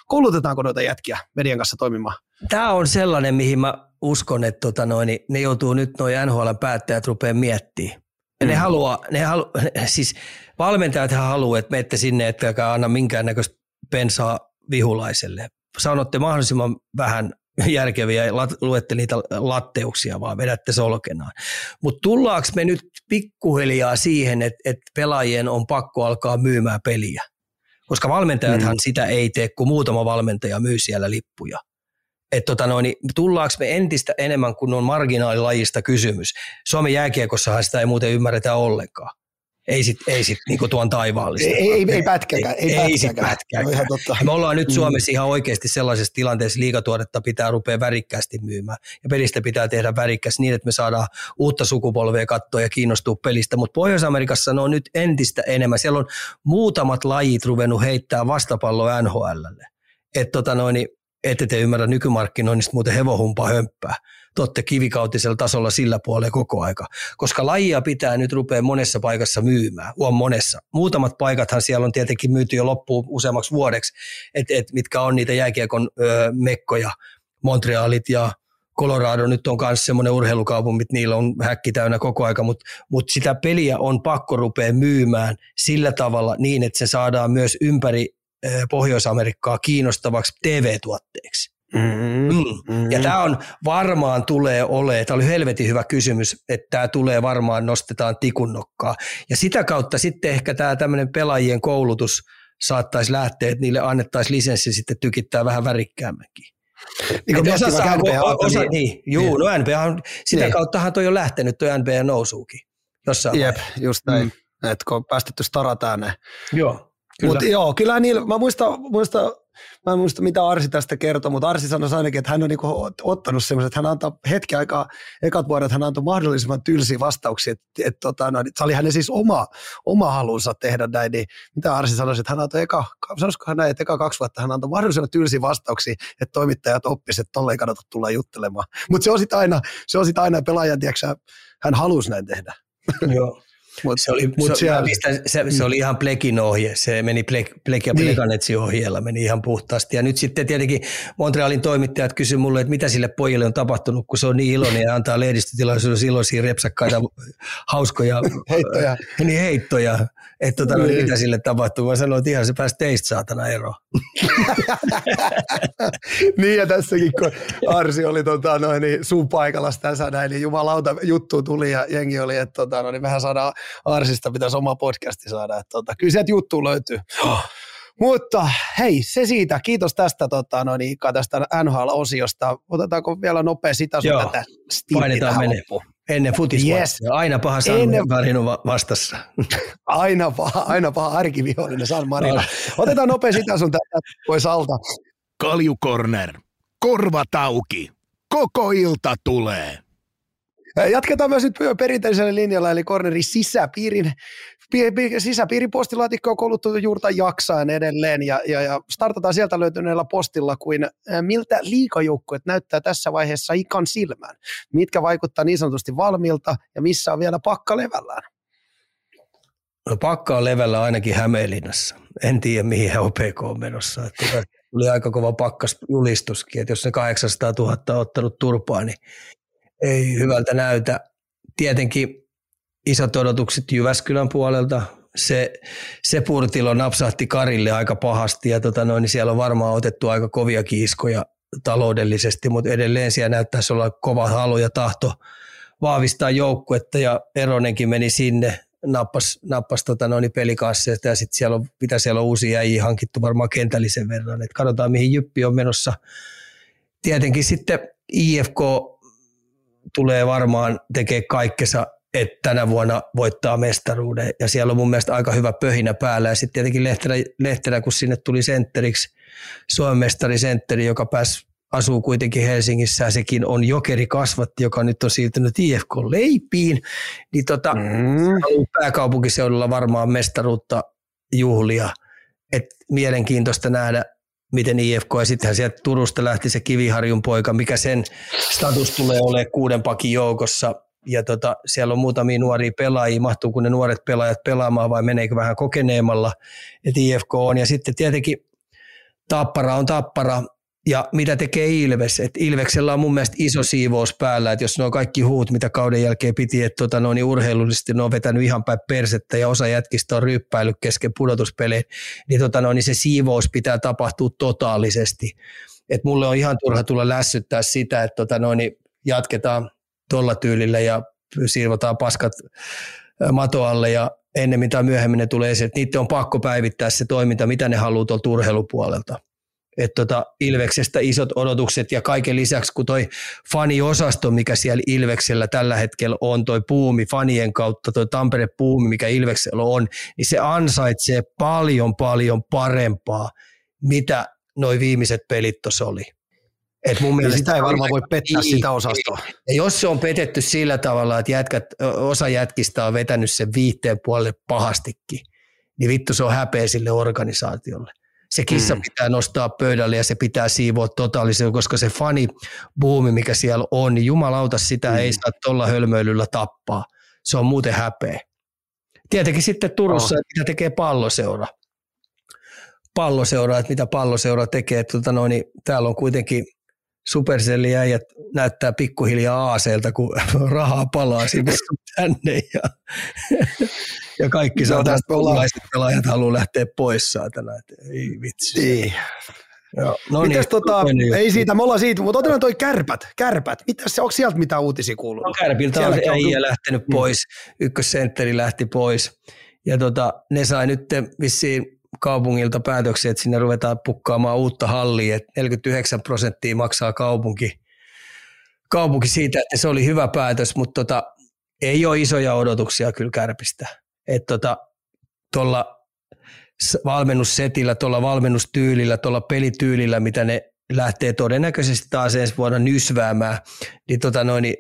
B: koulutetaanko noita jätkiä median kanssa toimimaan?
C: Tämä on sellainen, mihin mä uskon, että tota noin, ne joutuu nyt noin NHL päättäjät rupeaa miettimään. Mm. Ne haluaa, ne halu, siis valmentajat haluaa, että menette sinne, ettekä anna minkäännäköistä pensaa vihulaiselle. Sanotte mahdollisimman vähän järkeviä ja luette niitä latteuksia, vaan vedätte solkenaan. Mutta tullaanko me nyt pikkuhiljaa siihen, että, että pelaajien on pakko alkaa myymään peliä? Koska valmentajathan mm. sitä ei tee, kun muutama valmentaja myy siellä lippuja että tota noin, niin tullaanko me entistä enemmän, kun on marginaalilajista kysymys. Suomen jääkiekossahan sitä ei muuten ymmärretä ollenkaan. Ei sit, ei sit niin tuon taivaallista.
B: Ei, ei, ei pätkääkään. Ei, ei pätkääkään. sit pätkääkään.
C: totta. Me ollaan nyt mm. Suomessa ihan oikeasti sellaisessa tilanteessa, liikatuotetta pitää rupea värikkäästi myymään. Ja pelistä pitää tehdä värikäs niin, että me saadaan uutta sukupolvea katsoa ja kiinnostua pelistä. Mutta Pohjois-Amerikassa ne on nyt entistä enemmän. Siellä on muutamat lajit ruvennut heittää vastapalloa NHLlle. Että tota noin, niin ette te ymmärrä nykymarkkinoinnista muuten hevohumpaa hömppää. Totte kivikautisella tasolla sillä puolella koko aika. Koska lajia pitää nyt rupea monessa paikassa myymään. On monessa. Muutamat paikathan siellä on tietenkin myyty jo loppuun useammaksi vuodeksi, et, et mitkä on niitä jääkiekon ö, mekkoja. Montrealit ja Colorado nyt on myös semmoinen urheilukaupunki, että niillä on häkki täynnä koko aika, mutta mut sitä peliä on pakko rupea myymään sillä tavalla niin, että se saadaan myös ympäri Pohjois-Amerikkaa kiinnostavaksi TV-tuotteeksi. Mm-hmm. Mm. Ja tämä on varmaan tulee olemaan, tämä oli helvetin hyvä kysymys, että tämä tulee varmaan nostetaan tikunnokkaa. Ja sitä kautta sitten ehkä tämä tämmöinen pelaajien koulutus saattaisi lähteä, että niille annettaisiin lisenssi sitten tykittää vähän värikkäämmäkin. Niin kuin osa, saa, osa, niin, niin, juu, niin. no NBA on, sitä niin. kauttahan toi on lähtenyt toi NBA nousuukin jossain
B: Jep, vaiheessa. just näin. Mm. Että kun on päästetty starat ääneen.
C: Joo.
B: Mutta joo, kyllä niillä, mä muistan, muistan Mä en muista, mitä Arsi tästä kertoi, mutta Arsi sanoi ainakin, että hän on niinku ottanut semmoisen, että hän antaa hetki aikaa, ekat vuodet hän antoi mahdollisimman tylsiä vastauksia, että et, tota, no, se oli hänen siis oma, oma halunsa tehdä näin, niin mitä Arsi sanoi, että hän antoi eka, sanoisiko hän näin, että eka kaksi vuotta hän antoi mahdollisimman tylsiä vastauksia, että toimittajat oppisivat, että tolle ei kannata tulla juttelemaan. Mutta se on sitten aina, se on sit aina pelaajan, tiedätkö, hän halusi näin tehdä.
C: Joo. Mut, se, oli, mut se, siellä, se, se, oli ihan Plekin ohje, se meni Plek, Plek ja niin. Ohjeella, meni ihan puhtaasti. Ja nyt sitten tietenkin Montrealin toimittajat kysyivät mulle, että mitä sille pojille on tapahtunut, kun se on niin iloinen ja antaa lehdistötilaisuudessa iloisia repsakkaita, hauskoja
B: heittoja.
C: niin heittoja. Että tota, niin. mitä sille tapahtuu. Mä sanoin, että ihan se pääsi teistä saatana eroon.
B: niin ja tässäkin, kun Arsi oli tota, noin, niin, suun paikalla tässä näin, niin jumalauta juttu tuli ja jengi oli, että tota, no, niin mehän saadaan Arsista pitäisi oma podcasti saada. Että, tota, kyllä sieltä juttu löytyy. Oh. Mutta hei, se siitä. Kiitos tästä, tota, no niin, tästä NHL-osiosta. Otetaanko vielä nopea sitä sun tätä
C: Painetaan menee. Ennen futis yes. Aina paha San Ennen... Marino vastassa.
B: aina paha, aina paha arkivihollinen San Marino. Otetaan nopea sitä sun tätä pois alta.
A: Kalju Corner. Korva tauki. Koko ilta tulee.
B: Jatketaan myös nyt perinteisellä linjalla, eli cornerin sisäpiirin, sisäpiirin postilaatikko on kouluttu juurta jaksaen edelleen, ja, ja, ja startataan sieltä löytyneellä postilla kuin miltä liikajoukkuet näyttää tässä vaiheessa ikan silmään, mitkä vaikuttaa niin sanotusti valmiilta, ja missä on vielä pakka levällään.
C: No pakka on levällä ainakin Hämeenlinnassa. En tiedä, mihin HPK on menossa. Että tuli aika kova pakkas julistuskin, että jos ne 800 000 on ottanut turpaa, niin ei hyvältä näytä. Tietenkin isot odotukset Jyväskylän puolelta. Se, se purtilo napsahti Karille aika pahasti ja tota noin, niin siellä on varmaan otettu aika kovia kiiskoja taloudellisesti, mutta edelleen siellä näyttäisi olla kova halu ja tahto vahvistaa joukkuetta ja Eronenkin meni sinne, nappas, nappas tota noin pelikasseista ja sitten siellä on, mitä siellä on uusia jäjiä hankittu varmaan kentällisen verran. Et katsotaan mihin Jyppi on menossa. Tietenkin sitten IFK tulee varmaan tekee kaikkensa, että tänä vuonna voittaa mestaruuden ja siellä on mun mielestä aika hyvä pöhinä päällä ja sitten tietenkin Lehterä, Lehterä, kun sinne tuli sentteriksi, Suomen mestari sentteri, joka pääsi asuu kuitenkin Helsingissä ja sekin on jokeri kasvatti, joka nyt on siirtynyt IFK leipiin, niin tota, mm. pääkaupunkiseudulla varmaan mestaruutta juhlia. Et mielenkiintoista nähdä, miten IFK, ja sittenhän sieltä Turusta lähti se Kiviharjun poika, mikä sen status tulee olemaan kuuden pakin joukossa, ja tota, siellä on muutamia nuoria pelaajia, mahtuuko ne nuoret pelaajat pelaamaan vai meneekö vähän kokeneemmalla, että IFK on, ja sitten tietenkin Tappara on Tappara, ja mitä tekee Ilves? Et Ilveksellä on mun mielestä iso siivous päällä, että jos ne on kaikki huut, mitä kauden jälkeen piti, että tota, no, niin urheilullisesti ne on vetänyt ihan päin persettä ja osa jätkistä on ryppäillyt kesken pudotuspelejä, niin, tota, no, niin se siivous pitää tapahtua totaalisesti. Et mulle on ihan turha tulla lässyttää sitä, että tota, no, niin jatketaan tuolla tyylillä ja siivotaan paskat matoalle ja ennemmin tai myöhemmin ne tulee esille, että niiden on pakko päivittää se toiminta, mitä ne haluaa tuolta urheilupuolelta että tota Ilveksestä isot odotukset ja kaiken lisäksi, kun toi faniosasto, mikä siellä Ilveksellä tällä hetkellä on, toi puumi fanien kautta, toi Tampere puumi, mikä Ilveksellä on, niin se ansaitsee paljon paljon parempaa, mitä noi viimeiset pelit tuossa oli.
B: Et mun mielestä sitä ei varmaan voi pettää niin, sitä osastoa.
C: Ja jos se on petetty sillä tavalla, että jätkät, osa jätkistä on vetänyt sen viitteen puolelle pahastikin, niin vittu se on häpeä sille organisaatiolle se kissa mm. pitää nostaa pöydälle ja se pitää siivoa totaalisesti, koska se fani buumi, mikä siellä on, niin jumalauta sitä mm. ei saa tuolla hölmöilyllä tappaa. Se on muuten häpeä. Tietenkin sitten Turussa, oh. mitä tekee palloseura. Palloseura, että mitä palloseura tekee. Että, tota noin, niin täällä on kuitenkin Supercellin äijät näyttää pikkuhiljaa aaseelta, kun rahaa palaa sinne tänne. Ja, ja kaikki no, tästä pelaajat haluaa lähteä pois saatana. Että ei vitsi. Niin.
B: Joo. No Mites niin, tota, ei siitä, me ollaan siitä, mutta otetaan toi kärpät. Kärpät, Mitäs se, onko sieltä mitään uutisia kuulunut?
C: No kärpiltä on äijä lähtenyt mm. pois, ykkössentteri lähti pois. Ja tota, ne sai nyt vissiin kaupungilta päätöksiä, että sinne ruvetaan pukkaamaan uutta hallia, että 49 prosenttia maksaa kaupunki, kaupunki siitä, että se oli hyvä päätös, mutta tota, ei ole isoja odotuksia kyllä kärpistä. Että tota, tuolla valmennussetillä, tuolla valmennustyylillä, tuolla pelityylillä, mitä ne lähtee todennäköisesti taas ensi vuonna nysväämään, niin, tota noin, niin,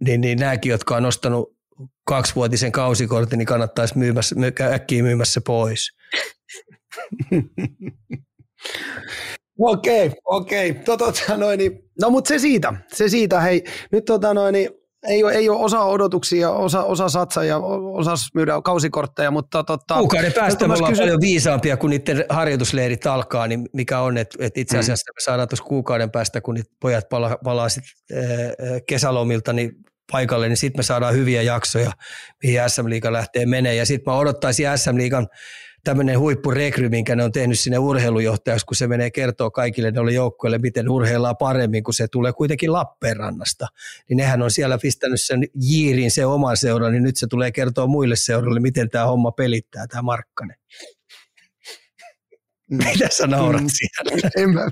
C: niin, niin nämäkin, jotka on nostanut kaksivuotisen kausikortin, niin kannattaisi myymässä, äkkiä myymässä pois.
B: Okei, okei. Tota, noin, niin, no mutta se siitä, se siitä, hei, nyt tota noin, niin, ei ole, ei ole osa odotuksia, osa, osa satsa ja osa myydä kausikortteja, mutta tota,
C: Kuukauden päästä me ollaan kysy... paljon viisaampia, kun niiden harjoitusleirit alkaa, niin mikä on, että, että itse mm. asiassa mm. me saadaan tuossa kuukauden päästä, kun niitä pojat palaa, palaa sit, kesälomilta, niin paikalle, niin sitten me saadaan hyviä jaksoja, mihin SM Liiga lähtee menee. Ja sitten mä odottaisin SM Liigan tämmöinen huippurekry, minkä ne on tehnyt sinne urheilujohtajaksi, kun se menee kertoa kaikille noille joukkoille, miten urheillaan paremmin, kun se tulee kuitenkin Lappeenrannasta. Niin nehän on siellä pistänyt sen jiirin se oman seuran, niin nyt se tulee kertoa muille seuroille, miten tämä homma pelittää, tämä Markkanen. Mitä sä naurat mm. siellä? En mä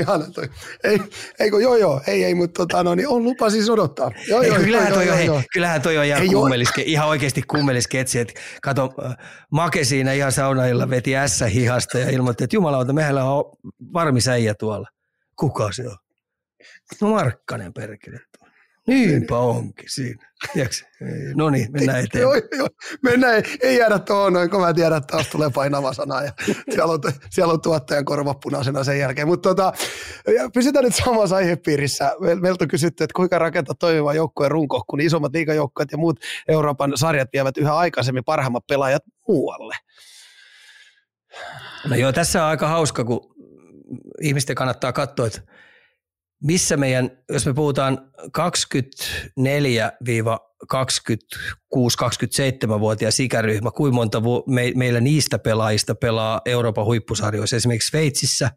B: Ihana toi. Ei, ei kun, joo joo, ei ei, mutta tota, no, niin on lupa siis odottaa. Joo, joo,
C: kyllähän, toi joo, on, joo, hei, kyllähän toi on ihan, kummeliske, ihan oikeasti kummeliskeetsi, että kato, Make siinä ihan saunailla veti ässä hihasta ja ilmoitti, että jumalauta, meillä on varmi säijä tuolla. Kuka se on? No Markkanen perkele. Niinpä onkin siinä. No niin, mennään eteenpäin. Joo, joo.
B: Mennään, ei, jäädä tuohon noin, kun mä tiedän, että taas tulee painava sana ja siellä on, siellä on tuottajan korva punaisena sen jälkeen. Mutta tota, pysytään nyt samassa aihepiirissä. Meiltä on kysytty, että kuinka rakentaa toimiva joukkueen runko, kun isommat liikajoukkueet ja muut Euroopan sarjat vievät yhä aikaisemmin parhaimmat pelaajat muualle.
C: No joo, tässä on aika hauska, kun ihmisten kannattaa katsoa, että missä meidän, jos me puhutaan 24-26-27-vuotias ikäryhmä, kuinka monta vu- me, meillä niistä pelaajista pelaa Euroopan huippusarjoissa, esimerkiksi Sveitsissä,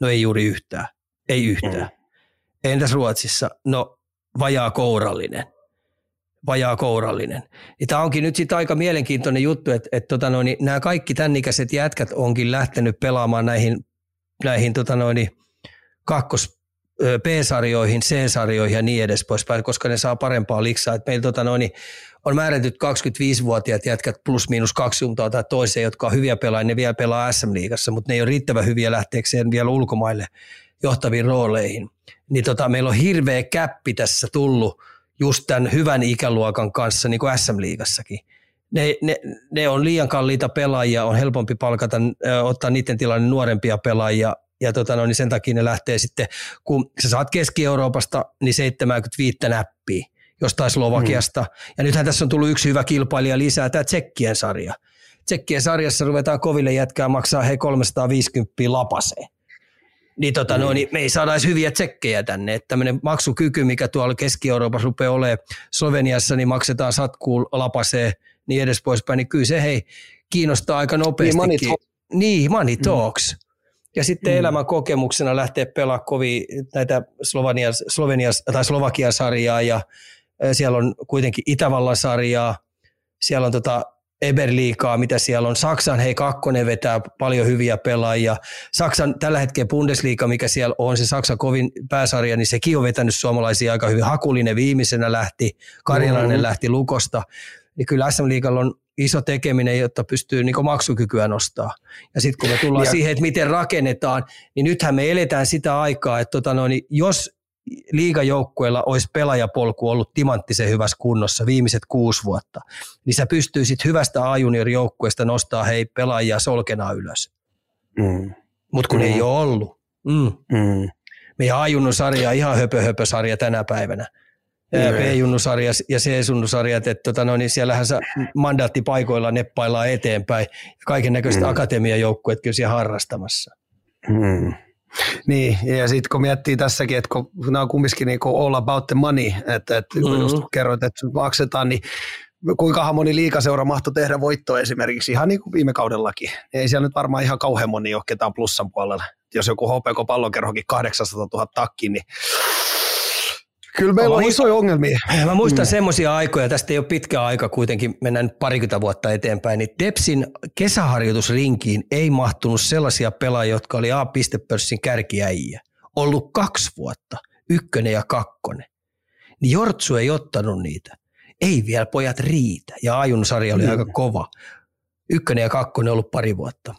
C: no ei juuri yhtään, ei yhtään. Mm. Entäs Ruotsissa? No vajaa kourallinen. Vajaa kourallinen. Ja tämä onkin nyt sitten aika mielenkiintoinen juttu, että, että tota noin, nämä kaikki tämän ikäiset jätkät onkin lähtenyt pelaamaan näihin, näihin tota noin, kakkos B-sarjoihin, C-sarjoihin ja niin edes poispäin, koska ne saa parempaa liksaa. Et meillä tota noin, on määrätyt 25-vuotiaat jätkät plus miinus kaksi suuntaa tai toiseen, jotka on hyviä pelaajia, ne vielä pelaa SM-liigassa, mutta ne ei ole riittävän hyviä lähteekseen vielä ulkomaille johtaviin rooleihin. Niin tota, meillä on hirveä käppi tässä tullut just tämän hyvän ikäluokan kanssa, niin kuin SM-liigassakin. Ne, ne, ne, on liian kalliita pelaajia, on helpompi palkata, ottaa niiden tilanne nuorempia pelaajia ja tota no, niin sen takia ne lähtee sitten, kun sä saat Keski-Euroopasta, niin 75 näppiä jostain Slovakiasta. Mm. Ja nythän tässä on tullut yksi hyvä kilpailija lisää, tämä Tsekkien sarja. Tsekkien sarjassa ruvetaan koville jätkää maksaa he 350 lapaseen. Niin, tota, mm. no, niin me ei saada edes hyviä tsekkejä tänne. Että tämmöinen maksukyky, mikä tuolla Keski-Euroopassa rupeaa olemaan Sloveniassa, niin maksetaan satkuun lapaseen, niin edes poispäin. Niin kyllä se hei, kiinnostaa aika nopeasti. Niin, money, niin, money mm. talks. Mm. Ja sitten mm. elämän kokemuksena lähteä pelaa kovin näitä Slovenias, Slovenias, tai Slovakia-sarjaa ja siellä on kuitenkin Itävallan sarjaa, siellä on tota Eberliikaa, mitä siellä on. Saksan hei kakkonen vetää paljon hyviä pelaajia. Saksan tällä hetkellä Bundesliga, mikä siellä on, se Saksan kovin pääsarja, niin sekin on vetänyt suomalaisia aika hyvin. Hakulinen viimeisenä lähti, Karjalainen mm-hmm. lähti Lukosta. Niin kyllä SM Liigalla on iso tekeminen, jotta pystyy niin maksukykyä nostaa. Ja sitten kun me tullaan ja. siihen, että miten rakennetaan, niin nythän me eletään sitä aikaa, että tota noin, jos liigajoukkueella olisi pelaajapolku ollut timanttisen hyvässä kunnossa viimeiset kuusi vuotta, niin sä pystyisit hyvästä A-junior-joukkueesta nostaa hei pelaajia solkena ylös. Mm. Mutta kun mm. ei ole ollut. Mm. Mm. Meidän A-junior-sarja on ihan höpö, höpö sarja tänä päivänä. B-junnusarja ja C-junnusarjat, että tota, no, niin siellähän sä mandaattipaikoilla neppaillaan eteenpäin kaiken näköiset mm. akatemiajoukkueet kyllä siellä harrastamassa.
B: Mm. Niin, ja sitten kun miettii tässäkin, että kun nämä on kumminkin niin all about the money, että, että mm-hmm. just kerroit, että maksetaan, niin kuinka moni liikaseura mahtoi tehdä voittoa esimerkiksi ihan niin kuin viime kaudellakin. Ei siellä nyt varmaan ihan kauhean moni ole ketään plussan puolella. Jos joku HPK pallonkerhokin 800 000 takkiin, niin Kyllä meillä on isoja ongelmia.
C: Mä muistan mm. semmoisia aikoja, tästä ei ole pitkä aika kuitenkin, mennään nyt parikymmentä vuotta eteenpäin, niin Tepsin kesäharjoitusrinkiin ei mahtunut sellaisia pelaajia, jotka oli A-pistepörssin kärkiäjiä. Ollut kaksi vuotta, ykkönen ja kakkonen. Niin Jortsu ei ottanut niitä. Ei vielä pojat riitä. Ja Ajun sarja oli mm. aika kova. Ykkönen ja kakkonen ollut pari vuotta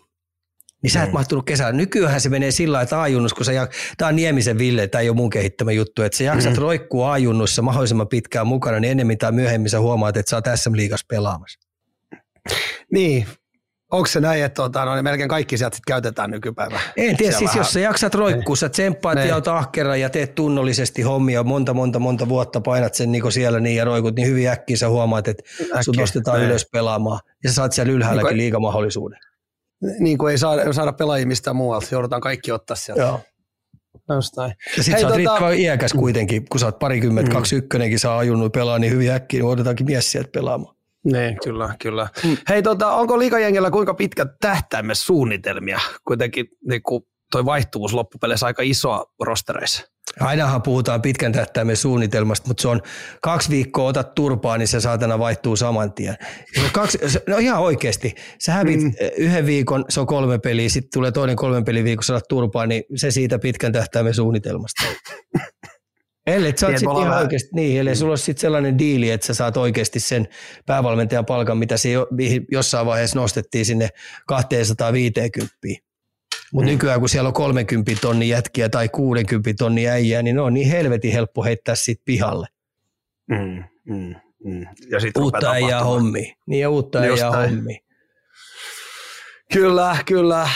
C: niin sä et mm. mahtunut kesällä. Nykyään se menee sillä että ajunnus, kun sä, tämä on Niemisen Ville, tämä ei ole mun kehittämä juttu, että sä jaksat mm. roikkua ajunnussa mahdollisimman pitkään mukana, niin ennemmin tai myöhemmin sä huomaat, että sä oot SM Liigassa pelaamassa.
B: Niin, Onko se näin, että tuota, no, niin melkein kaikki sieltä sit käytetään nykypäivänä?
C: En tiedä, siis vähän... jos sä jaksat roikkuu, sä tsemppaat ne. ja oot ahkera ja teet tunnollisesti hommia monta, monta, monta vuotta, painat sen niin siellä niin ja roikut, niin hyvin äkkiä sä huomaat, että sut nostetaan ne. ylös pelaamaan ja sä saat siellä ylhäälläkin niin, liikamahdollisuuden
B: niin kuin ei saada, saada pelaajia mistään muualta, joudutaan kaikki ottaa sieltä. Joo.
C: Just näin. Ja sit Hei, sä oot tota... iäkäs kuitenkin, kun sä oot parikymmentä, mm. kaksi ykkönenkin saa ajunnut pelaa, niin hyvin äkkiä niin odotetaankin mies sieltä pelaamaan.
B: Niin, kyllä, kyllä. Mm. Hei, tota, onko liikajengellä kuinka pitkä tähtäimen suunnitelmia? Kuitenkin niin kuin toi vaihtuvuus loppupeleissä aika isoa rostereissa.
C: Ainahan puhutaan pitkän tähtäimen suunnitelmasta, mutta se on kaksi viikkoa otat turpaa, niin se saatana vaihtuu saman tien. Kaksi, no ihan oikeasti. Sä hävit mm. yhden viikon, se on kolme peliä, sitten tulee toinen kolmen pelin viikko, saat turpaa, niin se siitä pitkän tähtäimen suunnitelmasta. Ellei sä oot sit ihan oikeasti, niin, ellei sulla ole sit sellainen diili, että sä saat oikeasti sen päävalmentajan palkan, mitä se jo, jossain vaiheessa nostettiin sinne 250. Mutta mm. nykyään kun siellä on 30 tonni jätkiä tai 60 tonni äijää, niin ne on niin helvetin helppo heittää siitä pihalle.
B: Mm, mm, mm. Ja sit
C: Uutta äijää hommi. Niin ja uutta
B: Just
C: äijää hommi.
B: Kyllä, kyllä.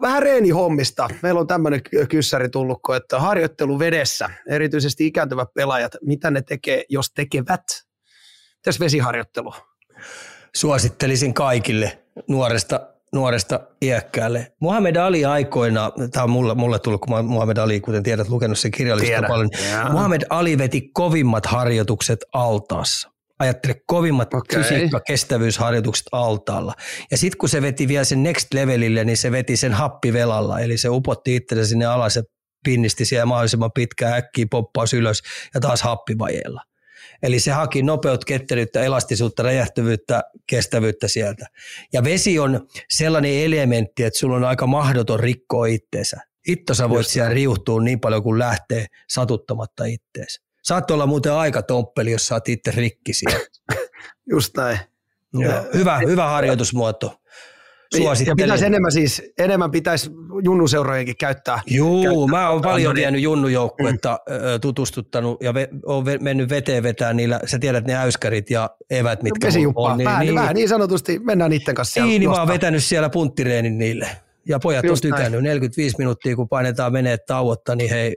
B: Vähän reenihommista. Meillä on tämmöinen kyssäri tullutko, että harjoittelu vedessä, erityisesti ikääntyvät pelaajat, mitä ne tekee, jos tekevät? Tässä vesiharjoittelu.
C: Suosittelisin kaikille nuoresta, nuoresta iäkkäälle. Muhammed Ali aikoina, tämä on mulle, mulle tullut, kun Muhammed Ali, kuten tiedät, lukenut sen kirjallista
B: Tiedän.
C: paljon.
B: Jaa.
C: Muhammed Ali veti kovimmat harjoitukset altaassa. Ajattele kovimmat okay. fysiikka-kestävyysharjoitukset altaalla. Ja sitten kun se veti vielä sen next levelille, niin se veti sen happivelalla. Eli se upotti itsensä sinne alas ja pinnisti siellä mahdollisimman pitkään äkkiä poppaus ylös ja taas happivajeella. Eli se haki nopeut, ketteryyttä, elastisuutta, räjähtyvyyttä, kestävyyttä sieltä. Ja vesi on sellainen elementti, että sulla on aika mahdoton rikkoa itteensä. Itto sä voit
B: Just
C: siellä riuhtua niin paljon kuin lähtee satuttamatta itteensä. Saat olla muuten aika tomppeli, jos oot itse rikki siellä.
B: Just näin.
C: Joo. Hyvä, hyvä harjoitusmuoto.
B: Ja
C: Suosittelen.
B: pitäisi enemmän siis, enemmän pitäisi junnuseurojenkin käyttää.
C: Juu,
B: käyttää
C: mä oon paljon
B: tämmönen-
C: vienyt junnujoukkuetta mm. tutustuttanut ja ve, oon mennyt veteen vetää niillä, sä tiedät ne äyskärit ja evät, mitkä mulla
B: Vesijuppaa.
C: on.
B: Vähän, niin, vähän niin sanotusti mennään niiden kanssa
C: Niin, niin mä oon vetänyt siellä punttireenin niille. Ja pojat
B: Just
C: on
B: näin.
C: tykännyt. 45 minuuttia, kun painetaan menee tauotta, niin hei,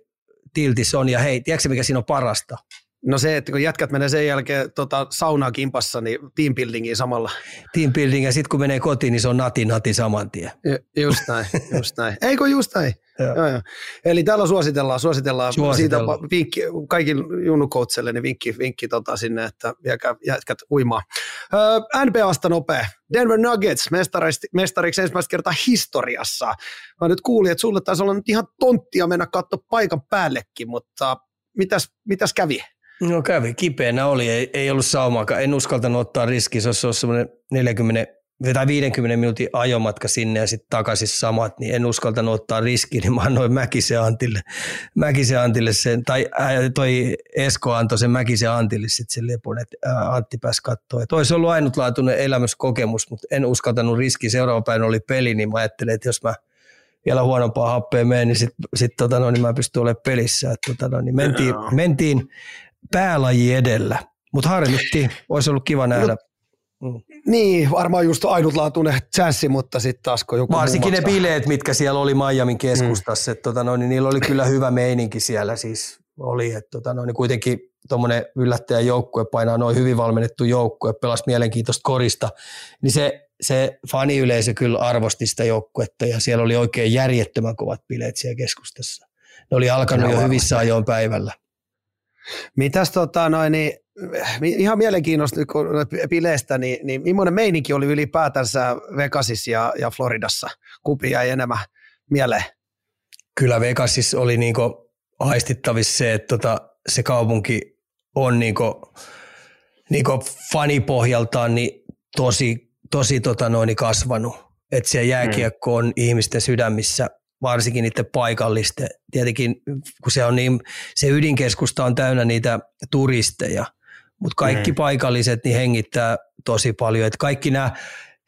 C: tiltis on. Ja hei, tiedätkö mikä siinä on parasta?
B: No se, että kun jätkät menee sen jälkeen tota, saunaa kimpassa, niin teambuildingiin samalla.
C: Team building ja sitten kun menee kotiin, niin se on nati nati saman tien.
B: Ju- Just näin, just näin. Eikö just näin?
C: Joo.
B: Joo, joo. Eli täällä suositellaan, suositellaan,
C: Suositellaan.
B: siitä vinkki, kaikille junnukoutselle, niin vinkki, vinkki tota sinne, että viekää jätkät uimaan. Öö, NBAsta nopea. Denver Nuggets, mestariksi, mestariksi ensimmäistä kertaa historiassa. Mä nyt kuulin, että sulle taisi olla nyt ihan tonttia mennä katsoa paikan päällekin, mutta mitäs, mitäs kävi?
C: No kävi, kipeänä oli, ei, ei ollut saumaakaan. En uskaltanut ottaa riskiä, se olisi ollut semmoinen 40 tai 50 minuutin ajomatka sinne ja sitten takaisin samat, niin en uskaltanut ottaa riskiä, niin mä annoin Mäkisen Antille, Mäkisen Antille sen, tai äh, toi Esko antoi sen Mäkisen Antille sitten sen lepon, että äh, Antti pääsi katsoa. Et olisi ollut ainutlaatuinen elämyskokemus, mutta en uskaltanut riskiä. Seuraava päivä oli peli, niin mä ajattelin, että jos mä vielä huonompaa happea menen, niin sitten sit, tota, no, niin mä pystyn olemaan pelissä. Et, tota, no, niin mentiin, mentiin päälaji edellä, mutta harmittiin. Olisi ollut kiva nähdä.
B: Niin, varmaan just ainutlaatuinen chanssi, mutta sitten taas kun joku
C: Varsinkin ne bileet, mitkä siellä oli Miamin keskustassa, mm. että tota, no, niin niillä oli kyllä hyvä meininki siellä siis oli, että tota, no, niin kuitenkin tuommoinen yllättäjä joukkue painaa noin hyvin valmennettu joukkue, pelasi mielenkiintoista korista, niin se, se faniyleisö kyllä arvosti sitä joukkuetta ja siellä oli oikein järjettömän kovat bileet siellä keskustassa. Ne oli alkanut jo hyvissä ajoin päivällä.
B: Mitäs tota noin, niin, ihan mielenkiinnosta kun bileistä, niin, niin millainen meininki oli ylipäätänsä Vegasissa ja, ja Floridassa? Kumpi jäi enemmän mieleen?
C: kyllä Vegasissa oli niinku aistittavissa se, että tota, se kaupunki on niinku, niinku fanipohjaltaan niin tosi, tosi tota noin kasvanut. Että se jääkiekko on ihmisten sydämissä, varsinkin niiden paikallisten. Tietenkin kun se on niin, se ydinkeskusta on täynnä niitä turisteja, mutta kaikki
B: Mm.
C: paikalliset niin hengittää tosi paljon. Et kaikki nämä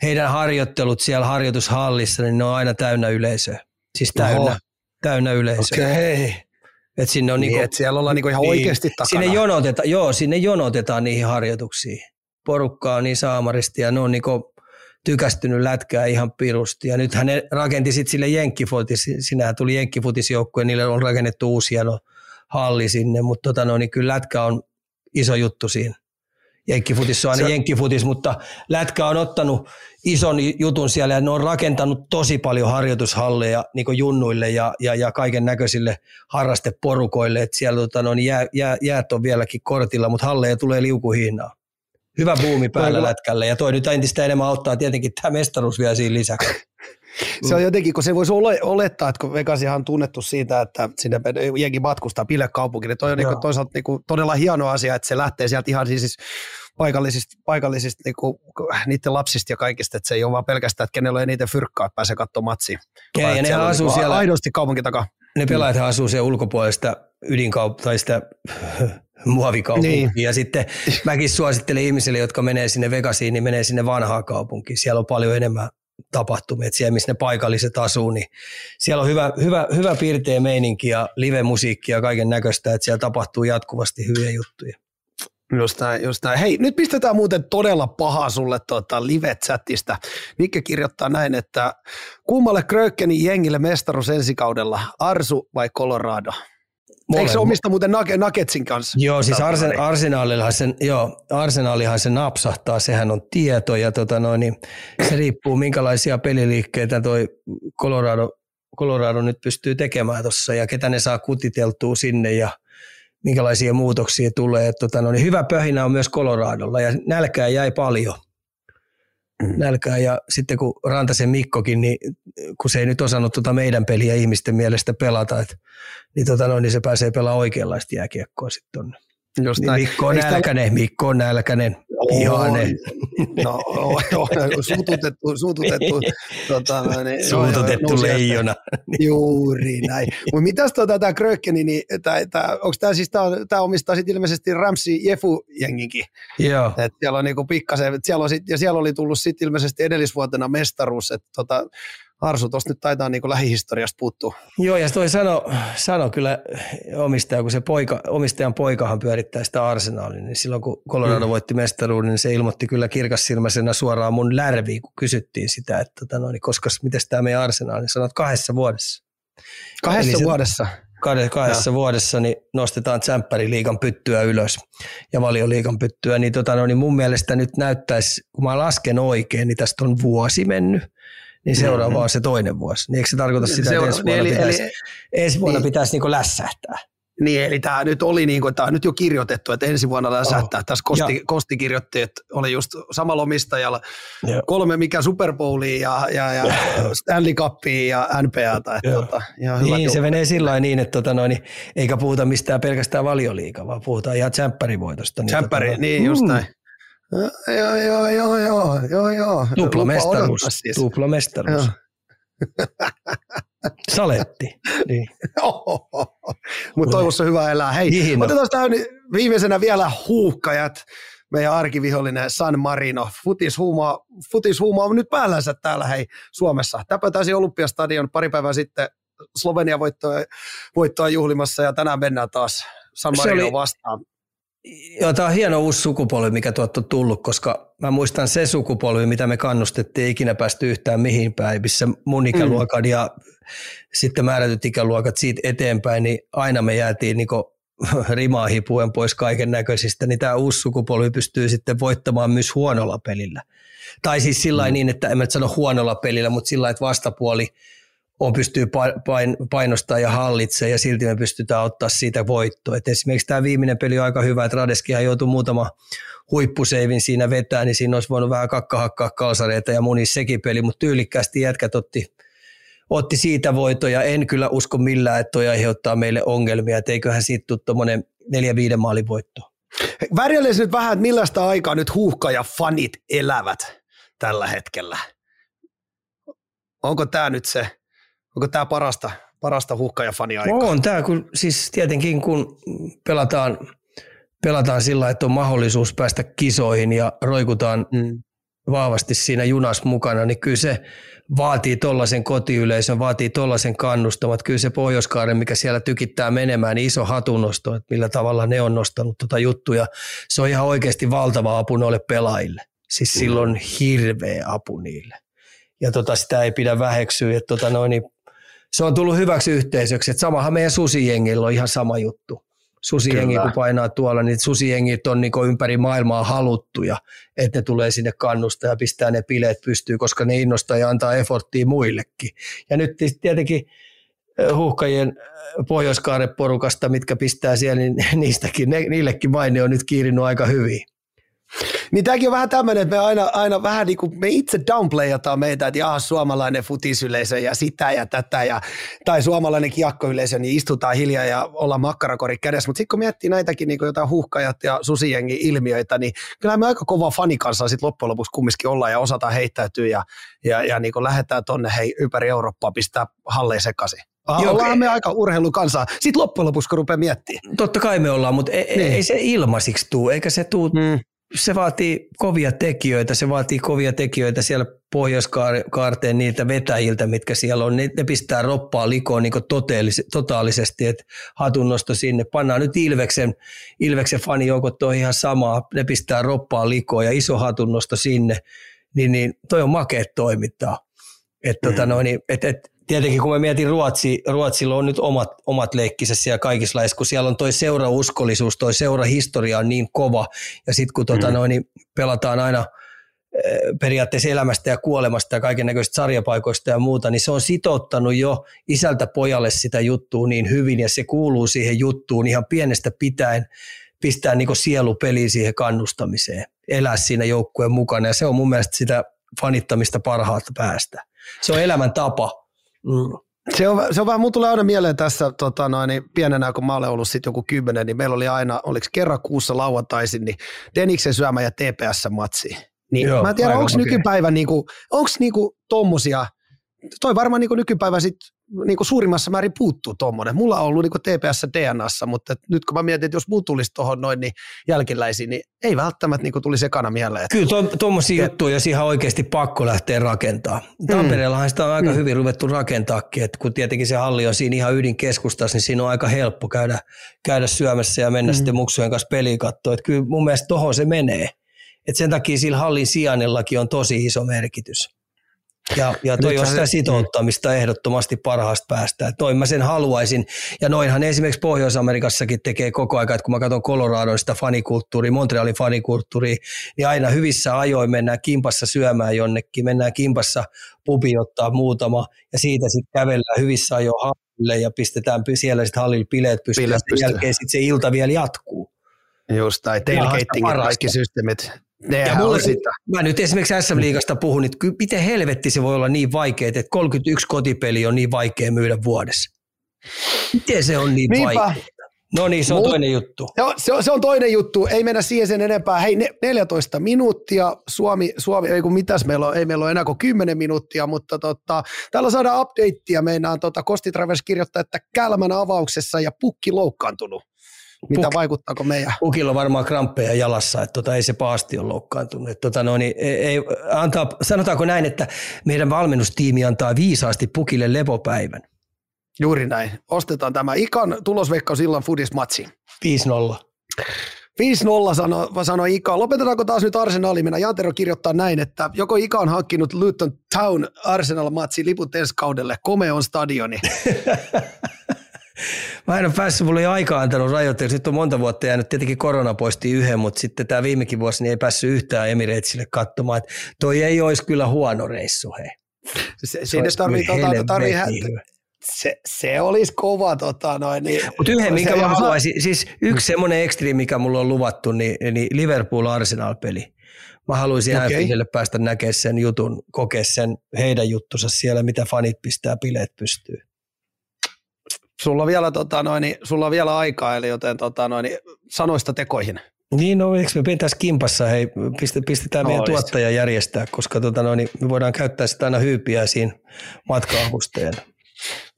C: heidän harjoittelut siellä harjoitushallissa, niin ne on aina täynnä yleisöä. Siis täynnä,
B: Oho.
C: täynnä yleisöä.
B: Okei.
C: Et sinne on
B: Niin,
C: niinku,
B: että siellä ollaan niinku ihan oikeasti takana.
C: Sinne jonotetaan, joo, sinne jonotetaan niihin harjoituksiin. Porukkaa on niin saamaristi ja ne on niinku tykästynyt lätkää ihan pirusti. Ja nythän ne rakenti sitten sille jenkkifutis, sinähän tuli jenkkifutisjoukkue, niille on rakennettu uusi hieno halli sinne, mutta tota no, niin kyllä lätkä on iso juttu siinä. Jenkkifutis on aina
B: Se-
C: jenkkifutis, mutta lätkä on ottanut ison jutun siellä ja ne on rakentanut tosi paljon harjoitushalleja niin junnuille ja, ja, ja kaiken näköisille harrasteporukoille, että siellä tota, no, niin jää, jää, jäät on vieläkin kortilla, mutta halleja tulee liukuhihnaa. Hyvä buumi päällä lätkällä ja toi nyt entistä enemmän auttaa tietenkin tämä mestaruus vielä siinä lisäksi.
B: Se on jotenkin, kun se voisi ole, olettaa, että kun Vegasihan on tunnettu siitä, että sinne jengi matkustaa pilekaupunkiin, niin toi on niinku
C: Joo.
B: toisaalta niinku todella hieno asia, että se lähtee sieltä ihan siis paikallisista, paikallisista niinku, niiden lapsista ja kaikista, että se ei ole vaan pelkästään, että kenellä on eniten fyrkkaa, että pääsee katsomaan matsia. Vaan
C: ja
B: että
C: ne asuu
B: niinku
C: siellä-
B: Aidosti kaupunki takaa.
C: ne pelaajat asuu siellä ulkopuolesta ydinkaup- tai sitä muovikaupunkia.
B: Niin.
C: Ja sitten mäkin suosittelen ihmisille, jotka menee sinne Vegasiin, niin menee sinne vanhaan kaupunkiin. Siellä on paljon enemmän tapahtumia, että siellä missä ne paikalliset asuu, niin siellä on hyvä, hyvä, hyvä piirteä meininki ja live-musiikki ja kaiken näköistä, että siellä tapahtuu jatkuvasti hyviä juttuja.
B: Just näin, just näin. Hei, nyt pistetään muuten todella pahaa sulle tuota live-chatista. Mikke kirjoittaa näin, että kummalle Krökkenin jengille mestaruus ensi kaudella, Arsu vai Colorado? Molemmat. Eikö se omista muuten Nuggetsin kanssa?
C: Joo, siis Arsen, Arsenaalihan sen, joo, Arsenaalihan se napsahtaa, sehän on tieto ja tota noin, niin se riippuu minkälaisia peliliikkeitä toi Colorado, Colorado nyt pystyy tekemään tuossa ja ketä ne saa kutiteltua sinne ja minkälaisia muutoksia tulee. Tota, no, niin hyvä pöhinä on myös Coloradolla ja nälkää jäi paljon. Mm. Nälkää ja sitten kun Rantasen Mikkokin, niin kun se ei nyt osannut tuota meidän peliä ihmisten mielestä pelata, et, niin, tota, no, niin se pääsee pelaamaan oikeanlaista jääkiekkoa sitten tuonne. Just niin Mikko on nälkäinen, Mikko on nälkäinen, ihanen.
B: No, suututettu, suututettu, tota, no
C: niin, suututettu joo, leijona.
B: Juuri näin. Mutta mitäs tota, tämä Krökkeni, niin onko tämä siis, tämä omistaa sitten ilmeisesti Ramsi Jefu-jenginkin?
C: Joo.
B: Et siellä on niinku pikkasen, siellä on sit, ja siellä oli tullut sitten ilmeisesti edellisvuotena mestaruus, että tota, Arsu tuosta nyt taitaa niin lähihistoriasta puuttua.
C: Joo, ja toi sano, sano kyllä omistaja, kun se poika, omistajan poikahan pyörittää sitä arsenaalia, niin silloin kun Colorado mm. voitti mestaruuden, niin se ilmoitti kyllä kirkassilmäisenä suoraan mun lärviin, kun kysyttiin sitä, että tota, no, niin koska miten tämä meidän arsenaali, niin sanot kahdessa vuodessa.
B: Kahdessa Eli vuodessa?
C: kahdessa ja. vuodessa niin nostetaan liigan pyttyä ylös ja valioliigan pyttyä, niin, tota, no, niin mun mielestä nyt näyttäisi, kun mä lasken oikein, niin tästä on vuosi mennyt, niin seuraava mm-hmm. on se toinen vuosi. Niin eikö se tarkoita sitä, Seura- että ensi vuonna, niin, pitäisi, eli, ensi vuonna niin, pitäisi niin lässähtää?
B: Niin, eli tämä nyt oli niin kuin, tämä on nyt jo kirjoitettu, että ensi vuonna läsähtää. Oh. Tässä Kosti, ja. Kosti kirjoitti, että oli just samalla omistajalla ja. kolme mikä Super Bowlia ja, ja, ja, Stanley Cupia ja NPAta. Että tota,
C: ihan niin, se menee sillä niin, että tota noin, eikä puhuta mistään pelkästään valioliikaa, vaan puhutaan ihan tsemppärivoitosta.
B: Niin, Tsempäri, tota, niin just mm. Joo, joo, joo, joo, joo, joo.
C: Tuplamestaruus, siis. tuplamestaruus. Saletti. Niin.
B: Mutta toivossa hyvä elää. Hei, Hihino. otetaan tähän viimeisenä vielä huuhkajat. Meidän arkivihollinen San Marino. Futishuuma, futishuuma on nyt päällänsä täällä hei Suomessa. Täpötäisi Olympiastadion pari päivää sitten Slovenia voittoa, voittoa juhlimassa ja tänään mennään taas San Marino vastaan.
C: Joo, tämä on hieno uusi sukupolvi, mikä tuot on tullut, koska mä muistan se sukupolvi, mitä me kannustettiin ikinä päästy yhtään mihin päin, missä mun ikäluokan mm. ja sitten määrätyt ikäluokat siitä eteenpäin, niin aina me jäätiin niin rimaa hipuen pois kaiken näköisistä, niin tämä uusi sukupolvi pystyy sitten voittamaan myös huonolla pelillä. Tai siis sillä mm. niin, että en mä sano huonolla pelillä, mutta sillä että vastapuoli – on pystyy painostaa ja hallitse ja silti me pystytään ottaa siitä voittoa. Et esimerkiksi tämä viimeinen peli on aika hyvä, että Radeskihan joutui muutama huippuseivin siinä vetää, niin siinä olisi voinut vähän kakkahakkaa kalsareita ja muni sekin peli, mutta tyylikkäästi jätkät otti, otti siitä voitoja. En kyllä usko millään, että toi aiheuttaa meille ongelmia, että eiköhän siitä tule tuommoinen neljä viiden maalin voitto.
B: Värjäles nyt vähän, että millaista aikaa nyt huuhka ja fanit elävät tällä hetkellä. Onko tämä nyt se Onko tämä parasta, parasta huhka- ja faniaikaa?
C: On tämä, kun, siis tietenkin kun pelataan, pelataan sillä, että on mahdollisuus päästä kisoihin ja roikutaan mm. vahvasti siinä junas mukana, niin kyllä se vaatii tuollaisen kotiyleisön, vaatii tuollaisen kannustamat. Kyllä se Pohjoiskaaren, mikä siellä tykittää menemään, niin iso hatunnosto, että millä tavalla ne on nostanut tuota juttuja. Se on ihan oikeasti valtava apu noille pelaajille. Siis silloin hirveä apu niille. Ja tota, sitä ei pidä väheksyä. Että tota noin, niin se on tullut hyväksi yhteisöksi. Että samahan meidän susijengillä on ihan sama juttu. Susijengi kun painaa tuolla, niin susijengit on niin ympäri maailmaa haluttuja, että ne tulee sinne kannustaa ja pistää ne bileet pystyy, koska ne innostaa ja antaa efforttia muillekin. Ja nyt tietenkin huuhkajien eh, pohjoiskaaren porukasta, mitkä pistää siellä, niin niistäkin, ne, niillekin maine on nyt kiirinyt aika hyvin.
B: Niin tämäkin on vähän tämmöinen, että me aina, aina vähän niin kuin me itse downplayataan meitä, että jaa, suomalainen futisyleisö ja sitä ja tätä, ja, tai suomalainen kiekkoyleisö, niin istutaan hiljaa ja ollaan makkarakori kädessä. Mutta sitten kun miettii näitäkin niin jotain huhkajat ja susijengi ilmiöitä, niin kyllä me aika kova fanikansaa sitten loppujen lopuksi kumminkin ollaan ja osataan heittäytyä ja, ja, ja niin lähdetään tonne hei, ympäri Eurooppaa pistää halleen sekaisin. Joo, ollaan me aika urheilukansaa. Sitten loppujen lopuksi, kun rupeaa miettimään.
C: Totta kai me ollaan, mutta ei, niin. ei se ilmaisiksi tule, eikä se tule hmm se vaatii kovia tekijöitä, se vaatii kovia tekijöitä siellä pohjoiskaarteen niiltä vetäjiltä, mitkä siellä on, ne, ne pistää roppaa likoon niin toteellis- totaalisesti, että hatunnosto sinne. Pannaan nyt Ilveksen, Ilveksen fanijoukot on ihan samaa, ne pistää roppaa likoon ja iso hatunnosto sinne, niin, niin toi on makeet toimittaa. Et, tota mm. tota noin, et, et, tietenkin kun mä mietin Ruotsi, Ruotsilla on nyt omat, omat leikkisä siellä kaikissa laissa, kun siellä on toi seurauskollisuus, toi seurahistoria on niin kova, ja sitten kun tota mm. noin, niin pelataan aina – periaatteessa elämästä ja kuolemasta ja kaiken näköistä sarjapaikoista ja muuta, niin se on sitouttanut jo isältä pojalle sitä juttua niin hyvin ja se kuuluu siihen juttuun ihan pienestä pitäen pistää niin sielu peliin siihen kannustamiseen, elää siinä joukkueen mukana ja se on mun mielestä sitä fanittamista parhaasta päästä. Se on elämän tapa. Mm.
B: Se on, se on vähän, mun tulee aina mieleen tässä tota noin, niin pienenä, kun mä olen ollut sitten joku kymmenen, niin meillä oli aina, oliko kerran kuussa lauantaisin, niin Deniksen syömä ja TPS-matsi. Niin Joo, mä en tiedä, onko nykypäivä, niinku, onko niinku tommosia, toi varmaan niinku nykypäivä sit niinku suurimmassa määrin puuttuu tuommoinen. Mulla on ollut niinku TPS DNAssa, mutta nyt kun mä mietin, että jos muu tulisi tuohon noin niin jälkiläisiin, niin ei välttämättä niinku tulisi ekana mieleen.
C: Että... Kyllä tuommoisia to, juttuja, jos ihan oikeasti pakko lähteä rakentaa. Tampereellahan sitä on aika mm. hyvin ruvettu rakentaakin, että kun tietenkin se halli on siinä ihan ydinkeskustassa, niin siinä on aika helppo käydä, käydä syömässä ja mennä mm. sitten muksujen kanssa peliin katsoa. Että kyllä mun mielestä tohon se menee. Et sen takia sillä hallin sijainnellakin on tosi iso merkitys. Ja, ja toi on sitä sitouttamista ehdottomasti parhaasta päästä. Et noin mä sen haluaisin. Ja noinhan esimerkiksi Pohjois-Amerikassakin tekee koko ajan, että kun mä katson Coloradon sitä fanikulttuuria, Montrealin fanikulttuuria, niin aina hyvissä ajoin mennään kimpassa syömään jonnekin, mennään kimpassa pubi ottaa muutama ja siitä sitten kävellään hyvissä ajoin hallille ja pistetään siellä sitten hallille bileet pystyyn. Pystyyn. jälkeen sitten se ilta vielä jatkuu.
B: Just, tai tailgating ja kaikki systeemit.
C: Ne ja mulle, sitä. Mä nyt esimerkiksi SM-liigasta puhun, että miten helvetti se voi olla niin vaikea, että 31 kotipeli on niin vaikea myydä vuodessa. Miten se on niin Niinpä. vaikea? No niin, se on Mut, toinen juttu.
B: Joo, se, on, se on toinen juttu. Ei mennä siihen sen enempää. Hei, 14 minuuttia. Suomi, Suomi ei kun mitäs meillä on, ei meillä ole enää kuin 10 minuuttia, mutta tota, täällä saadaan updatea. Meinaan tota, Kosti Travers kirjoittaa, että Kälmän avauksessa ja pukki loukkaantunut. Mitä Puk- vaikuttaako meidän?
C: Pukilla on varmaan kramppeja jalassa, että tota, ei se paasti ole loukkaantunut. Että tota, no, niin, ei, antaa, sanotaanko näin, että meidän valmennustiimi antaa viisaasti Pukille levopäivän.
B: Juuri näin. Ostetaan tämä Ikan tulosveikkaus illan Fudis-matsi.
C: 5-0.
B: 5-0 sanoi sano Ika. Lopetetaanko taas nyt Arsenali? Minä Jantero kirjoittaa näin, että joko Ika on hankkinut Luton Town Arsenal-matsi liput ensi kaudelle. Komeon stadioni.
C: Mä en ole päässyt, mulla ei aika antanut rajoitteeksi. Nyt on monta vuotta jäänyt, tietenkin korona poisti yhden, mutta sitten tämä viimekin vuosi niin ei päässyt yhtään Emiratesille katsomaan. Että toi ei olisi kyllä huono reissu, hei.
B: Se, se sinne tarvii, tota, tarvii se, se olisi kova. Tota, noin, niin,
C: Mutta yhden, mikä mä haluaisin, siis yksi semmoinen ekstri, mikä mulla on luvattu, niin, niin Liverpool-Arsenal-peli. Mä haluaisin okay. Anfieldille päästä näkemään sen jutun, kokea sen heidän juttunsa siellä, mitä fanit pistää bileet pystyy.
B: Sulla on vielä, tota, noin, sulla on vielä aikaa, eli joten tota, noin, sanoista tekoihin.
C: Niin, no eikö me pitäisi kimpassa, hei, pistetään meidän tuottaja järjestää, koska tota, noin, me voidaan käyttää sitä aina hyypiäisiin matka-avustajana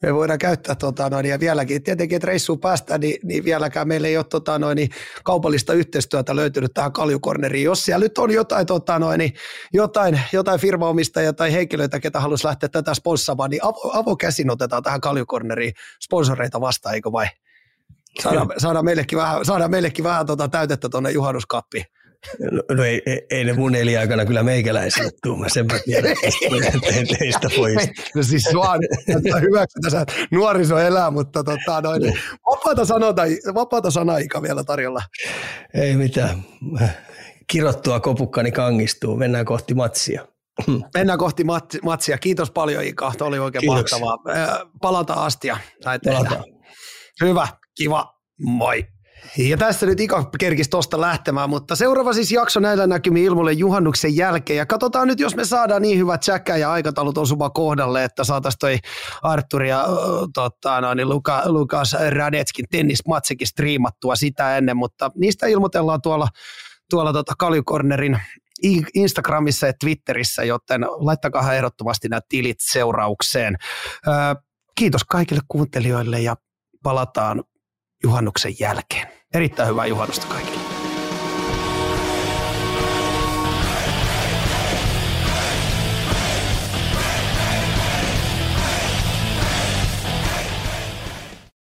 B: me voidaan käyttää tota noin, ja vieläkin, tietenkin, että reissuun päästään, niin, niin vieläkään meillä ei ole tota noin, niin kaupallista yhteistyötä löytynyt tähän kaljukorneriin. Jos siellä nyt on jotain, tota noin, niin jotain, jotain firmaomistajia tai henkilöitä, ketä haluaisi lähteä tätä sponssaamaan, niin avo, avokäsin otetaan tähän kaljukorneriin sponsoreita vastaan, eikö vai? Saadaan, saadaan meillekin vähän, saadaan meillekin vähän tota täytettä tuonne juhannuskappiin.
C: No, no ei, ei, ne mun eliaikana kyllä meikäläisille tuu, mä sen mä tiedän teistä pois.
B: No siis vaan hyväksi tässä nuoriso elää, mutta tota, noin, vapaata, sanota, vapaata sanaikaa vielä tarjolla.
C: Ei mitään. Kirottua kopukkani kangistuu, mennään kohti matsia.
B: Mennään kohti matsia. Kiitos paljon Ika, Tuo oli oikein Kiitoksia. mahtavaa. Palata astia. Palataan. Hyvä, kiva, moi. Ja tässä nyt Ika kerkisi tuosta lähtemään, mutta seuraava siis jakso näillä näkymin ilmoille juhannuksen jälkeen. Ja katsotaan nyt, jos me saadaan niin hyvät tsäkkä ja aikataulut osuva kohdalle, että saataisiin toi Artur ja tota, no, niin Luka, Lukas Radetskin tennismatsikin striimattua sitä ennen, mutta niistä ilmoitellaan tuolla, tuolla tota Kaljukornerin Instagramissa ja Twitterissä, joten laittakaa ehdottomasti nämä tilit seuraukseen. kiitos kaikille kuuntelijoille ja palataan juhannuksen jälkeen. Erittäin hyvää juhannusta kaikille.